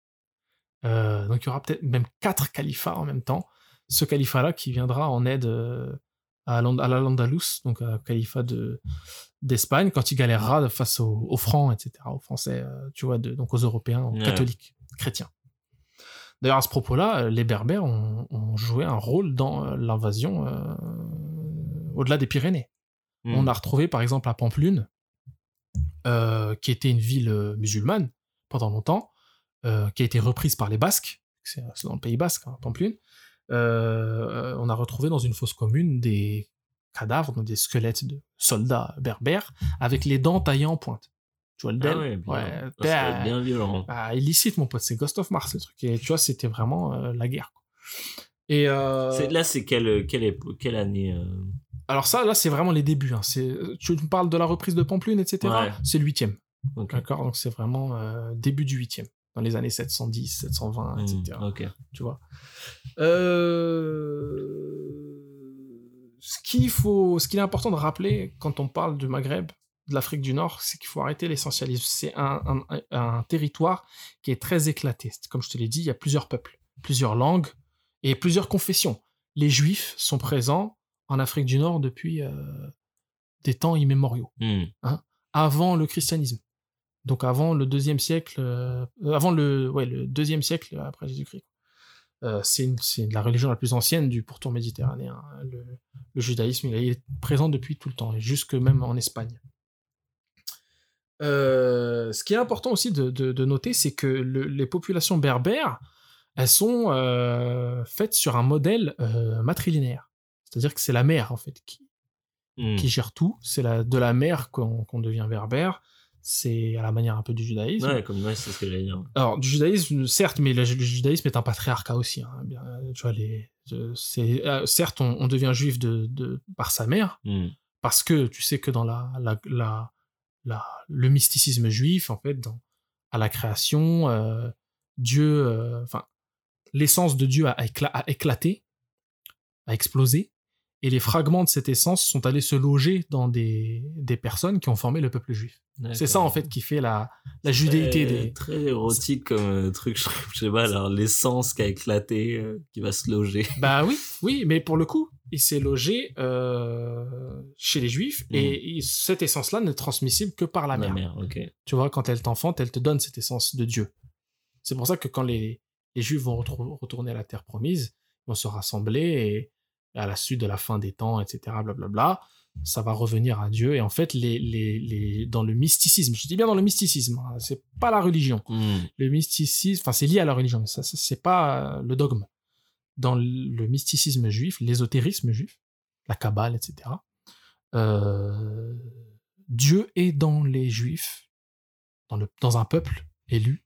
Euh, donc il y aura peut-être même quatre califats en même temps. Ce califat-là qui viendra en aide euh, à l'And- à l'Andalus, donc un califat de d'Espagne, quand il galérera face aux, aux francs, etc., aux Français, tu vois, de- donc aux Européens, aux Ouais. catholiques, chrétiens. D'ailleurs, à ce propos-là, euh, les Berbères ont, ont joué un rôle dans euh, l'invasion euh, au-delà des Pyrénées. Hmm. On a retrouvé, par exemple, à Pampelune, euh, qui était une ville musulmane pendant longtemps, euh, qui a été reprise par les Basques, c'est dans le Pays Basque, hein, Pampelune. Euh, on a retrouvé dans une fosse commune des cadavres, des squelettes de soldats berbères, avec les dents taillées en pointe. Le Ah ouais, bien. Ouais, bah, être bien violent. ah, illicite, mon pote, c'est Ghost of Mars, le truc. Et tu vois, c'était vraiment euh, la guerre. quoi. Et euh, Là, c'est quelle, quelle, année euh, alors ça, là, c'est vraiment les débuts. hein. Tu me parles de la reprise de Pampelune, etc. Ouais. C'est le huitième. ok. D'accord? Donc c'est vraiment début du huitième, dans les années 710, 720, Hmm, etc. ok. Tu vois? Euh... Ce qu'il faut, ce qu'il est important de rappeler quand on parle du Maghreb, de l'Afrique du Nord, c'est qu'il faut arrêter l'essentialisme. C'est un, un- un territoire qui est très éclaté. Comme je te l'ai dit, il y a plusieurs peuples, plusieurs langues et plusieurs confessions. Les Juifs sont présents en Afrique du Nord depuis euh, des temps immémoriaux Hmm. avant le christianisme. Donc avant le deuxième siècle, euh, avant le, ouais, le deuxième siècle après Jésus-Christ. Euh, c'est la religion la plus ancienne du pourtour méditerranéen. hein. Le, le judaïsme, il est présent depuis tout le temps, et jusque même en Espagne. Euh, ce qui est important aussi de, de- de noter, c'est que le- les populations berbères, elles sont euh, faites sur un modèle euh, matrilinéaire. C'est-à-dire que c'est la mère, en fait, qui, Hmm. qui gère tout. C'est de la mer qu'on devient berbère. C'est à la manière un peu du judaïsme. Ouais, comme moi, c'est ce que j'allais dire. Alors, du judaïsme, certes, mais le, le judaïsme est un patriarcat aussi. hein. Bien, euh, tu vois, les, euh, certes, on, on devient juif de, de, par sa mère, Hmm. parce que tu sais que dans la, la, la, la- le mysticisme juif, en fait, dans, à la création, euh, Dieu, euh, enfin, l'essence de Dieu a, écla- a éclaté, a explosé, Et les fragments de cette essence sont allés se loger dans des, des personnes qui ont formé le peuple juif. C'est ça, en fait, qui fait la, la judéité Très- des... Très érotique comme euh, truc, je je sais pas, alors l'essence qui a éclaté, euh, qui va se loger. Bah oui, oui, mais pour le coup, il s'est logé euh, chez les juifs, Mhm. et il- cette essence-là n'est transmissible que par la mère. Tu vois, quand elle t'enfante, elle te donne cette essence de Dieu. C'est pour ça que quand les, les Juifs vont retourner à la terre promise, ils vont se rassembler et, à la suite de la fin des temps, etc., blablabla, ça va revenir à Dieu. Et en fait, les, les, les, dans le mysticisme, je dis bien dans le mysticisme, hein, c'est pas la religion. Hmm. Le mysticisme, enfin, c'est lié à la religion, mais ça, ça, c'est pas euh, le dogme. Dans le mysticisme juif, l'ésotérisme juif, la Kabbale, etc., euh, Dieu est dans les juifs, dans, le, dans un peuple élu.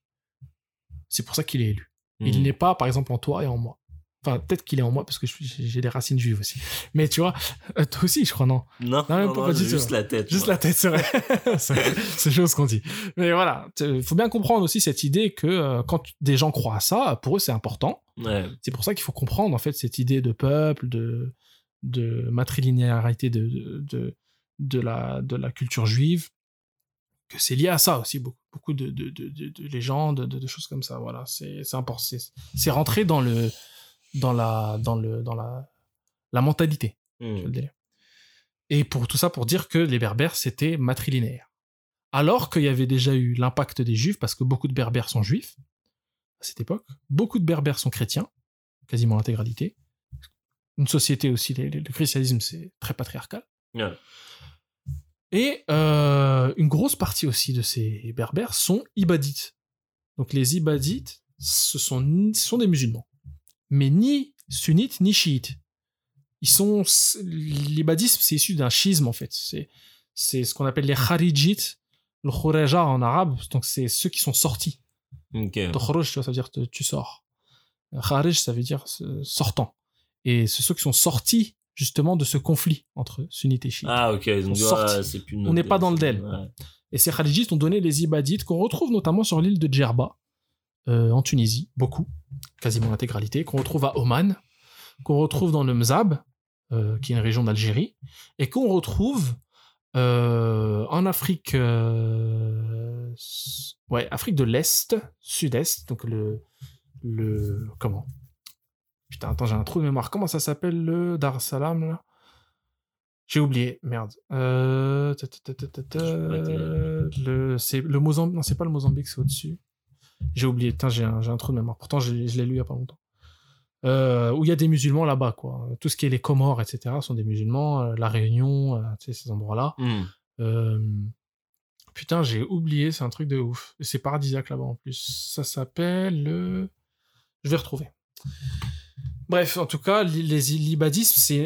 C'est pour ça qu'il est élu. Il Hmm. n'est pas, par exemple, en toi et en moi. Enfin, peut-être qu'il est en moi parce que j'ai des racines juives aussi. Mais tu vois, euh, toi aussi, je crois, non? Non, Non, même non, pas non, juste la tête. Juste moi. la tête, c'est vrai. c'est chose qu'on dit. Mais voilà, il faut bien comprendre aussi cette idée que euh, quand des gens croient à ça, pour eux, c'est important. Ouais. C'est pour ça qu'il faut comprendre en fait cette idée de peuple, de, de matrilinéarité de, de, de, de la, de la culture juive, que c'est lié à ça aussi, beaucoup, beaucoup de, de, de, de- de légendes, de, de choses comme ça. Voilà, c'est important. C'est rentré dans, le, dans, la, dans, le, dans la, la mentalité. Hmm. le délire. Et pour tout ça, pour dire que les Berbères, c'était matrilinéaire. Alors qu'il y avait déjà eu l'impact des Juifs, parce que beaucoup de Berbères sont juifs à cette époque. Beaucoup de Berbères sont chrétiens, quasiment l'intégralité. Une société aussi, les- les- le christianisme, c'est très patriarcal. Et euh, une grosse partie aussi de ces Berbères sont ibadites. Donc les ibadites, ce sont, ce sont des musulmans, mais ni sunnites ni chiites. Ils sont l'ibadisme, c'est issu d'un schisme en fait. C'est c'est ce qu'on appelle les kharijites, le khoreja en arabe. Donc c'est ceux qui sont sortis. Ok. Tokhruj, tu vois, ça veut dire te- tu sors. Kharij, ça veut dire euh, sortant. Et c'est ceux qui sont sortis justement de ce conflit entre sunnites et chiites. Ah, ok. Donc, c'est plus On n'est pas dans le del. del. Et ces Kharijites ont donné les Ibadites qu'on retrouve notamment sur l'île de Djerba, euh, en Tunisie, beaucoup, quasiment l'intégralité, qu'on retrouve à Oman, qu'on retrouve dans le Mzab, euh, qui est une région d'Algérie, et qu'on retrouve euh, en Afrique, ouais, Afrique de l'Est, Sud-Est, donc le, le, comment? Putain, attends, j'ai un trou de mémoire. Comment ça s'appelle le Dar es Salaam là? J'ai oublié, merde. Euh, le, c'est le Mozambique. Non, c'est pas le Mozambique, c'est au-dessus. J'ai oublié. Putain, j'ai un, un trou de mémoire. Pourtant, je, l'ai- je l'ai lu il y a pas longtemps. Euh, où il y a des musulmans là-bas, quoi. Tout ce qui est les Comores, etc., sont des musulmans. euh, la Réunion, euh, tu sais, ces endroits-là. Hmm. Putain, j'ai oublié, c'est un truc de ouf. C'est paradisiaque là-bas en plus. Ça s'appelle le. Je vais retrouver. Bref, en tout cas, les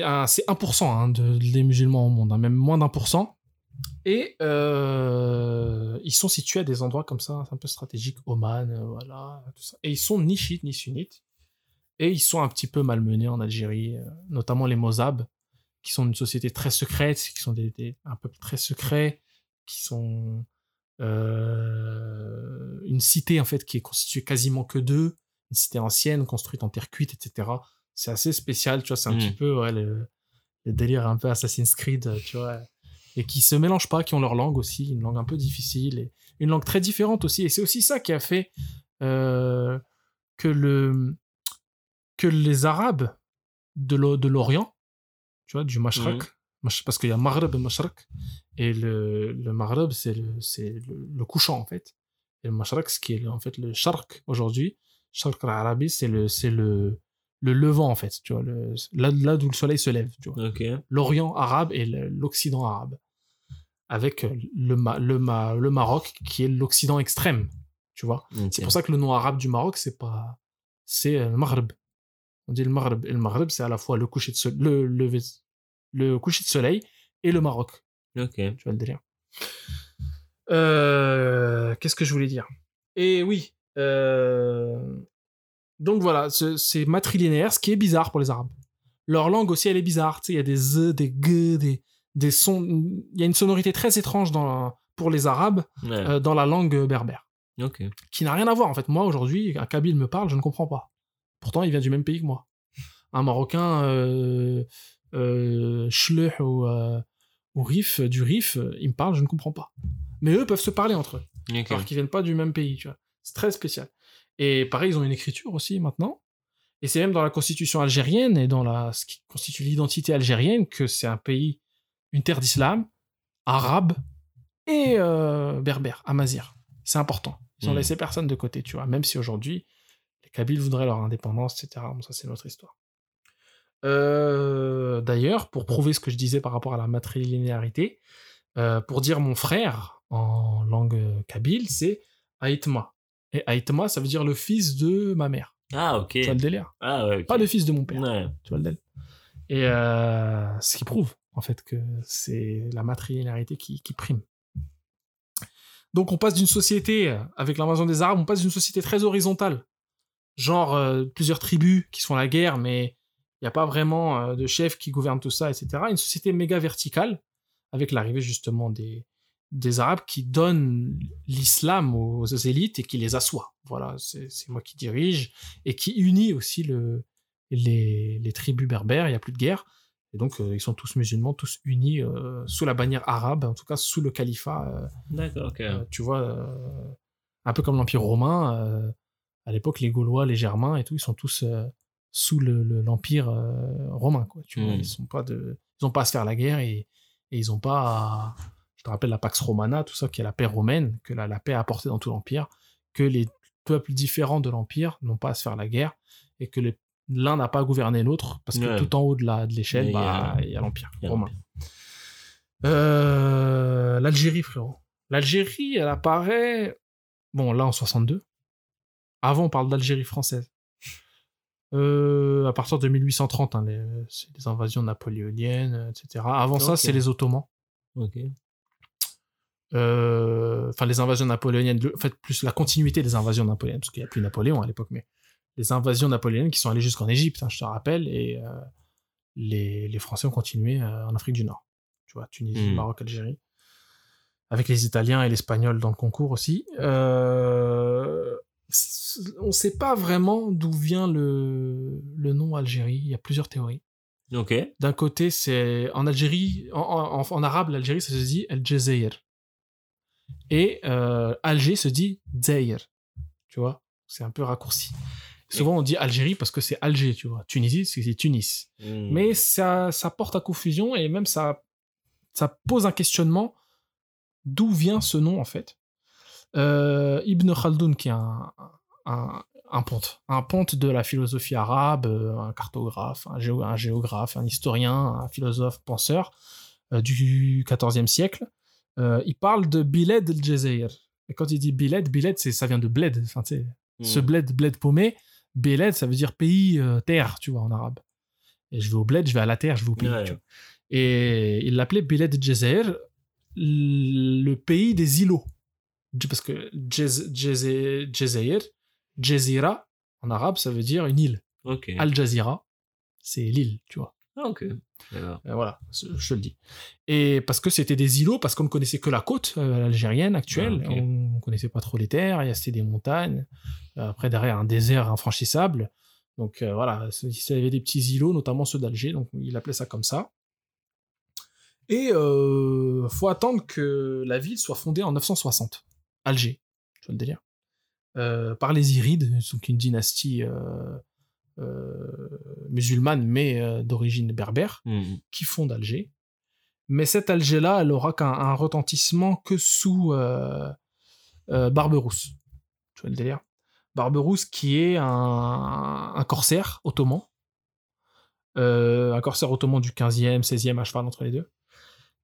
un- c'est 1% hein, de, des musulmans au monde, hein, même moins d'un pour cent. Et euh, ils sont situés à des endroits comme ça, un peu stratégiques, Oman, euh, voilà, tout ça. Et ils sont ni chiites ni sunnites. Et ils sont un petit peu malmenés en Algérie, euh, notamment les Mozabs, qui sont une société très secrète, qui sont des, des- un peuple très secret, qui sont euh, une cité en fait qui est constituée quasiment que d'eux, une cité ancienne construite en terre cuite, etc. C'est assez spécial, tu vois, c'est un Mm. petit peu ouais, le, le délire un peu Assassin's Creed, tu vois, et qui se mélangent pas, qui ont leur langue aussi, une langue un peu difficile et une langue très différente aussi. Et c'est aussi ça qui a fait euh, que le que les Arabes de l'O- de l'Orient, tu vois, du Mashrak, Mhm. Parce qu'il y a Maghreb et Mashrak, et le, le Maghreb, c'est le, c'est le, le couchant, en fait. Et le Mashrak, ce qui est le- en fait le Sharq aujourd'hui, Sharq al-Arabi, c'est le, c'est le, le levant, en fait, tu vois, le, là, là d'où le soleil se lève, tu vois. L'Orient arabe et l'Occident arabe. Avec euh, le, Ma- le, Ma- le Maroc, qui est l'Occident extrême, tu vois. C'est pour ça que le nom arabe du Maroc, c'est pas. C'est euh, le Maghreb. On dit le Maghreb. Et le Maghreb, c'est à la fois le coucher de, soleil, le, lever- le coucher de soleil et le Maroc. Ok. Tu vois le délire. Euh, Qu'est-ce que je voulais dire? Et oui. euh, Donc voilà, ce- c'est matrilinéaire, ce qui est bizarre pour les Arabes. Leur langue aussi, elle est bizarre. Tu sais, il y a des Z, des G, des, des sons. Il y a une sonorité très étrange dans, pour les Arabes Ouais. euh, dans la langue berbère qui n'a rien à voir. En fait, moi, aujourd'hui, un Kabyle me parle, je ne comprends pas. Pourtant, il vient du même pays que moi. Un Marocain, euh, euh, ou, euh, ou Rif, du Rif, euh, ils me parlent, je ne comprends pas. Mais eux peuvent se parler entre eux, Ok. alors qu'ils viennent pas du même pays, tu vois. C'est très spécial. Et pareil, ils ont une écriture aussi maintenant. Et c'est même dans la constitution algérienne et dans la, ce qui constitue l'identité algérienne que c'est un pays, une terre d'islam, arabe et euh, berbère, amazir. C'est important. Ils ont Mm. laissé personne de côté, tu vois. Même si aujourd'hui, les Kabyles voudraient leur indépendance, etc. Bon, ça, c'est notre histoire. Euh, D'ailleurs, pour prouver ce que je disais par rapport à la matrilinéarité, euh, pour dire mon frère en langue kabyle, c'est Aïtma. Et Aïtma, ça veut dire le fils de ma mère. Ah, ok. Tu vois le délire? Ah, ouais, ok. Pas le fils de mon père. Ouais. Tu vois le délire Et euh, ce qui prouve, en fait, que c'est la matrilinéarité qui, qui prime. Donc, on passe d'une société, euh, avec l'invasion des Arabes, on passe d'une société très horizontale. Genre, euh, plusieurs tribus qui se font la guerre, mais il n'y a pas vraiment euh, de chef qui gouverne tout ça, etc. Une société méga verticale, avec l'arrivée justement des, des Arabes qui donnent l'islam aux, aux élites et qui les assoient. Voilà, c'est moi qui dirige et qui unit aussi le, les, les tribus berbères, il n'y a plus de guerre. Et donc, euh, ils sont tous musulmans, tous unis euh, sous la bannière arabe, en tout cas sous le califat. euh, D'accord, ok. tu vois, un peu comme l'Empire romain. à l'époque, les Gaulois, les Germains et tout, ils sont tous sous le- le- l'Empire romain. Quoi, tu vois, Mm. ils sont pas de, ils ont pas à se faire la guerre et, et ils ont pas à, je te rappelle la Pax Romana, tout ça, qui est la paix romaine, que la, la paix a apporté dans tout l'Empire, que les peuples différents de l'Empire n'ont pas à se faire la guerre et que l'un n'a pas à gouverner l'autre parce que Ouais. tout en haut de l'échelle, Il y a- bah, il y a l'Empire romain. Euh, L'Algérie, frérot. L'Algérie, elle apparaît. Bon, là en 62. Avant, on parle d'Algérie française. Euh, à partir de 1830, hein, c'est les invasions napoléoniennes, etc. Avant ça, c'est les Ottomans. Ok. Euh, Enfin, les invasions napoléoniennes, en fait, plus la continuité des invasions napoléoniennes, parce qu'il n'y a plus Napoléon à l'époque, mais les invasions napoléoniennes qui sont allées jusqu'en Égypte, hein, je te rappelle, et euh, les, les Français ont continué euh, en Afrique du Nord. Tu vois, Tunisie, Mhm. Maroc, Algérie. Avec les Italiens et l'Espagnol dans le concours aussi. Euh, on ne sait pas vraiment d'où vient le, le nom Algérie. Il y a plusieurs théories. D'un côté, c'est en Algérie, en, en- en arabe, l'Algérie, ça se dit El Jazeer. Et euh, Alger se dit Zaire. Tu vois, c'est un peu raccourci. Souvent, on dit Algérie parce que c'est Alger, tu vois. Tunisie, c'est Tunis. Hmm. Mais ça, ça porte à confusion et même ça, ça pose un questionnement d'où vient ce nom en fait. Euh, Ibn Khaldoun, qui est un, un, un ponte, un ponte de la philosophie arabe, euh, un cartographe, un, géo- un géographe, un historien, un philosophe, penseur euh, du XIVe siècle, euh, il parle de Biled el-Jazeir. Et quand il dit Biled, Biled, ça vient de bled, enfin, tu sais, Hmm. ce bled, bled paumé, Beled, ça veut dire pays, euh, terre, tu vois, en arabe. Et je vais au bled, je vais à la terre, je vais au pays. Ouais. tu vois. Et il l'appelait Beled Jazeir, le pays des îlots. Parce que Jaz- Jaz- Jazeir, Jazira, en arabe, ça veut dire une île. Al Jazeera, c'est l'île, tu vois. Ah, ok. D'accord. Euh, voilà, je le dis. Et parce que c'était des îlots, parce qu'on ne connaissait que la côte euh, algérienne actuelle, Ah, on ne connaissait pas trop les terres, il y a c'était des montagnes, Euh, après derrière un désert infranchissable. Donc euh, voilà, il y avait des petits îlots, notamment ceux d'Alger, donc il appelait ça comme ça. Et euh, faut attendre que la ville soit fondée en 960, Alger, tu vois le délire, Euh, par les Irides, donc une dynastie euh, euh, musulmane mais euh, d'origine berbère Hmm. qui fonde Alger. Mais cette Alger-là, elle aura qu'un un retentissement que sous euh, euh, Barberousse. Tu vois le délire? Barberousse qui est un, un corsaire ottoman. Euh, un corsaire ottoman du 15e, 16e, à cheval entre les deux.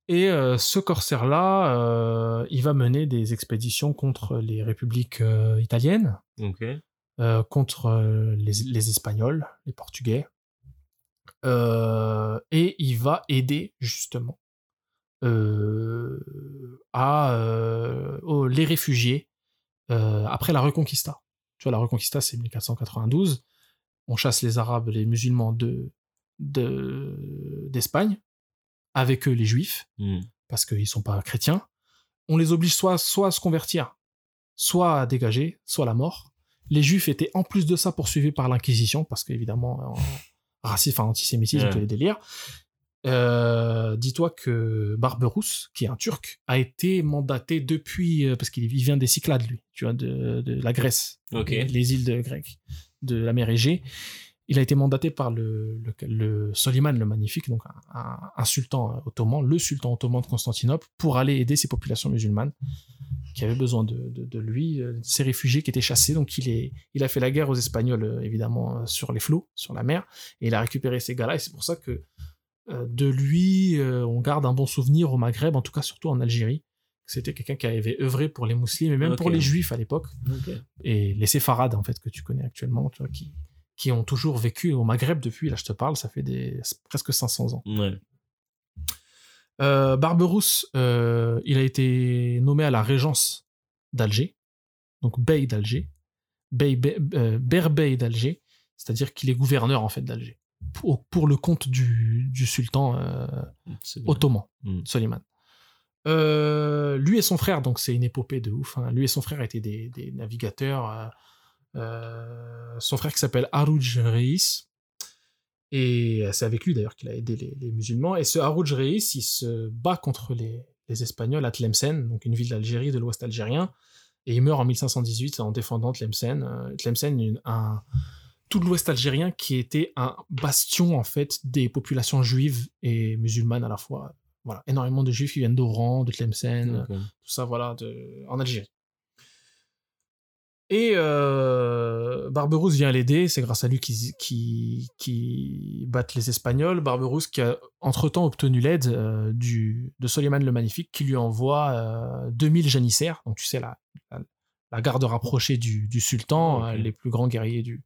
Et euh, ce corsaire-là, euh, il va mener des expéditions contre les républiques euh, italiennes. Euh, contre euh, les, les Espagnols, les Portugais. Euh, et il va aider justement à aux- les réfugiés après la Reconquista. Tu vois, la Reconquista, c'est 1492. On chasse les Arabes, les musulmans de de- d'Espagne, avec eux les Juifs, Hmm. parce qu'ils sont pas chrétiens. On les oblige soit, soit à se convertir, soit à dégager, soit à la mort. Les Juifs étaient en plus de ça poursuivis par l'Inquisition, parce qu'évidemment, en racisme, enfin, antisémitisme, tous les délires. Euh, Dis-toi que Barberousse, qui est un Turc, a été mandaté depuis euh, parce qu'il il vient des Cyclades, lui, tu vois, de, de la Grèce, les îles de Grèce, de la mer Égée. Il a été mandaté par le, le, le Soliman le Magnifique, donc un, un- un sultan ottoman, le sultan ottoman de Constantinople, pour aller aider ces populations musulmanes qui avaient besoin de, de, de lui, euh, ces réfugiés qui étaient chassés. Donc il, est, il a fait la guerre aux Espagnols, euh, évidemment, euh, sur les flots, sur la mer, et il a récupéré ces gars-là, et c'est pour ça que euh, de lui, euh, on garde un bon souvenir au Maghreb, en tout cas surtout en Algérie. C'était quelqu'un qui avait œuvré pour les musulmans, et même pour les juifs à l'époque et les séfarades en fait que tu connais actuellement, tu vois, qui, qui ont toujours vécu au Maghreb depuis, là je te parle, ça fait des, presque 500 ans. Ouais. Euh, Barberousse, euh, il a été nommé à la régence d'Alger, donc bey d'Alger, bey, bey- euh, berbey d'Alger, c'est-à-dire qu'il est gouverneur en fait d'Alger, pour, pour le compte du, du sultan bien. ottoman, Mm. Soliman. Lui et son frère, donc c'est une épopée de ouf. hein. Lui et son frère étaient des, des navigateurs. son frère qui s'appelle Harouj Reis. Et c'est avec lui d'ailleurs qu'il a aidé les, les musulmans. Et ce Harouj Reis, il se bat contre les, les Espagnols à Tlemcen, donc une ville d'Algérie, de l'ouest algérien. Et il meurt en 1518 en défendant Tlemcen. Euh, Tlemcen, une- un, tout l'ouest algérien qui était un bastion en fait des populations juives et musulmanes à la fois. Voilà, énormément de juifs qui viennent d'Oran, de Tlemcen, tout ça, voilà, de, en Algérie. Et euh, Barberousse vient l'aider, c'est grâce à lui qu'ils qui, qui battent les Espagnols. Barberousse qui a entre-temps obtenu l'aide euh, du, de Soliman le Magnifique qui lui envoie euh, 2000 janissaires, donc tu sais, la, la, la garde rapprochée du, du sultan, euh, les plus grands guerriers du,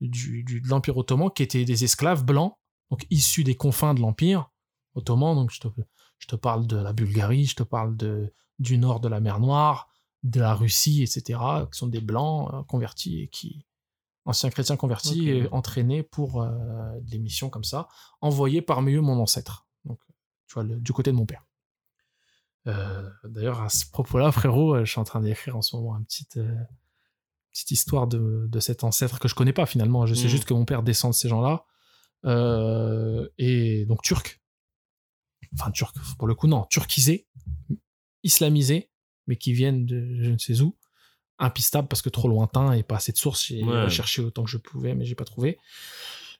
du, du- de l'Empire ottoman, qui étaient des esclaves blancs, donc issus des confins de l'Empire ottoman. Donc je te, je te parle de la Bulgarie, je te parle de, du nord de la mer Noire, de la Russie, etc., qui sont des blancs euh, convertis et qui, anciens chrétiens convertis, entraînés pour euh, des missions comme ça, envoyés parmi eux mon ancêtre. Donc, tu vois, le- du côté de mon père. Euh, D'ailleurs, à ce propos-là, frérot, euh, je suis en train d'écrire en ce moment une petite, euh, petite histoire de, de cet ancêtre que je connais pas finalement. Je sais Mhm. juste que mon père descend de ces gens-là. Euh, et donc turc. Enfin, turc, pour le coup, non, turquisé, islamisé, mais qui viennent de je ne sais où. Impistable parce que trop lointain et pas assez de sources. J'ai Ouais. recherché autant que je pouvais, mais j'ai pas trouvé.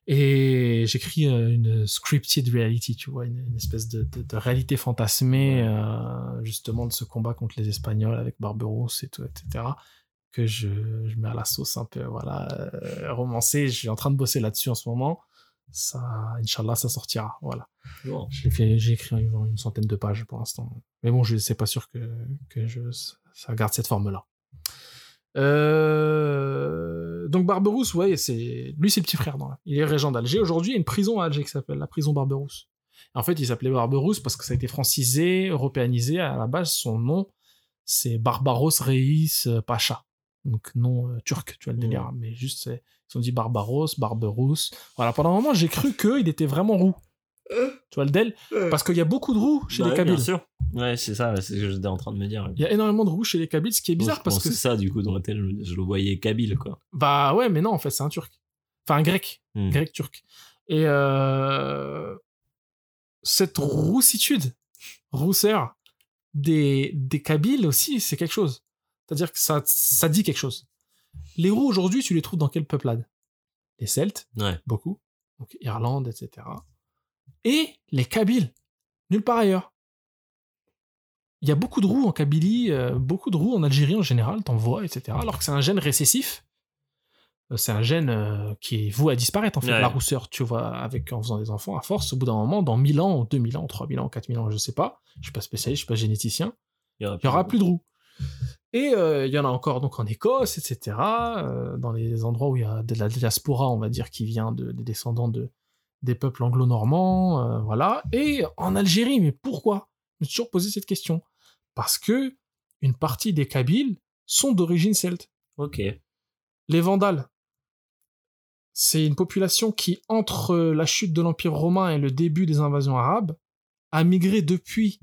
Et j'écris euh, une scripted reality, tu vois, une, une espèce de, de- de réalité fantasmée, euh, justement, de ce combat contre les Espagnols avec Barberousse et tout, etc. Que je, je mets à la sauce un peu, voilà, euh, romancée. Je suis en train de bosser là-dessus en ce moment. Ça, Inch'Allah, ça sortira, voilà. Bon. J'ai écrit une, une centaine de pages pour l'instant. Mais bon, je c'est pas sûr que, que je, ça garde cette forme-là. Euh, donc Barberousse, ouais, c'est lui, c'est le petit frère. Dans Il est régent d'Alger. Aujourd'hui, il y a une prison à Alger qui s'appelle la prison Barberousse. En fait, il s'appelait Barberousse parce que ça a été francisé, européanisé. À la base, son nom, c'est Barbaros Reis Pacha. Donc nom euh, turc, tu vois le délire. Mais juste, c'est- ils ont dit Barbaros, Barberousse. Voilà, pendant un moment, j'ai cru qu'il était vraiment roux. Tu vois le del? Parce qu'il y a beaucoup de roux chez Bah les ouais, Kabyles. Bien sûr. Ouais, c'est ça, c'est ce que j'étais en train de me dire. Il y a énormément de roux chez les Kabyles, ce qui est bizarre je parce que pensais ça, du coup, dans la tête, je, je le voyais kabyle, quoi. Bah ouais, mais non, en fait, c'est un turc. Enfin, un grec. Hmm. Grec turc. Et euh, cette roussitude, rousseur des, des Kabyles aussi, c'est quelque chose. C'est-à-dire que ça, ça dit quelque chose. Les roux aujourd'hui, tu les trouves dans quelle peuplade? Les Celtes, Ouais. beaucoup. Donc Irlande, etc. Et les Kabyles, nulle part ailleurs. Il y a beaucoup de roux en Kabylie, euh, beaucoup de roux en Algérie en général, t'en vois, etc. Alors que c'est un gène récessif. Euh, C'est un gène euh, qui est voué à disparaître, en fait, Ouais. la rousseur, tu vois, avec, en faisant des enfants, à force, au bout d'un moment, dans 1000 ans, ou 2000 ans, 3000 ans, 4000 ans, je sais pas, je suis pas spécialiste, je suis pas généticien, Il y aura il y aura plus de roux. Et euh, il y en a encore donc en Écosse, etc., euh, dans les endroits où il y a de la diaspora, on va dire, qui vient de, des descendants de, des peuples anglo-normands, euh, voilà. Et en Algérie, mais pourquoi? Je me suis toujours posé cette question. Parce que une partie des Kabyles sont d'origine celte. Ok. Les Vandales, c'est une population qui, entre la chute de l'Empire romain et le début des invasions arabes, a migré depuis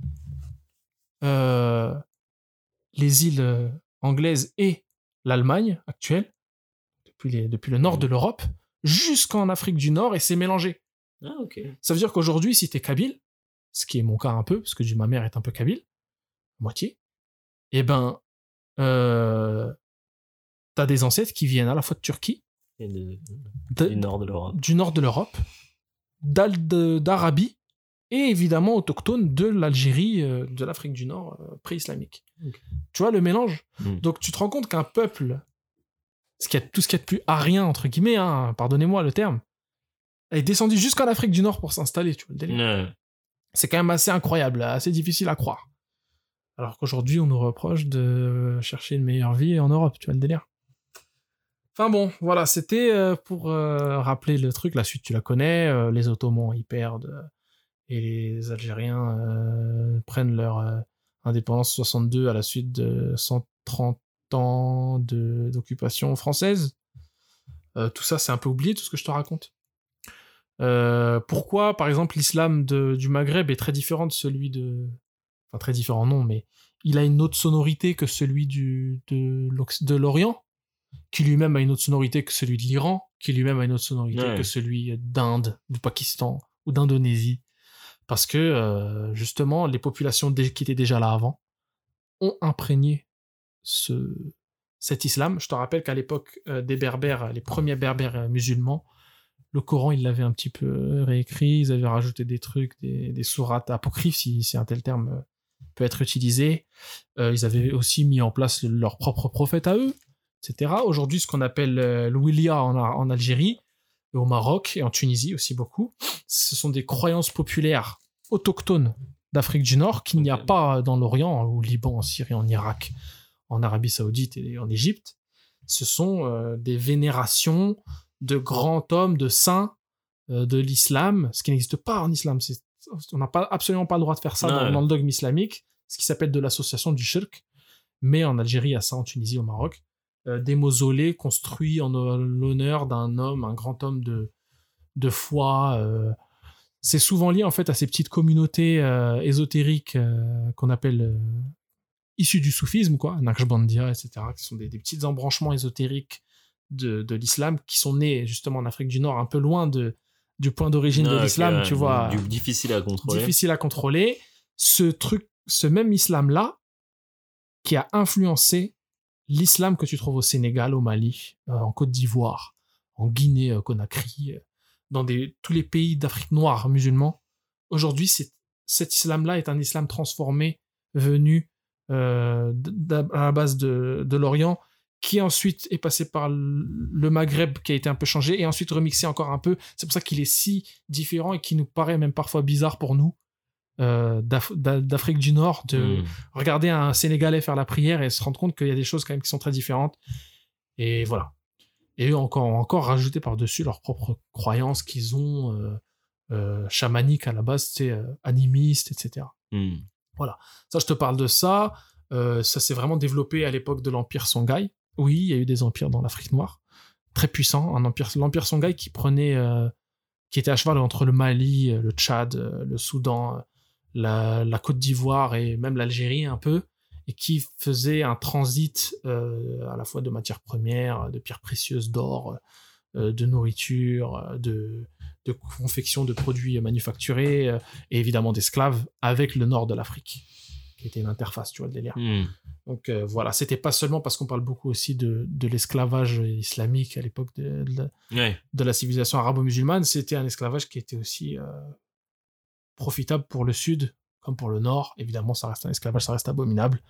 les îles euh, anglaises et l'Allemagne actuelle, depuis, les- depuis le nord de l'Europe, jusqu'en Afrique du Nord et s'est mélangé. Ah, ok. Ça veut dire qu'aujourd'hui, si t'es kabyle, ce qui est mon cas un peu, parce que ma mère est un peu kabyle, moitié, eh ben, euh, t'as des ancêtres qui viennent à la fois de Turquie, Et de- de- du nord de l'Europe. du nord de l'Europe, d'Al- de- d'Arabie, et évidemment autochtones de l'Algérie, euh, de l'Afrique du Nord euh, pré-islamique. Tu vois le mélange Mm. Donc tu te rends compte qu'un peuple, ce qui est, tout ce qui est plus arien, entre guillemets, hein, pardonnez-moi le terme, est descendu jusqu'en Afrique du Nord pour s'installer, tu vois le délire c'est quand même assez incroyable, assez difficile à croire. Alors qu'aujourd'hui, on nous reproche de chercher une meilleure vie en Europe, tu vois le délire. Enfin bon, voilà, c'était euh, pour euh, rappeler le truc. La suite, tu la connais. les Ottomans, ils perdent. Et les Algériens euh, prennent leur euh, indépendance 62 à la suite de 130 ans d'occupation française. Euh, tout ça, c'est un peu oublié, tout ce que je te raconte. Euh, pourquoi, par exemple, l'islam du Maghreb est très différent de celui de... Enfin, très différent, non, mais il a une autre sonorité que celui du, de, l'Orient, qui lui-même a une autre sonorité que celui de l'Iran, qui lui-même a une autre sonorité Ouais. que celui d'Inde, du Pakistan ou d'Indonésie. Parce que, euh, justement, les populations qui étaient déjà là avant ont imprégné ce, cet islam. Je te rappelle qu'à l'époque euh, des Berbères, les premiers Berbères euh, musulmans, le Coran, ils l'avaient un petit peu réécrit, ils avaient rajouté des trucs, des, sourates apocryphes, si, un tel terme peut être utilisé. Ils avaient aussi mis en place leur propre prophète à eux, etc. Aujourd'hui, ce qu'on appelle euh, l'Ouilia en, en Algérie, et au Maroc et en Tunisie aussi beaucoup, ce sont des croyances populaires autochtones d'Afrique du Nord qu'il n'y a pas dans l'Orient, au Liban, en Syrie, en Irak, en Arabie Saoudite et en Égypte. Ce sont euh, des vénérations de grands hommes, de saints euh, de l'islam, ce qui n'existe pas en islam. On n'a pas, absolument pas le droit de faire ça dans, Ouais. dans le dogme islamique, ce qui s'appelle de l'association du shirk. Mais en Algérie, il y a ça, en Tunisie, au Maroc. Euh, des mausolées construits en l'honneur d'un homme, un grand homme de, de foi. euh. C'est souvent lié en fait à ces petites communautés euh, ésotériques euh, qu'on appelle euh, issues du soufisme, quoi, Naqshbandia, etc., qui sont des, des petits embranchements ésotériques de, de l'islam qui sont nés justement en Afrique du Nord, un peu loin de, du point d'origine Ah, de ok, l'islam, tu vois du- difficile à contrôler. difficile à contrôler. Ce truc, ce même islam-là, qui a influencé l'islam que tu trouves au Sénégal, au Mali, euh, en Côte d'Ivoire, en Guinée, euh, Conakry, euh, dans tous les pays d'Afrique noire musulmans. Aujourd'hui, cet islam-là est un islam transformé, venu à la base de, de l'Orient, qui ensuite est passé par le Maghreb, qui a été un peu changé, et ensuite remixé encore un peu. C'est pour ça qu'il est si différent et qui nous paraît même parfois bizarre pour nous, euh, d'Af- d'a- d'Afrique du Nord, de Hmm. regarder un Sénégalais faire la prière et se rendre compte qu'il y a des choses quand même qui sont très différentes. Et voilà. Et eux encore, encore rajouter par-dessus leurs propres croyances qu'ils ont euh, euh, chamaniques à la base, c'est euh, animistes, etc. Hmm. Ça, je te parle de ça. Ça s'est vraiment développé à l'époque de l'Empire Songhai. Oui, il y a eu des empires dans l'Afrique noire. Très puissants. Un empire, l'Empire Songhai qui prenait, qui était à cheval entre le Mali, le Tchad, le Soudan, la, la Côte d'Ivoire et même l'Algérie un peu, et qui faisait un transit euh, à la fois de matières premières, de pierres précieuses, d'or, euh, de nourriture, de, de confection de produits manufacturés, euh, et évidemment d'esclaves avec le nord de l'Afrique, qui était une interface, tu vois, le délire. Hmm. Donc voilà, c'était pas seulement parce qu'on parle beaucoup aussi de, de l'esclavage islamique à l'époque de, de la- Ouais. de la civilisation arabo-musulmane, c'était un esclavage qui était aussi profitable pour le sud comme pour le nord. Évidemment, ça reste un esclavage, ça reste abominable,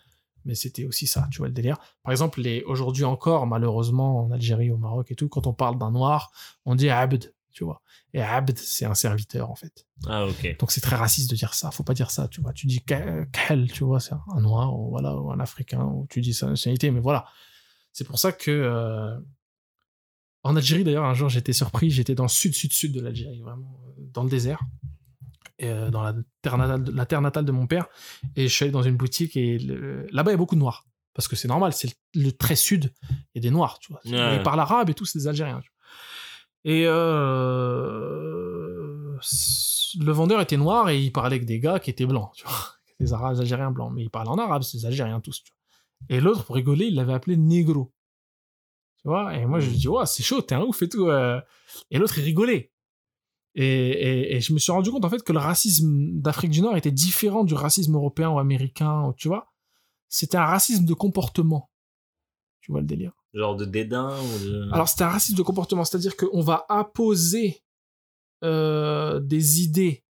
mais c'était aussi ça, tu vois le délire. Par exemple, les aujourd'hui encore, malheureusement, en Algérie, au Maroc et tout, quand on parle d'un noir, on dit abd, tu vois. Et abd, c'est un serviteur en fait. Ah, ok. Donc c'est très raciste de dire ça. Faut pas dire ça, tu vois. Tu dis khel, tu vois, c'est un noir ou voilà ou un africain ou tu dis sa nationalité, mais voilà. C'est pour ça que euh, en Algérie d'ailleurs un jour j'étais surpris, j'étais dans le sud sud sud de l'Algérie, vraiment euh, dans le désert, euh, dans la terre natale de, la terre natale de mon père, et je suis allé dans une boutique et le- là-bas il y a beaucoup de noirs parce que c'est normal, c'est le, le très sud, il y a des noirs, tu vois. Ouais. Ils parlent arabe et tout, c'est des Algériens. tu vois. Et euh, le vendeur était noir et il parlait avec des gars qui étaient blancs, tu vois, des arabes des algériens blancs, mais il parlait en arabe, c'est des algériens tous, tu vois. Et l'autre, pour rigoler, il l'avait appelé négro. Tu vois, et moi je lui dis, ouais, c'est chaud, t'es un ouf et tout. euh. Et l'autre, il rigolait. Et, et, et je me suis rendu compte en fait que le racisme d'Afrique du Nord était différent du racisme européen ou américain, tu vois. C'était un racisme de comportement. Tu vois le délire. Genre de dédain ou de... Alors c'était un racisme de comportement, c'est-à-dire qu'on va apposer euh, des idées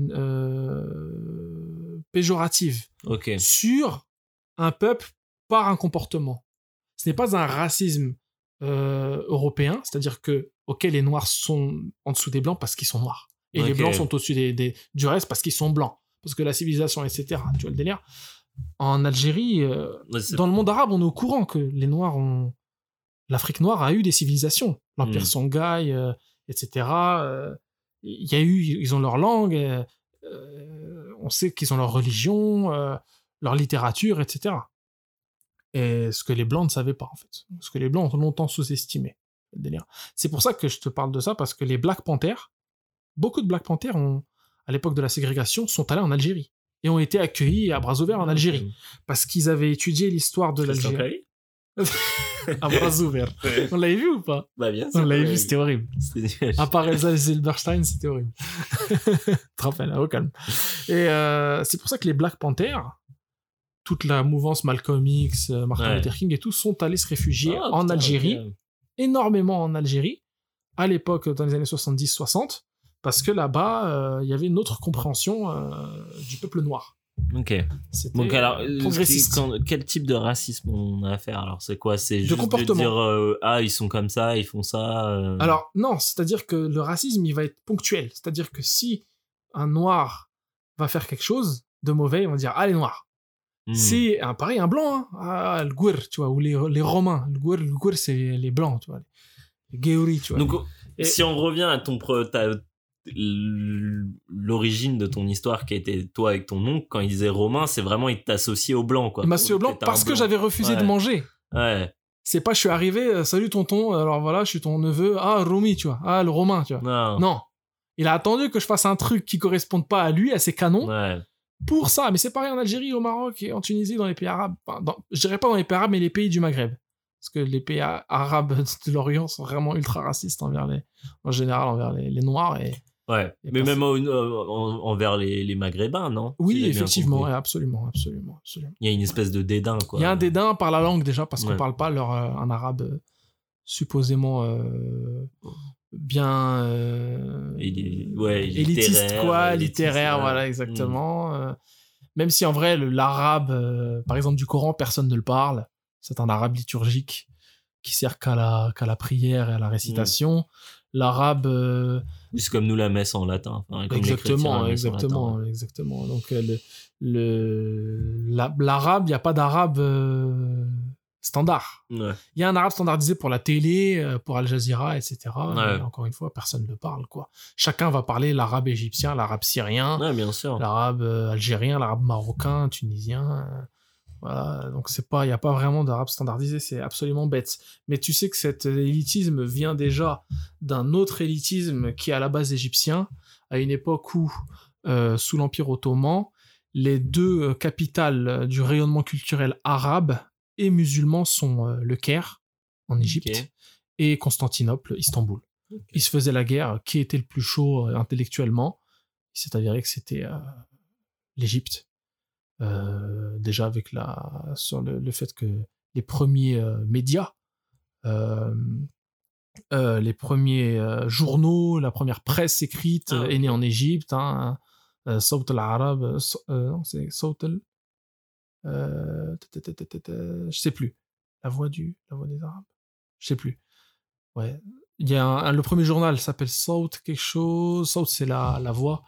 euh, péjoratives sur un peuple par un comportement. Ce n'est pas un racisme euh, européen, c'est-à-dire que ok les noirs sont en dessous des blancs parce qu'ils sont noirs et les blancs sont au-dessus des, des- du reste parce qu'ils sont blancs, parce que la civilisation etc. Tu vois le délire. En Algérie, euh, dans le monde arabe, on est au courant que les noirs ont l'Afrique noire a eu des civilisations, l'empire Mm. Songhai, euh, etc. euh, Il y a eu, ils ont leur langue, on sait qu'ils ont leur religion, leur littérature, etc. Et ce que les blancs ne savaient pas en fait, ce que les blancs ont longtemps sous-estimé. C'est pour ça que je te parle de ça parce que les Black Panthers, beaucoup de Black Panthers ont, à l'époque de la ségrégation, sont allés en Algérie et ont été accueillis à bras ouverts en Algérie parce qu'ils avaient étudié l'histoire de l'Algérie à bras ouverts. On l'avait vu ou pas? Bah bien sûr. On l'avait vu, c'était horrible. À part Elsa Zilberstein, c'était horrible. te rappelles, hein, au calme. Et euh, c'est pour ça que les Black Panthers, toute la mouvance Malcolm X, euh, Martin Ouais. Luther King et tout, sont allés se réfugier Ah, en putain, Algérie, énormément en Algérie, à l'époque, dans les années 70-60, parce que là-bas, euh, il y avait une autre compréhension euh, du peuple noir. Ok. Donc alors, quand- quel type de racisme on a affaire Alors? C'est quoi? C'est juste de comportement. dire euh, ah ils sont comme ça, ils font ça. euh, Alors, non, c'est-à-dire que le racisme, il va être ponctuel. C'est-à-dire que si un noir va faire quelque chose de mauvais, ils vont dire, ah, les noirs. Hmm. Si, un, pareil, un blanc, hein, ah, le Gouir, tu vois, ou les, les Romains. Le Gouir, le Gouir, c'est les blancs, tu vois. Les Géoris, tu vois. Donc Et- si on revient à ton ta- l'origine de ton histoire qui était toi avec ton oncle quand il disait romain, c'est vraiment il t'associait au blanc quoi. il m'a su au blanc parce que j'avais refusé Ouais. de manger. Ouais. C'est pas, je suis arrivé, euh, salut tonton, alors voilà, je suis ton neveu, ah, Romy, tu vois, ah, le Romain, tu vois. Non. Non. Il a attendu que je fasse un truc qui corresponde pas à lui, à ses canons, Ouais. Pour ça. Mais c'est pareil en Algérie, au Maroc et en Tunisie, dans les pays arabes. Enfin, dans, je dirais pas dans les pays arabes, mais les pays du Maghreb. Parce que les pays arabes de l'Orient sont vraiment ultra racistes envers les, en général, envers les, les Noirs. Et... Ouais. Et Mais même en- envers les, les maghrébins, non? Oui, effectivement, ouais, absolument, absolument, absolument. Il y a une espèce de dédain quoi. Il y a un dédain par la langue déjà, parce qu'on Ouais. parle pas leur, euh, un arabe euh, supposément euh, bien euh, ouais, élitiste, littéraire, quoi, élitiste, littéraire, ouais. voilà, exactement. euh, même si en vrai, l'arabe, euh, par exemple, du Coran, personne ne le parle. C'est un arabe liturgique qui sert qu'à la, qu'à la prière et à la récitation. L'arabe, euh, C'est comme nous la messe en latin. Enfin, comme les exactement, messe en latin, exactement, ouais. exactement. Donc euh, le, le la- l'arabe, il n'y a pas d'arabe euh, standard. Ouais. Il y a un arabe standardisé pour la télé, euh, pour Al Jazeera, etc. Ouais. Encore une fois, personne ne le parle, quoi. Chacun va parler l'arabe égyptien, l'arabe syrien, Ouais, bien sûr. l'arabe euh, algérien, l'arabe marocain, tunisien. euh, voilà, donc c'est pas, il y a pas vraiment d'arabe standardisé, c'est absolument bête. Mais tu sais que cet élitisme vient déjà d'un autre élitisme qui est à la base égyptien, à une époque où, euh, sous l'Empire ottoman, les deux capitales du rayonnement culturel arabe et musulman sont euh, le Caire, en Égypte, et Constantinople, Istanbul. Ils se faisaient la guerre, qui était le plus chaud euh, intellectuellement Il s'est avéré que c'était euh, l'Égypte. Euh, déjà avec la sur le, le fait que les premiers euh, médias, euh, les premiers journaux, la première presse écrite Ah, est née en Égypte. Hein, Sawt al-Arab, c'est al- euh, je sais plus. La voix du, la voix des Arabes. Je sais plus. Ouais. Il y a un, un- le premier journal s'appelle Sawt quelque chose. Sawt c'est la, la voix.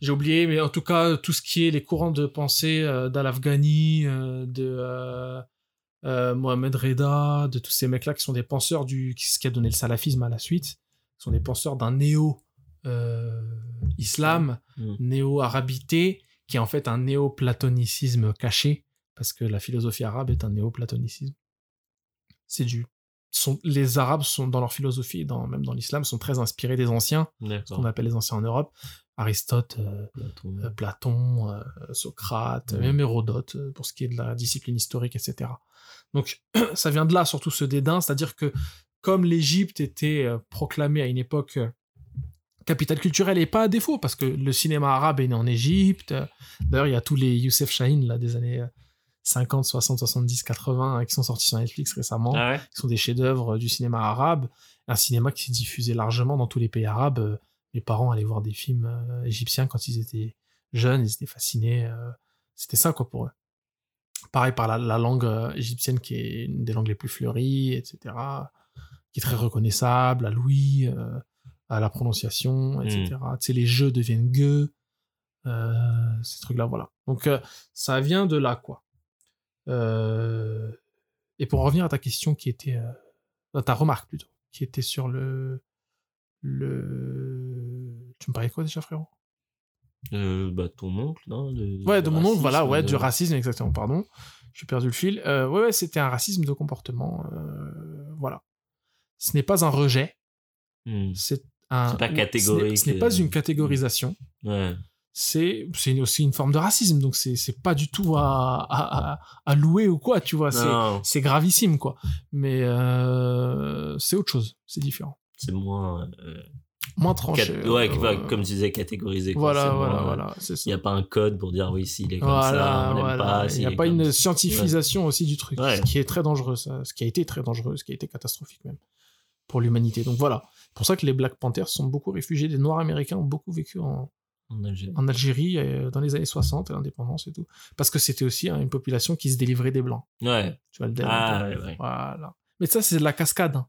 J'ai oublié, mais en tout cas, tout ce qui est les courants de pensée euh, d'Al-Afghani, euh, de euh, euh, Mohamed Reda, de tous ces mecs-là qui sont des penseurs du, qui- ce qui a donné le salafisme à la suite, qui sont des penseurs d'un néo-islam, Mm. néo-arabité, qui est en fait un néo-platonicisme caché, parce que la philosophie arabe est un néo-platonicisme. C'est du. Sont, les Arabes sont dans leur philosophie, et dans, même dans l'islam, sont très inspirés des anciens, ce qu'on appelle les anciens en Europe. Aristote, euh, Platon. euh, Platon, euh, Socrate, Ouais. même Hérodote, pour ce qui est de la discipline historique, etc. Donc, ça vient de là, surtout ce dédain, c'est-à-dire que comme l'Égypte était proclamée à une époque euh, capitale culturelle et pas à défaut parce que le cinéma arabe est né en Égypte. D'ailleurs, il y a tous les Youssef Chahine là des années 50, 60, 70, 80 hein, qui sont sortis sur Netflix récemment, Ah ouais qui sont des chefs-d'œuvre du cinéma arabe, un cinéma qui s'est diffusé largement dans tous les pays arabes. Euh, Mes parents allaient voir des films euh, égyptiens quand ils étaient jeunes, ils étaient fascinés. euh, C'était ça quoi pour eux. Pareil par la, la langue euh, égyptienne qui est une des langues les plus fleuries, etc. Qui est très reconnaissable, à euh, à la prononciation, etc. Tu sais, les jeux deviennent gueux. Euh, ces trucs-là, voilà. Donc, euh, ça vient de là, quoi. Euh, et pour revenir à ta question qui était... à ta remarque, plutôt, qui était sur le... le... Tu me parlais quoi déjà, frérot? Bah, ton oncle, non Ouais, de mon oncle, voilà, ouais, du racisme, exactement, pardon. J'ai perdu le fil. Ouais, ouais, c'était un racisme de comportement. voilà. Ce n'est pas un rejet, Hmm. c'est un. C'est pas ce n'est- catégorique, Ce n'est pas euh. une catégorisation. Ouais. C'est aussi une forme de racisme, donc c'est pas du tout à, à, à- à louer ou quoi, tu vois. C'est gravissime, quoi. Mais euh, c'est autre chose, c'est différent. c'est moins. euh, Moins tranché. cat- ouais, euh, bah, comme tu disais, catégorisé. Voilà, voilà, voilà. Il n'y a pas un code pour dire oui, s'il est comme Voilà, ça, on voilà. pas. Il n'y a pas une scientifisation aussi du truc, Ouais. ce qui est très dangereux, ça, ce qui a été très dangereux, ce qui a été catastrophique même pour l'humanité. Donc voilà, pour ça que les Black Panthers sont beaucoup réfugiés, des Noirs américains ont beaucoup vécu en, En Algérie. en Algérie euh, dans les années 60, à l'indépendance et tout, parce que c'était aussi hein, une population qui se délivrait des Blancs. Ouais. Tu vois le délire Ah, ouais, ouais. Voilà. Mais ça, c'est de la cascade. hein.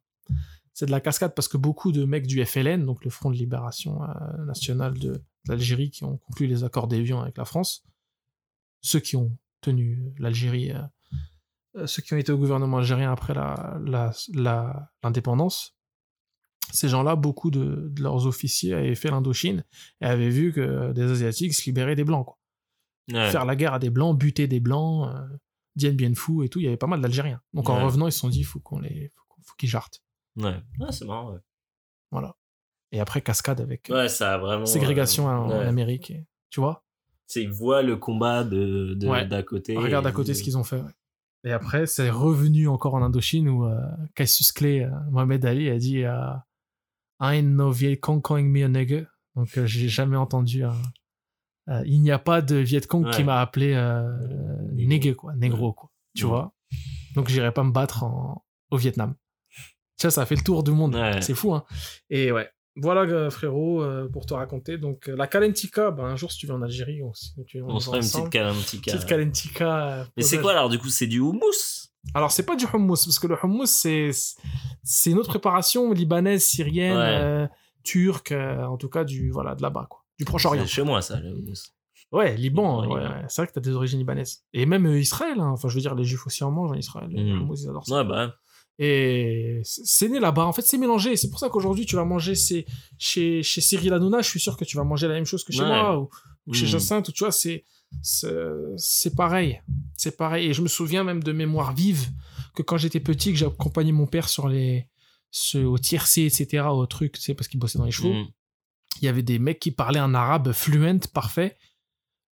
C'est de la cascade parce que beaucoup de mecs du FLN, donc le Front de Libération euh, Nationale de, de l'Algérie, qui ont conclu les accords d'Évian avec la France, ceux qui ont tenu l'Algérie, euh, euh, ceux qui ont été au gouvernement algérien après l'indépendance, ces gens-là, beaucoup de, de leurs officiers avaient fait l'Indochine et avaient vu que des Asiatiques se libéraient des Blancs. Quoi Ouais. faire la guerre à des blancs, buter des blancs, euh, Dien Bien Phu et tout, il y avait pas mal d'Algériens. Donc en revenant, ils se sont dit, faut qu'on les, faut, qu'ils jartent. Ouais. Ah, c'est marrant, ouais. Voilà. Et après, cascade avec euh, Ouais, ça a vraiment. ségrégation euh, en, en ouais. Amérique. et- tu vois? C'est ils voient le combat de d'à côté. Regarde à côté ce qu'ils ont fait. Et après, c'est revenu encore en Indochine où euh, Cassius Clay, euh, Mohamed Ali, a dit euh, Ain't no Viet Cong calling me a nigger. Donc euh, j'ai jamais entendu un. euh, il n'y a pas de Viet Cong qui m'a appelé euh, quoi, négro, quoi. Tu Ouais. vois Donc j'irai pas me battre en- au Vietnam. Ça, ça a fait le tour du monde. Ouais. C'est fou, hein. Et ouais. Voilà, euh, frérot, pour te raconter. Donc, la Kalentika, ben, un jour, si tu viens en Algérie, on, si tu- On va se fera une petite calentica. Petite Kalentika. Mais c'est quoi alors du coup C'est du houmous? Alors, c'est pas du hummus, parce que le hummus, c'est, c'est une autre préparation libanaise, syrienne, Ouais. euh, turque, euh, en tout cas, du, voilà, de là-bas, quoi. Du Proche-Orient. C'est chez moi ça, le houmous. Ouais, Liban, Liban, ouais, Liban. ouais. c'est vrai que t'as des origines libanaises. Et même euh, Israël, hein. enfin, je veux dire, les juifs aussi en mangent en Israël. Le Mhm. hummus, ils adorent ça. Ouais, bah. Et c'est né là-bas. En fait, c'est mélangé. C'est pour ça qu'aujourd'hui, tu vas manger chez, chez Cyril Hanouna, je suis sûr que tu vas manger la même chose que chez moi, ou, ou chez Mhm. Jacinthe, ou tu vois, c'est, c'est, pareil. C'est pareil. Et je me souviens même de mémoire vive que quand j'étais petit, que j'accompagnais mon père sur les, ce, au tiercé, etc., au truc, tu sais, parce qu'il bossait dans les chevaux. Mm. Il y avait des mecs qui parlaient un arabe fluent, parfait,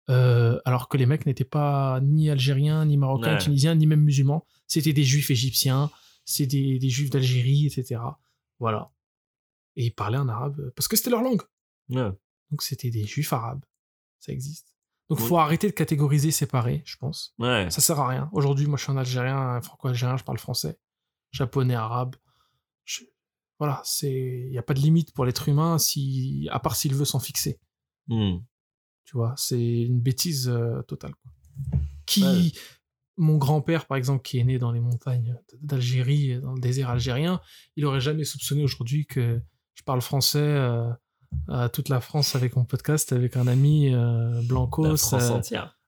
euh, alors que les mecs n'étaient pas ni algériens, ni marocains, Ouais. tunisiens, ni même musulmans. C'était des juifs égyptiens, c'est des, des juifs d'Algérie, etc. Voilà. Et ils parlaient un arabe, parce que c'était leur langue. Ouais. Donc c'était des juifs arabes. Ça existe. Donc Oui. faut arrêter de catégoriser, séparer, je pense. Ouais. Ça sert à rien. Aujourd'hui, moi je suis un Algérien, un franco-algérien, je parle français, japonais, arabe. Je- Voilà, c'est il y a pas de limite pour l'être humain si à part s'il veut s'en fixer. Mm. Tu vois, c'est une bêtise euh, totale. quoi. Qui Ouais. mon grand-père par exemple qui est né dans les montagnes d'Algérie, dans le désert algérien, il aurait jamais soupçonné aujourd'hui que je parle français euh, à toute la France avec mon podcast avec un ami euh, Blanco euh,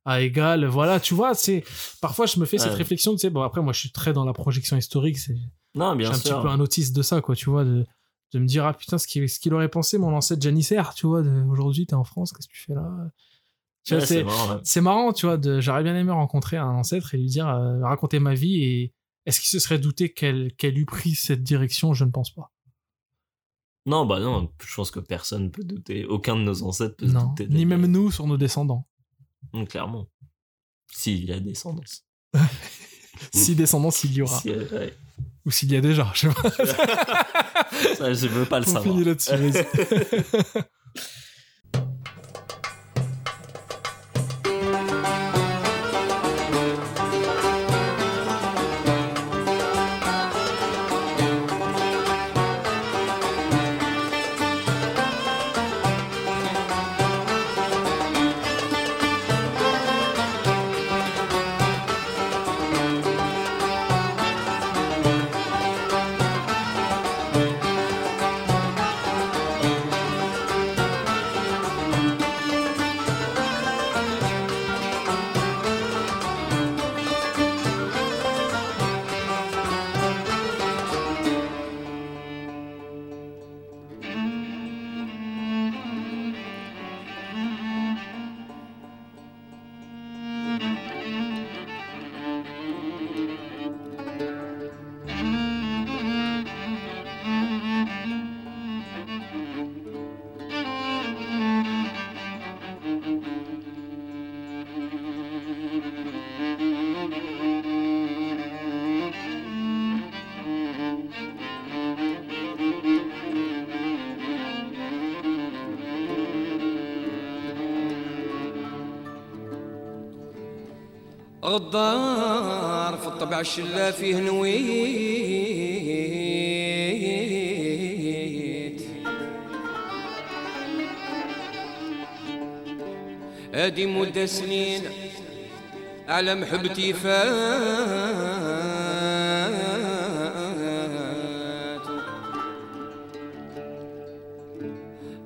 à égal. Voilà, tu vois, c'est parfois je me fais cette réflexion, tu sais, bon après moi je suis très dans la projection historique, c'est Non, bien un petit peu un autiste de ça quoi, tu vois, de, de me dire ah putain ce qu'il aurait pensé mon ancêtre janissaire, tu vois, aujourd'hui t'es en France, qu'est-ce que tu fais là? Ouais, c'est marrant, ouais. c'est marrant, tu vois, de, j'aurais bien aimé rencontrer un ancêtre et lui dire, euh, raconter ma vie et est-ce qu'il se serait douté qu'elle qu'elle eût pris cette direction? Je ne pense pas. Non, bah non, je pense que personne peut douter. Aucun de nos ancêtres peut se Non, douter. de- ni même nous sur nos descendants. Mm, clairement. S'il y a descendance. Si descendance il y aura. Si, euh, ouais. Ou s'il y a déjà, je sais pas. Ça, je veux pas le On savoir. finit là-dessus, غدار في الطبع الشلا فيه نويت. أدي مدة سنين على محبتي فات.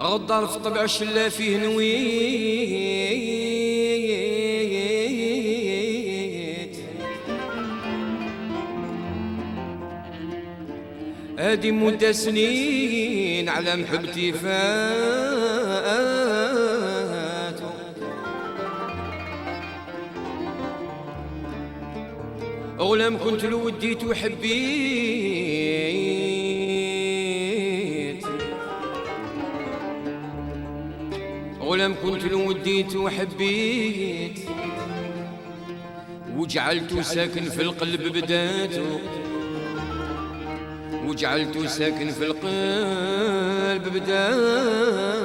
غدار في الطبع الشلا فيه نويت. ادي مدة سنين على محبتي فات. أغلم كنت لو وديت وحبيت. غلام كنت لو وديت وحبيت. وجعلته ساكن في القلب بداته. وجعلته ساكن في القلب بداته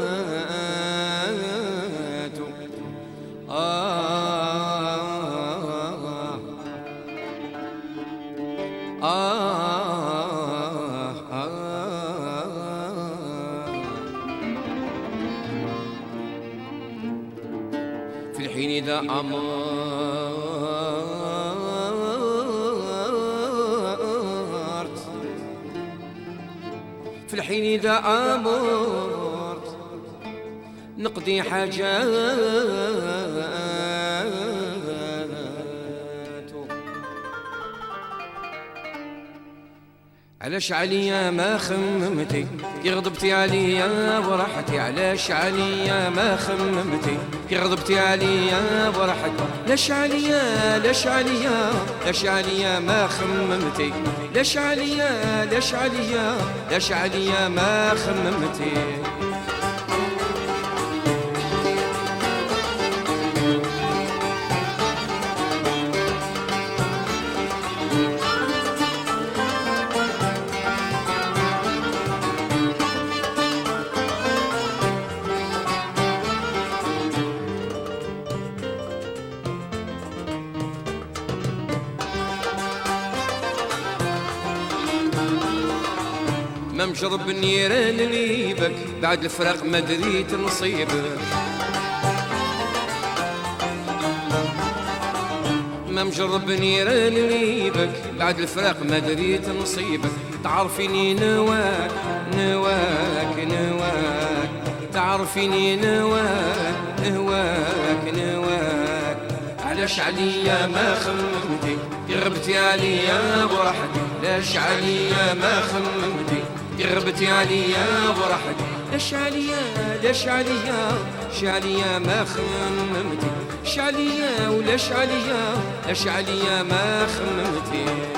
أمرت. نقضي حاجات. علاش عليا ما خممتي؟ كي غضبتي عليا ورحتي علاش عليا ما خممتي؟ غضبتي عليا ورحتي لاش عليا لاش عليا لاش عليا ما خممتي؟ لاش عليا لاش عليا لاش عليا ما خممتي؟ مجرب النيران ليبك بعد الفراق ما دريت نصيبك ما مجرب نيران ليبك بعد الفراق ما دريت نصيبك تعرفيني نواك نواك نواك. تعرفيني نواك نواك نواك. علاش عليا ما خممتي؟ غبتي عليا براحتي لاش عليا ما خممتي؟ قربت ليا ورحت دش عليا؟ دش عليا؟ شعليا ما خممتي شعليا عليا؟ شعليا عليا؟ ما خممتي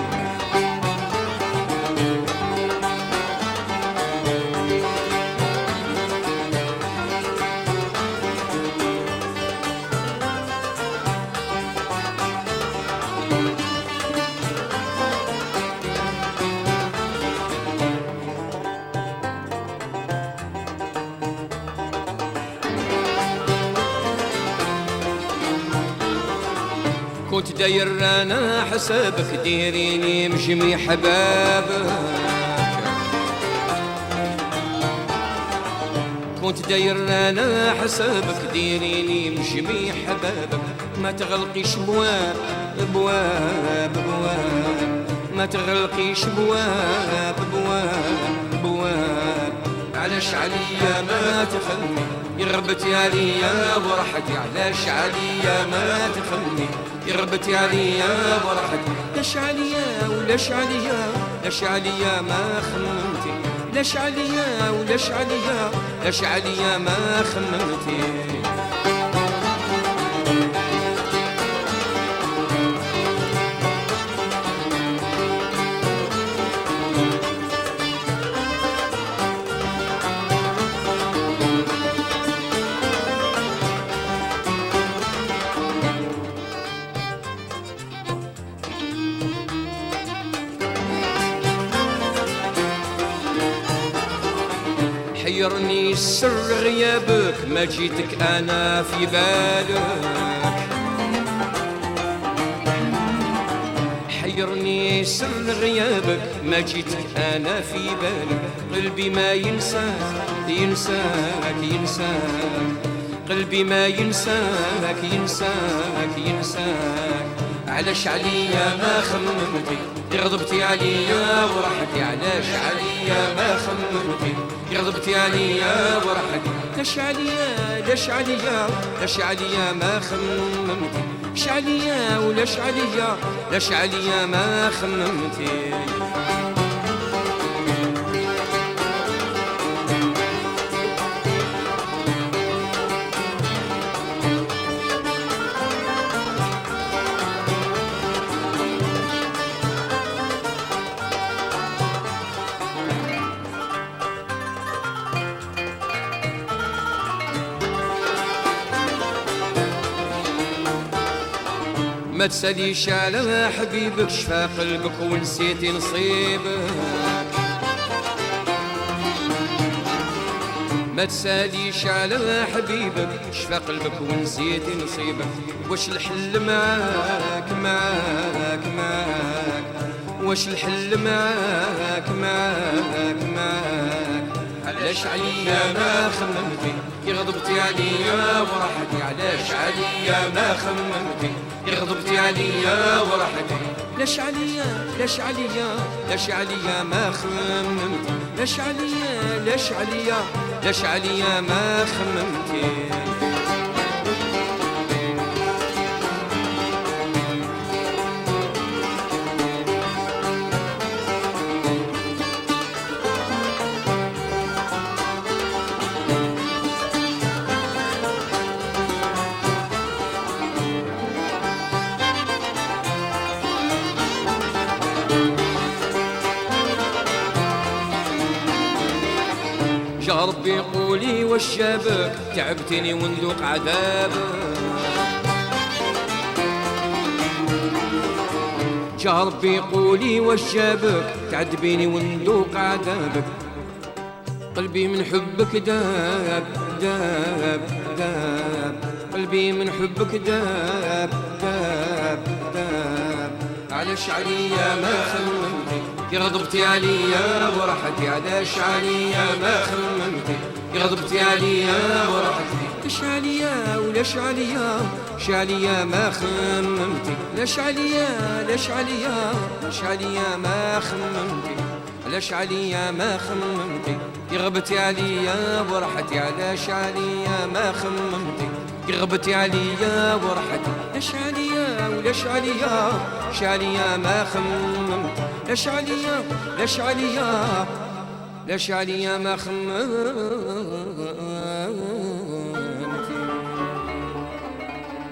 كنت داير أنا حسابك ديريني مجمي حبابك كنت داير أنا حسابك ديريني مجمي حبابك ما تغلقيش بواب بواب بواب. ما تغلقيش بواب بواب بواب. علاش عليا ما تخلني يربت عليا ورحتي على شعليا ما تخلني يربت عليا ورحتي لش عليا ولش عليا لش عليا ما خممتي. لش عليا ولش عليا لش عليا ما خممتي. سر غيابك ما جيتك أنا في بالك. حيرني سر غيابك ما جيتك أنا في بالك. قلبي ما ينساك ينساك ينساك قلبي ما ينساك ينساك ينساك علاش عليا ما خممتي؟ غضبتي عليا ورحتي علاش عليا ما خممتي؟ غضبت يا ليا ورحك لش عليا لش عليا لش عليا ما خممتي. لش عليا ولش عليا لش عليا ما خممتي. ما تساليش على حبيبك شفا قلبك ونسيتي نصيبك. ما تساليش على حبيبك شفا قلبك ونسيتي نصيبك. واش الحل معاك معاك معاك؟ واش الحل معاك معاك معاك؟ علاش عليا ما خممتي؟ غضبتي عليا ورحتي علاش عليا ما خممتي؟ غضبتي عليا ورحتي لاش عليا؟ لاش عليا؟ لاش عليا ما خممتي لاش عليا؟ لاش عليا؟ لاش عليا ما خممتي ربي قولي واش جابك تعبتني وندوق عذابك جا ربي قولي واش جابك تعذبيني وندوق عذابك قلبي من حبك داب داب داب. قلبي من حبك داب داب داب. علاش عليا ما خممتي غضبتي عليا ورحتي علاش عليا ما خممتي غضبتي عليا ورحتي لاش عليا ولاش عليا لاش عليا ما خممتي لاش عليا لاش عليا لاش عليا ما خممتي علاش عليا ما خممتي غبتي عليا ورحتي علاش عليا ما خممتي غبتي عليا ورحتي لاش عليا ولاش عليا لاش عليا ما خممتي لاش عليا لاش عليا لاش عليا ما خممتي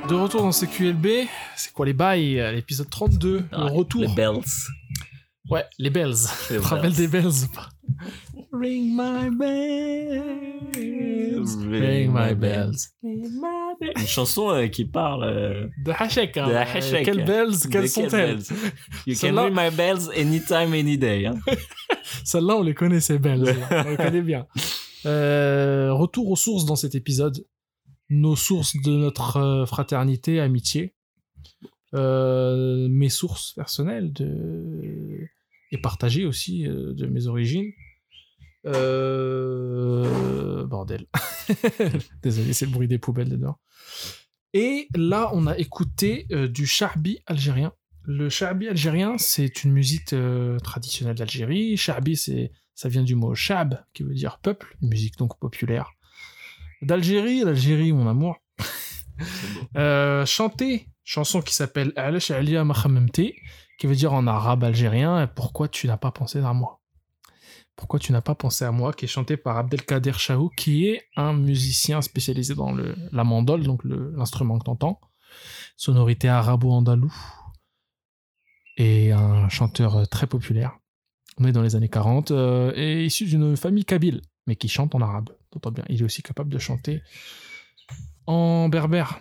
De retour dans CQLB, c'est quoi les bails euh, L'épisode 32, Ah, le retour. Les bells. Ouais, les bells. Les Tu te rappelles bells. des bells ou pas Ring my bells. Ring my bells. Une chanson euh, qui parle euh, De Hachek, hein. de Hachek. Quelles bells, quelles sont-elles You can Celle-là- ring my bells anytime, any day. hein. Celles-là, on les connaît, ces bells. on les connaît bien. Euh, retour aux sources dans cet épisode. Nos sources de notre fraternité, amitié. euh, mes sources personnelles de... et partagées aussi euh, de mes origines. Euh, Bordel. Désolé, c'est le bruit des poubelles dedans. Et là, on a écouté euh, du charbi algérien. Le charbi algérien, c'est une musique euh, traditionnelle d'Algérie. Charbi, c'est, ça vient du mot shab, qui veut dire peuple, une musique donc populaire. D'Algérie, l'Algérie, mon amour. Euh, chanter, chanson qui s'appelle Alash Alia Makhamemti, qui veut dire en arabe algérien Pourquoi tu n'as pas pensé à moi? Pourquoi tu n'as pas pensé à moi qui est chanté par Abdelkader Chahou, qui est un musicien spécialisé dans la mandole, donc l'instrument que t'entends, sonorité arabo-andalou, et un chanteur euh, très populaire. On est dans les années 40, euh, et issu d'une famille kabyle, mais qui chante en arabe. T'entends bien, il est aussi capable de chanter en berbère.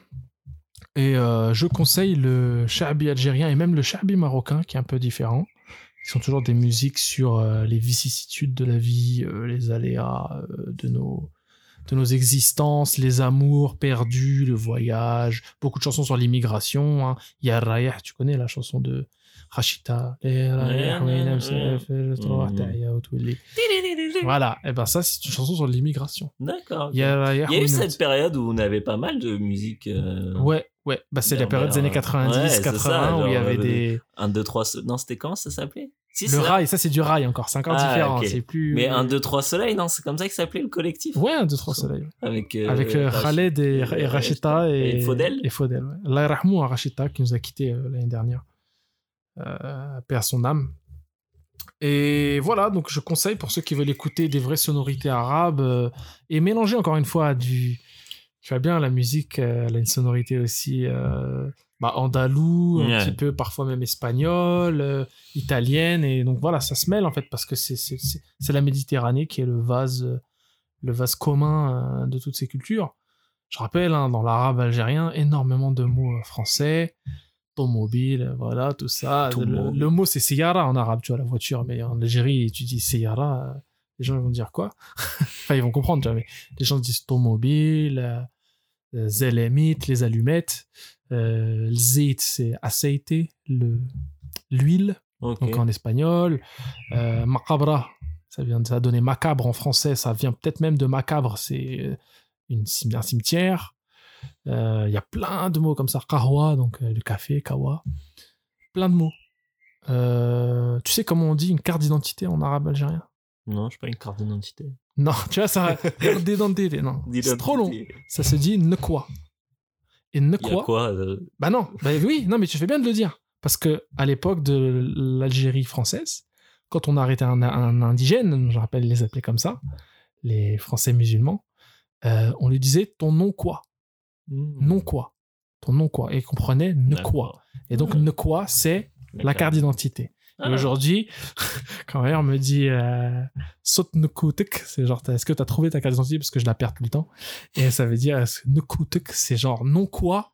Et euh, je conseille le shabi algérien et même le shabi marocain, qui est un peu différent. Ils sont toujours des musiques sur euh, les vicissitudes de la vie, euh, les aléas euh, de nos de nos existences, les amours perdus, le voyage, beaucoup de chansons sur l'immigration. Hein. Ya Rayah, tu connais la chanson de Rachita? Voilà, et ben ça c'est une chanson sur l'immigration. D'accord. Il y a eu cette période où on avait pas mal de musique. euh, Ouais, ouais, bah c'est la période des années ouais, 90, c'est ça, 80 où il y avait des 1, 2, 3. Non, c'était comment ça s'appelait? Si, le rail, ça c'est du rail encore, c'est encore Ah, différent, c'est plus Mais 1, 2, 3 soleil, non, c'est comme ça que s'appelait le collectif? Ouais, un 2 3 soleils. Avec, euh, Avec euh, Khaled et, et Rachita et, et Faudel. Et Faudel, ouais. Yarhamou à Rachita qui nous a quittés euh, l'année dernière. Euh, paix à son âme. Et voilà, donc je conseille pour ceux qui veulent écouter des vraies sonorités arabes euh, et mélanger encore une fois du. Tu vois bien, la musique, euh, elle a une sonorité aussi euh, bah, andalou, un petit peu parfois même espagnole, euh, italienne. Et donc voilà, ça se mêle en fait parce que c'est- la Méditerranée qui est le vase, euh, le vase commun euh, de toutes ces cultures. Je rappelle, hein, dans l'arabe algérien, énormément de mots français, automobile, voilà, tout ça. Le, mot, c'est seyara en arabe, tu vois, la voiture. Mais en Algérie, tu dis seyara, les gens vont dire quoi? Enfin, ils vont comprendre, tu vois, mais les gens disent automobile, euh, zelemit, les allumettes. Euh, le zait, c'est aceite, le l'huile, donc en espagnol. Euh, macabra, ça vient de ça a donné macabre en français, ça vient peut-être même de macabre, c'est euh, un cimetière. Euh, Il y a plein de mots comme ça. Kahwa, donc le café, kawa. Plein de mots. Euh, tu sais comment on dit une carte d'identité en arabe algérien? Non, je sais pas une carte d'identité. Non, tu vois, ça. d'identité, non. C'est trop long. Ça se dit nekwa. Et Il y a nekwa. quoi euh, Bah non, bah oui, non, mais tu fais bien de le dire. Parce que à l'époque de l'Algérie française, quand on arrêtait un, un indigène, je rappelle les appeler comme ça, les Français musulmans, euh, on lui disait ton nom quoi Non quoi Ton nom quoi Et il comprenait ne quoi. Et donc ne quoi, c'est la carte d'identité. Ah. aujourd'hui, quand mère me dit euh, saute nukoutek, c'est genre t'as- est-ce que tu as trouvé ta carte d'identité parce que je la perds tout le temps? Et ça veut dire nukoutek, c'est genre non quoi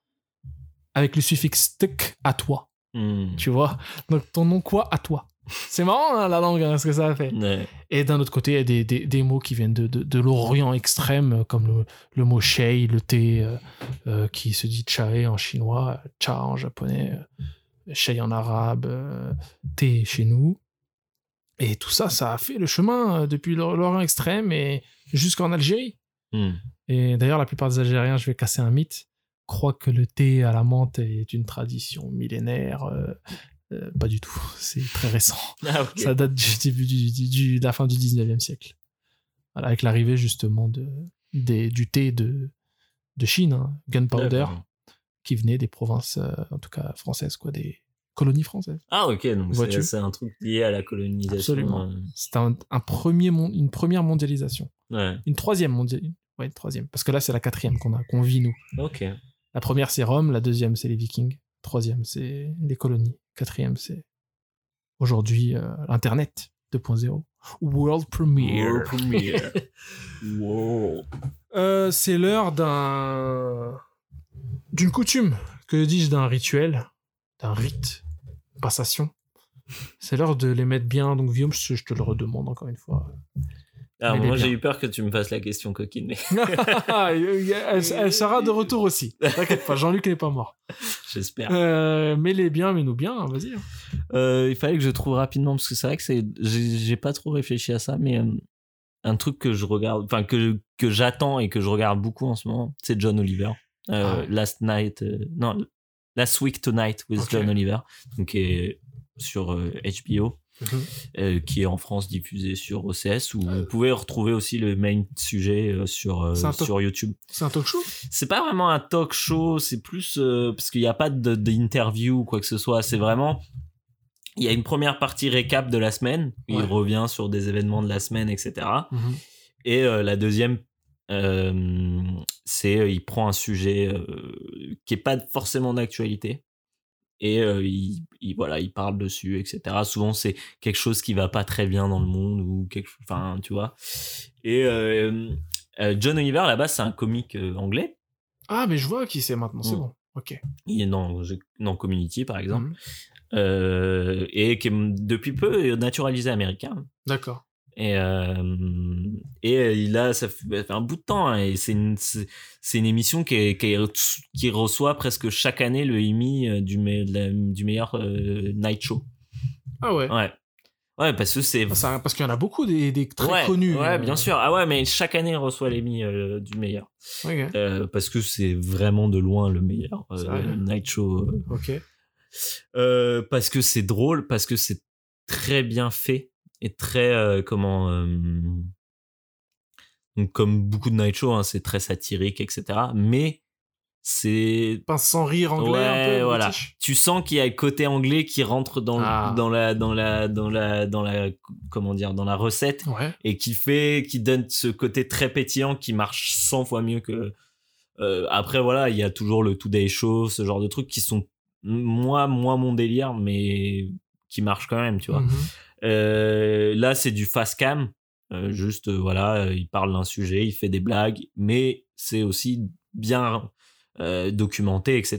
avec le suffixe tek à toi, Hmm. tu vois? Donc ton nom quoi à toi. C'est marrant hein, la langue, hein, ce que ça a fait. Ouais. Et d'un autre côté, il y a des, des, des mots qui viennent de, de, de l'Orient extrême, euh, comme le, le mot shei, le thé, euh, euh, qui se dit chae en chinois, cha en japonais, euh, shei en arabe, euh, thé chez nous. Et tout ça, ça a fait le chemin euh, depuis l'Or- l'Orient extrême et jusqu'en Algérie. Hmm. Et d'ailleurs, la plupart des Algériens, je vais casser un mythe, croient que le thé à la menthe est une tradition millénaire. euh, euh, pas du tout, c'est très récent. Ah. Ça date du début du, du- du- de la fin du 19e siècle. Voilà, avec l'arrivée justement de, des, du thé de, de Chine, hein, gunpowder. Qui venait des provinces, euh, en tout cas françaises, quoi, des colonies françaises. Ah, ok, donc c'est- un truc lié à la colonisation. Absolument. C'était un, un premier une première mondialisation. euh, Ouais, Une troisième mondialisation. Ouais, une troisième. Parce que là, c'est la quatrième qu'on a, qu'on vit, nous. ok. La première, c'est Rome. La deuxième, c'est les Vikings. Troisième, c'est les colonies. Quatrième, c'est aujourd'hui euh, l'Internet 2.0. World Premiere. World premiere. wow. Euh, c'est l'heure d'un d'une coutume, que dis-je d'un rituel, d'un rite, passation. C'est l'heure de les mettre bien. Donc Guillaume, je, te le redemande encore une fois. Alors, Mais moi, j'ai eu peur que tu me fasses la question coquine, mais elle, elle sera de retour aussi. T'inquiète pas, Jean-Luc n'est pas mort. j'espère. Euh, mais les bien, mais nous bien, hein, vas-y. Euh, il fallait que je trouve rapidement parce que c'est vrai que c'est j'ai pas trop réfléchi à ça mais euh, un truc que je regarde enfin que que j'attends et que je regarde beaucoup en ce moment c'est John Oliver Ah ouais. Last Night euh, non Last Week Tonight with. John Oliver donc qui est sur euh, HBO Mhm. euh, qui est en France diffusé sur OCS où vous pouvez retrouver aussi le main sujet euh, sur euh, sur YouTube C'est un talk show? C'est pas vraiment un talk show, c'est plus euh, parce qu'il n'y a pas d'interview ou quoi que ce soit. C'est vraiment il y a une première partie récap de la semaine, il Ouais. revient sur des événements de la semaine, etc. Mhm. Et euh, la deuxième, euh, c'est il prend un sujet qui est pas forcément d'actualité et il, il- voilà il parle dessus, etc. Souvent c'est quelque chose qui va pas très bien dans le monde ou quelque enfin tu vois? Et John Oliver là-bas c'est un comique anglais. Ah, mais je vois qui c'est maintenant, c'est Mm. bon. Ok. Il est dans, dans Community, par exemple. Euh, et qui est depuis peu naturalisé américain. D'accord. Et, euh, et il a, ça fait, un bout de temps, hein, et c'est une, c'est une émission qui, est- qui, est- qui reçoit presque chaque année le Emmy euh, du, me- de la- du meilleur euh, night show. Ah ouais. Ouais. Ouais, parce que c'est. Ah, parce qu'il y en a beaucoup des, des très ouais, connus. Ouais, euh, bien sûr. Ah ouais, mais chaque année, il reçoit l'Emmy euh, du meilleur. Euh, parce que c'est vraiment de loin le meilleur euh, night show euh, Ok. Euh, parce que c'est drôle, parce que c'est très bien fait et très euh, comment euh, donc comme beaucoup de night show, hein, c'est très satirique, etc. Mais c'est Pince sans rire anglais ouais, un peu. voilà. british? Tu sens qu'il y a le côté anglais qui rentre dans le- Ah. dans la dans la dans la dans la comment dire dans la recette Ouais. et qui fait qui donne ce côté très pétillant qui marche 100 fois mieux que euh, après voilà il y a toujours le Today Show ce genre de trucs qui sont moi moi mon délire mais qui marchent quand même tu vois Mhm. Euh, là c'est du fast cam Euh, juste euh, voilà euh, il parle d'un sujet il fait des blagues mais c'est aussi bien euh, documenté etc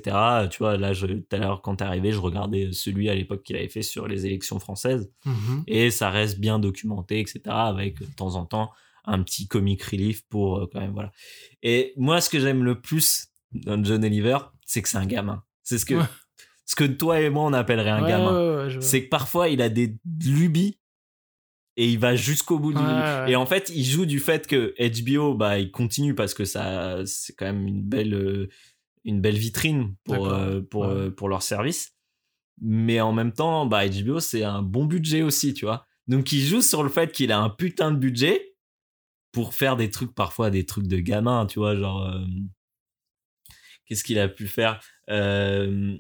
tu vois là je- tout à l'heure quand t'es arrivé je regardais celui à l'époque qu'il avait fait sur les élections françaises Mhm. et ça reste bien documenté, etc. Avec de temps en temps un petit comic relief pour euh, quand même voilà. Et moi, ce que j'aime le plus dans John Oliver, c'est que c'est un gamin. C'est ce que Ouais. Ce que toi et moi on appellerait un Ouais, gamin. ouais, ouais. C'est que parfois il a des lubies et il va jusqu'au bout du et en fait il joue du fait que HBO bah il continue parce que ça c'est quand même une belle euh, une belle vitrine pour euh, pour euh, pour leur service. Mais en même temps bah HBO c'est un bon budget aussi tu vois. Donc il joue sur le fait qu'il a un putain de budget pour faire des trucs parfois des trucs de gamin tu vois genre qu'est-ce qu'il a pu faire? Euh,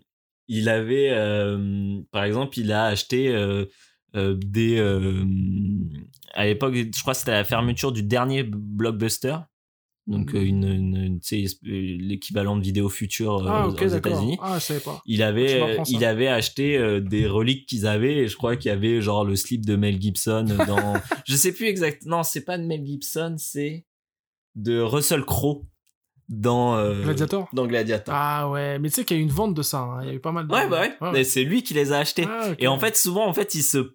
il avait euh, par exemple il a acheté euh, euh, des à l'époque je crois que c'était la fermeture du dernier blockbuster. Donc une, une, une- tu sais, l'équivalent de vidéo future Ah, aux. États-Unis. Ah, je savais pas. il avait il avait acheté des reliques qu'ils avaient et je crois qu'il y avait genre le slip de Mel Gibson dans je sais plus exact non c'est pas de Mel Gibson c'est de Russell Crowe dans euh, Gladiator? dans Gladiator Ah ouais, mais tu sais qu'il y a eu une vente de ça. hein. Il y a eu pas mal de. ouais bah ouais, Mais c'est lui qui les a achetés Ah, et en fait souvent en fait il se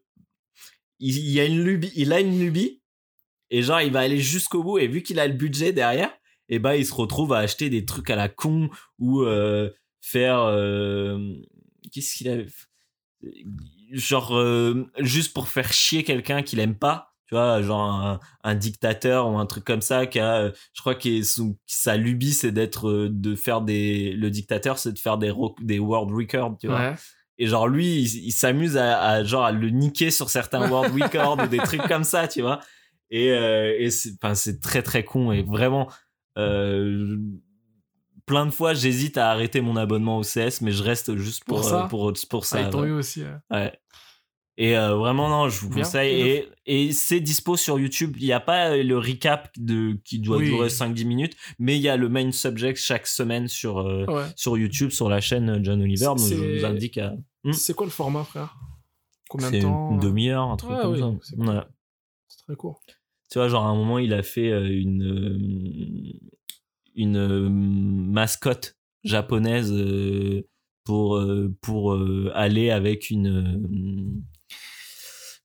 il, il y a une lubie il a une lubie et genre il va aller jusqu'au bout et vu qu'il a le budget derrière et bah il se retrouve à acheter des trucs à la con ou euh, faire euh, qu'est-ce qu'il avait genre juste pour faire chier quelqu'un qu'il aime pas tu vois genre un, un dictateur ou un truc comme ça qui a euh, je crois que sa lubie c'est d'être euh, de faire des le dictateur c'est de faire des des world records tu vois Ouais. et genre lui il, il s'amuse à, à genre à le niquer sur certains world records ou des trucs comme ça tu vois et, euh, et c'est enfin c'est très très con et vraiment euh, plein de fois j'hésite à arrêter mon abonnement au CS mais je reste juste pour Pour ça? euh, pour, pour ça Ah, ouais. aussi. ouais. Ouais. Et euh, vraiment, non, je vous Bien, conseille. Et, et c'est dispo sur YouTube. Il n'y a pas euh, le recap de, qui doit Oui. durer 5-10 minutes, mais il y a le main subject chaque semaine sur, euh, Ouais. sur YouTube, sur la chaîne John Oliver. Donc C'est- je vous indique à. Hmm. C'est quoi le format, frère? Combien de temps une demi-heure, un truc Ah comme oui, ça. c'est. Ouais. Très court. Tu vois, genre à un moment, il a fait une, une mascotte japonaise pour, pour aller avec une.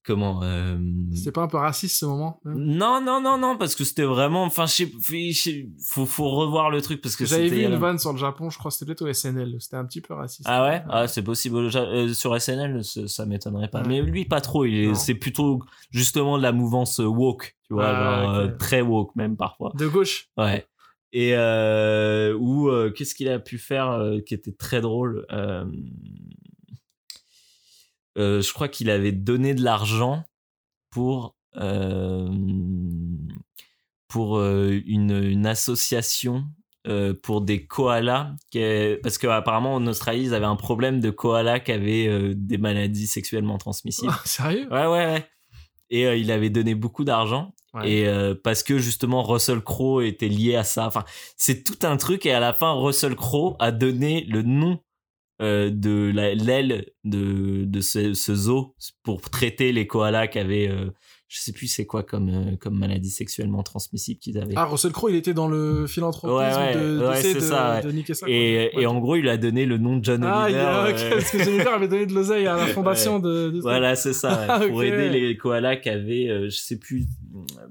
Euh, comment euh, C'était pas un peu raciste ce moment même? Non, non, non, non, parce que c'était vraiment. Enfin, je sais- faut, faut revoir le truc parce que J'avais vu une vanne sur le Japon, je crois que c'était peut-être au SNL. C'était un petit peu raciste. Ah ouais, ah, c'est possible. Euh, sur SNL, ça, m'étonnerait pas. Ouais. Mais lui, pas trop. Il est- Non. c'est plutôt justement de la mouvance euh, woke, tu vois, Ah, genre, euh, très woke même parfois. De gauche. Ouais. Et euh, ou euh, qu'est-ce qu'il a pu faire euh, qui était très drôle euh, Je crois qu'il avait donné de l'argent pour euh, pour euh, une, une association pour des koalas qui parce qu'apparemment en Australie ils avaient un problème de koalas qui avaient des maladies sexuellement transmissibles. Ah, sérieux? Ouais, ouais, ouais. Et il avait donné beaucoup d'argent. Ouais. Et euh, parce que justement Russell Crowe était lié à ça. Enfin, c'est tout un truc. Et à la fin, Russell Crowe a donné le nom euh, de la- l'aile de, de ce, ce zoo pour traiter les koalas qui avaient, euh, je sais plus c'est quoi comme, euh, comme maladie sexuellement transmissible qu'ils avaient. Ah, Russell Crowe, il était dans le philanthropisme Ouais, ouais, de, ouais, de, ça, de et, en gros, il a donné le nom de John Ah, Oliver. y a, ok, euh, parce que Jennifer avait donné de l'oseille à la fondation de, de. Voilà, c'est ça. Ah, Pour aider les koalas qui avaient, euh, je sais plus,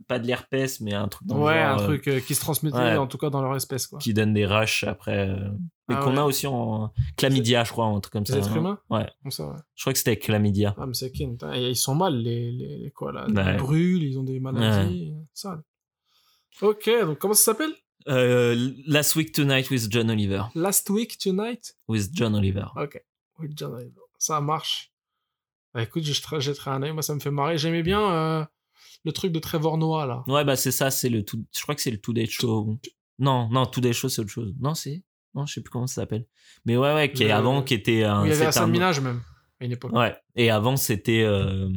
pas de l'herpès, mais un truc dans Ouais, genre, un euh, truc euh, qui se transmettait, ouais. en tout cas dans leur espèce, quoi. qui donne des rushs après. euh, et Ah qu'on ouais. a aussi en chlamydia, je crois, un truc comme ça. êtres non humains Ouais. Comme ça, ouais. Je crois que c'était chlamydia. Ah, mais c'est kin. Ils sont mal, les, les, les quoi, là. Ils brûlent, ils ont des maladies. Sale. Ok, donc comment ça s'appelle? Euh, Last Week Tonight with John Oliver. Last Week Tonight? With John Oliver. Ok. Oui, John Oliver. Ça marche. Bah écoute, je tra- jetterai un œil, moi ça me fait marrer. J'aimais bien le truc de Trevor Noah, là. Ouais, bah c'est ça, c'est le tout. Je crois que c'est le Today Show. Non, non, Today Show, c'est autre chose. Non, c'est. Non, je sais plus comment ça s'appelle. Mais ouais, ouais, qui est Le- avant, qui était un. Il y avait un- Minaj, même, à une époque. Ouais. Et avant, c'était. euh,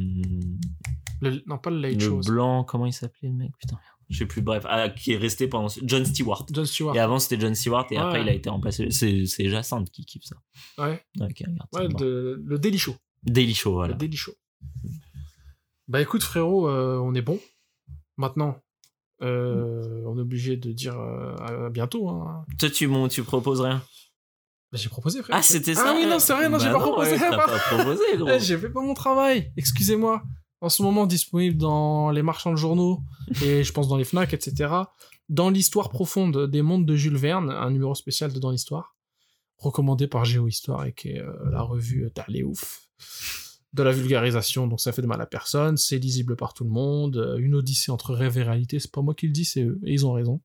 Le- non, pas le Late le Show. blanc, comment il s'appelait le mec? Putain, je sais plus. Bref, ah, qui est resté pendant. John Stewart. John Stewart. Et avant, c'était John Stewart, et Ouais. après, il a été remplacé. C'est Jacinthe qui kiffe ça. Ouais, qui regarde ça. ouais de- le Daily Show. Daily Show, voilà. Le Daily Show. Bah écoute, frérot, euh, on est bon. Maintenant, euh, on est obligé de dire euh, à bientôt. Hein. Toi, tu, mon, tu proposes rien? Bah, j'ai proposé, frérot. Ah, c'était ça? Ah oui, non, c'est rien, non, j'ai Bah pas proposé. ouais, pas proposé, gros. J'ai fait pas mon travail. Excusez-moi. En ce moment, disponible dans les marchands de journaux et je pense dans les Fnac, etc. Dans l'histoire profonde des mondes de Jules Verne, un numéro spécial de Dans l'histoire, recommandé par Géohistoire et qui est la revue T'as les ouf de la vulgarisation, donc ça fait de mal à personne, c'est lisible par tout le monde, euh, une odyssée entre rêve et réalité, c'est pas moi qui le dis, c'est eux, et ils ont raison.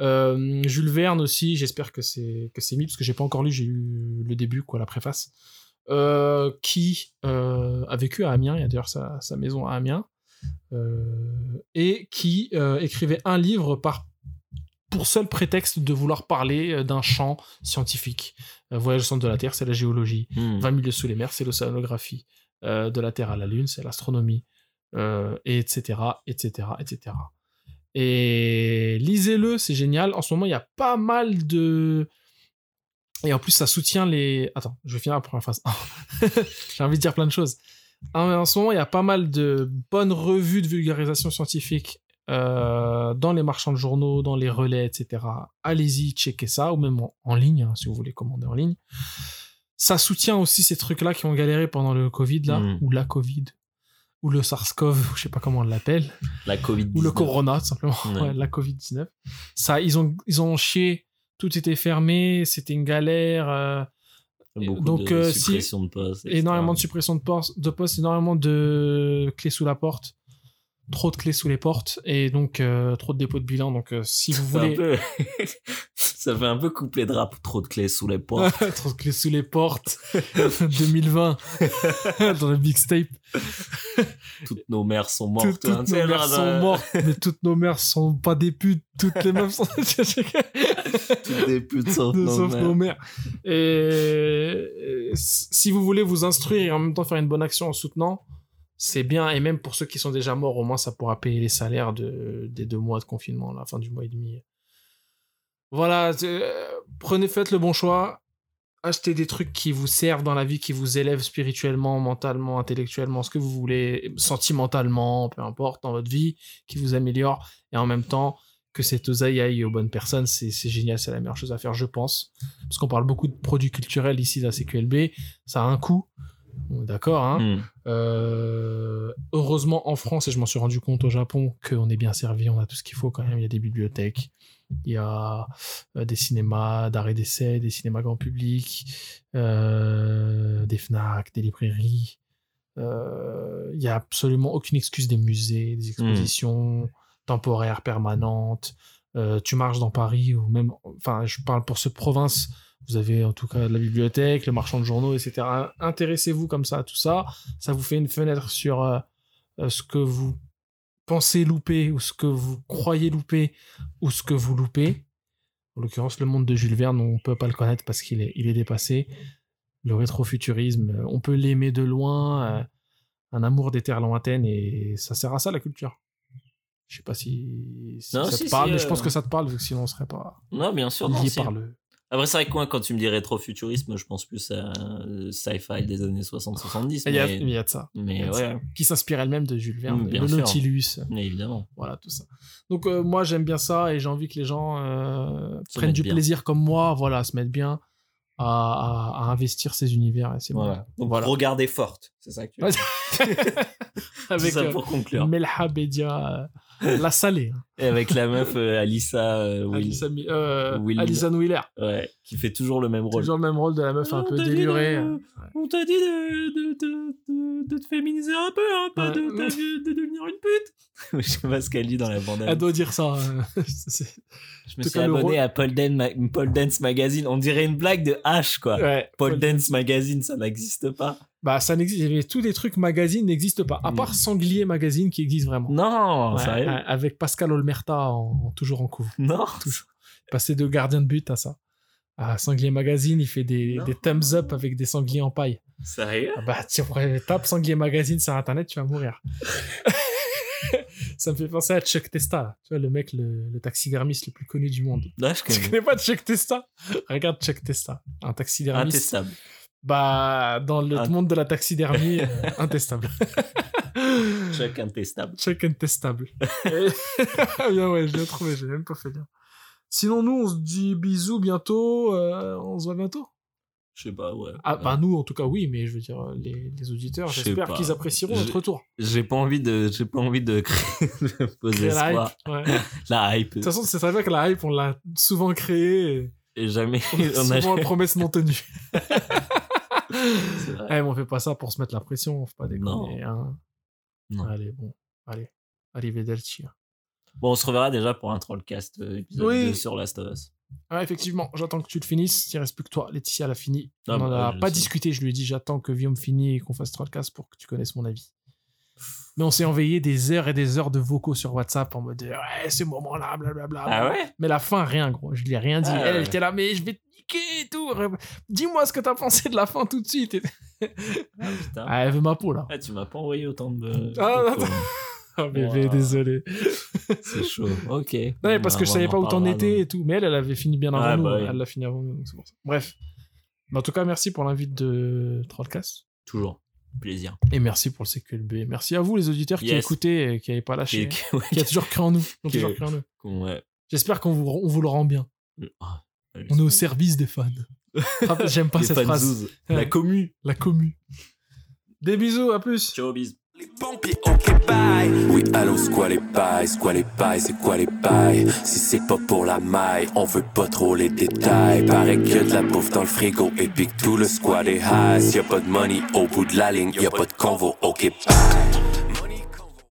Euh, Jules Verne aussi, j'espère que c'est que c'est mis parce que j'ai pas encore lu, j'ai lu le début, quoi, la préface. Euh, qui euh, a vécu à Amiens, il y a d'ailleurs sa, sa maison à Amiens, et qui écrivait un livre par pour seul prétexte de vouloir parler d'un champ scientifique. Voyage au centre de la Terre, c'est la géologie. Hmm. 20 milieux sous les mers, c'est l'océanographie. Euh, de la Terre à la Lune, c'est l'astronomie. Et etc., etc., etc. Et lisez-le, c'est génial. En ce moment, il y a pas mal de... Et en plus, ça soutient les... Attends, je vais finir la première phrase. J'ai envie de dire plein de choses. En, ce moment, il y a pas mal de bonnes revues de vulgarisation scientifique euh, dans les marchands de journaux, dans les relais, etc. Allez-y, checkez ça, ou même en, en ligne, hein, si vous voulez commander en ligne. Ça soutient aussi ces trucs-là qui ont galéré pendant le Covid, là, Mm. ou la Covid, ou le SARS-CoV, je sais pas comment on l'appelle, La Covid. ou le Corona, tout simplement, Ouais. Ouais, la Covid-19. Ça, ils ont, ils ont chié, tout était fermé, c'était une galère. euh, Beaucoup Donc, de euh, si- de postes. énormément de suppression de postes, de postes, énormément de clés sous la porte, trop de clés sous les portes, et donc euh, trop de dépôts de bilan. Donc, euh, si vous un voulez. peu... ça fait un peu couplet de rap, trop de clés sous les portes. trop de clés sous les portes 2020 dans le mixtape Toutes nos mères sont mortes. toutes, toutes hein, nos mères sont euh, mortes mais toutes nos mères sont pas des putes toutes les meufs sont Toutes des putes sauf de- nos sauf mères. nos mères et si vous voulez vous instruire et en même temps faire une bonne action en soutenant c'est bien et même pour ceux qui sont déjà morts au moins ça pourra payer les salaires de, des deux mois de confinement la fin du mois et demi voilà c'est- prenez faites le bon choix achetez des trucs qui vous servent dans la vie qui vous élèvent spirituellement mentalement intellectuellement ce que vous voulez sentimentalement peu importe dans votre vie qui vous améliore et en même temps que cette oseille aille aux bonnes personnes, c'est génial, c'est la meilleure chose à faire, je pense. Parce qu'on parle beaucoup de produits culturels ici, la CQLB, ça a un coût. On est D'accord, hein. Hmm. Euh, heureusement, en France, et je m'en suis rendu compte au Japon, qu'on est bien servi, on a tout ce qu'il faut quand même. Il y a des bibliothèques, il y a euh, des cinémas d'art et d'essai, des cinémas grand public, euh, des FNAC, des librairies. Euh, il y a absolument aucune excuse des musées, des expositions temporaires permanentes. Tu marches dans Paris ou même, enfin, je parle pour ce province. Vous avez en tout cas la bibliothèque, le marchand de journaux, etc. Intéressez-vous comme ça à tout ça. Ça vous fait une fenêtre sur euh, euh, ce que vous pensez louper ou ce que vous croyez louper ou ce que vous loupez. En l'occurrence, le monde de Jules Verne, on peut pas le connaître parce qu'il est, il est dépassé. Le rétrofuturisme, on peut l'aimer de loin. euh, un amour des terres lointaines et ça sert à ça la culture. Je sais pas si, si Non, ça si, te parle, si, mais je pense que ça te parle, sinon on serait pas Non, bien sûr. non, lié si. par le. Après, c'est vrai que moi, quand tu me dis rétrofuturisme, je pense plus à euh, sci-fi des années 60-70. Il y, a, Mais, il y a de ça. mais ça. ouais, Qui s'inspire elle-même de Jules Verne, Mm, bien le sûr. Nautilus, mais évidemment. voilà tout ça. Donc euh, moi j'aime bien ça et j'ai envie que les gens euh, prennent mettent du bien. plaisir comme moi, voilà, se mettre bien, à, à- à investir ces univers. Et c'est bon. Voilà. Donc, Voilà. regardez forte. C'est ça que tu. C'est Avec ça euh, pour conclure. Melha Bedia, la salée, hein. Et avec la meuf euh, Alissa, euh, Will- Alison Mi- euh, Will- Alison Wheeler. ouais, qui fait toujours le même rôle. Toujours le même rôle de la meuf un peu délurée. de- On t'a dit de, de, de, de, de te féminiser un peu, hein, pas Ouais. de, de, de devenir une pute. Je sais pas ce qu'elle dit dans la bande Elle doit dire ça. euh, c'est- Je me tout suis cas, le abonné rôle- à Paul, Dan- Ma- Paul Dance Magazine. On dirait une blague de H, quoi. ouais. Paul Dance Magazine, ça n'existe pas. Bah ça n'existe. il y avait Tous les trucs magazines n'existent pas. À part Sanglier Magazine qui existe vraiment. Non, Ouais, avec Pascal Olmerta en, en- toujours en couve. Non. Toujours. Passé de gardien de but à ça. À Sanglier Magazine, il fait des, des thumbs up avec des sangliers en paille. Sérieux? Ah Bah, tu tape Sanglier Magazine sur internet, tu vas mourir. ça me fait penser à Chuck Testa, là. tu vois, le mec, le, le taxidermiste le plus connu du monde. Là, je Tu connais. connais pas Chuck Testa? Regarde Chuck Testa, un taxidermiste. Intestable. Bah, dans le monde de la taxidermie, euh, intestable. Chuck intestable. Check intestable. Et- Ah bien ouais, je l'ai trouvé, j'ai même pas fait bien. Sinon, nous, on se dit bisous bientôt. euh, on se voit bientôt? Je sais pas, ouais. Ah, bah nous, en tout cas, oui, mais je veux dire, les, les auditeurs, j'espère qu'ils apprécieront notre retour. J'ai pas envie de, j'ai pas envie de créer, de poser Créer la hype. ouais. De La hype. toute façon, c'est très bien que la hype, on l'a souvent créée. et Et jamais, On a on a souvent promesse non tenue. Vrai. Eh, mais on fait pas ça pour se mettre la pression, on fait pas déconner. Hein. Non. Allez, bon, allez. Arrivederci. Bon, on se reverra déjà pour un trollcast euh, épisode Oui. 2 sur Last of Us. Ah, effectivement, j'attends que tu le finisses. Il reste plus que toi. Laetitia l'a fini. Ah, on en bah, a pas sais. discuté. Je lui ai dit j'attends que Guillaume finisse et qu'on fasse Trollcast pour que tu connaisses mon avis. Mais on s'est envoyé des heures et des heures de vocaux sur WhatsApp en mode ouais, ce moment-là, blablabla. Ah ouais? Mais la fin, rien, gros. Je lui ai rien dit. Ah elle, était là, mais je vais et tout. Dis-moi ce que t'as pensé de la fin tout de suite. Ah, putain. Ah, elle veut ma peau, là. Ah, tu m'as pas envoyé autant de. Ah, de-. Ah, bébé, Wow. désolé. C'est chaud. Ok. Non, mais parce que je savais pas où t'en étais et tout. Mais elle, elle avait fini bien avant Ah, nous. bah oui. Elle l'a fini avant nous. donc c'est pour ça. Bref. Mais en tout cas, merci pour l'invite de Trollcast. Toujours. Plaisir. Et merci pour le CQLB. Merci à vous, les auditeurs qui Yes. écoutaient et qui n'avaient pas lâché. Et- ouais, Qui a toujours cru en nous. Qui ont Que- toujours cru en nous. ouais. J'espère qu'on vous, on vous le rend bien. Ah, On est au service des fans. Ah, J'aime pas Les cette phrase. La commu. La commu. Des bisous, à plus. Ciao, bis. Les pompiers, ok bye Oui allô c'est quoi les bails, c'est quoi les bails, c'est quoi les bails? Si c'est pas pour la maille, on veut pas trop les détails y a de la bouffe dans le frigo et puis que tout le squad est high Y'a pas de money au bout de la ligne, y'a pas de convo, ok bye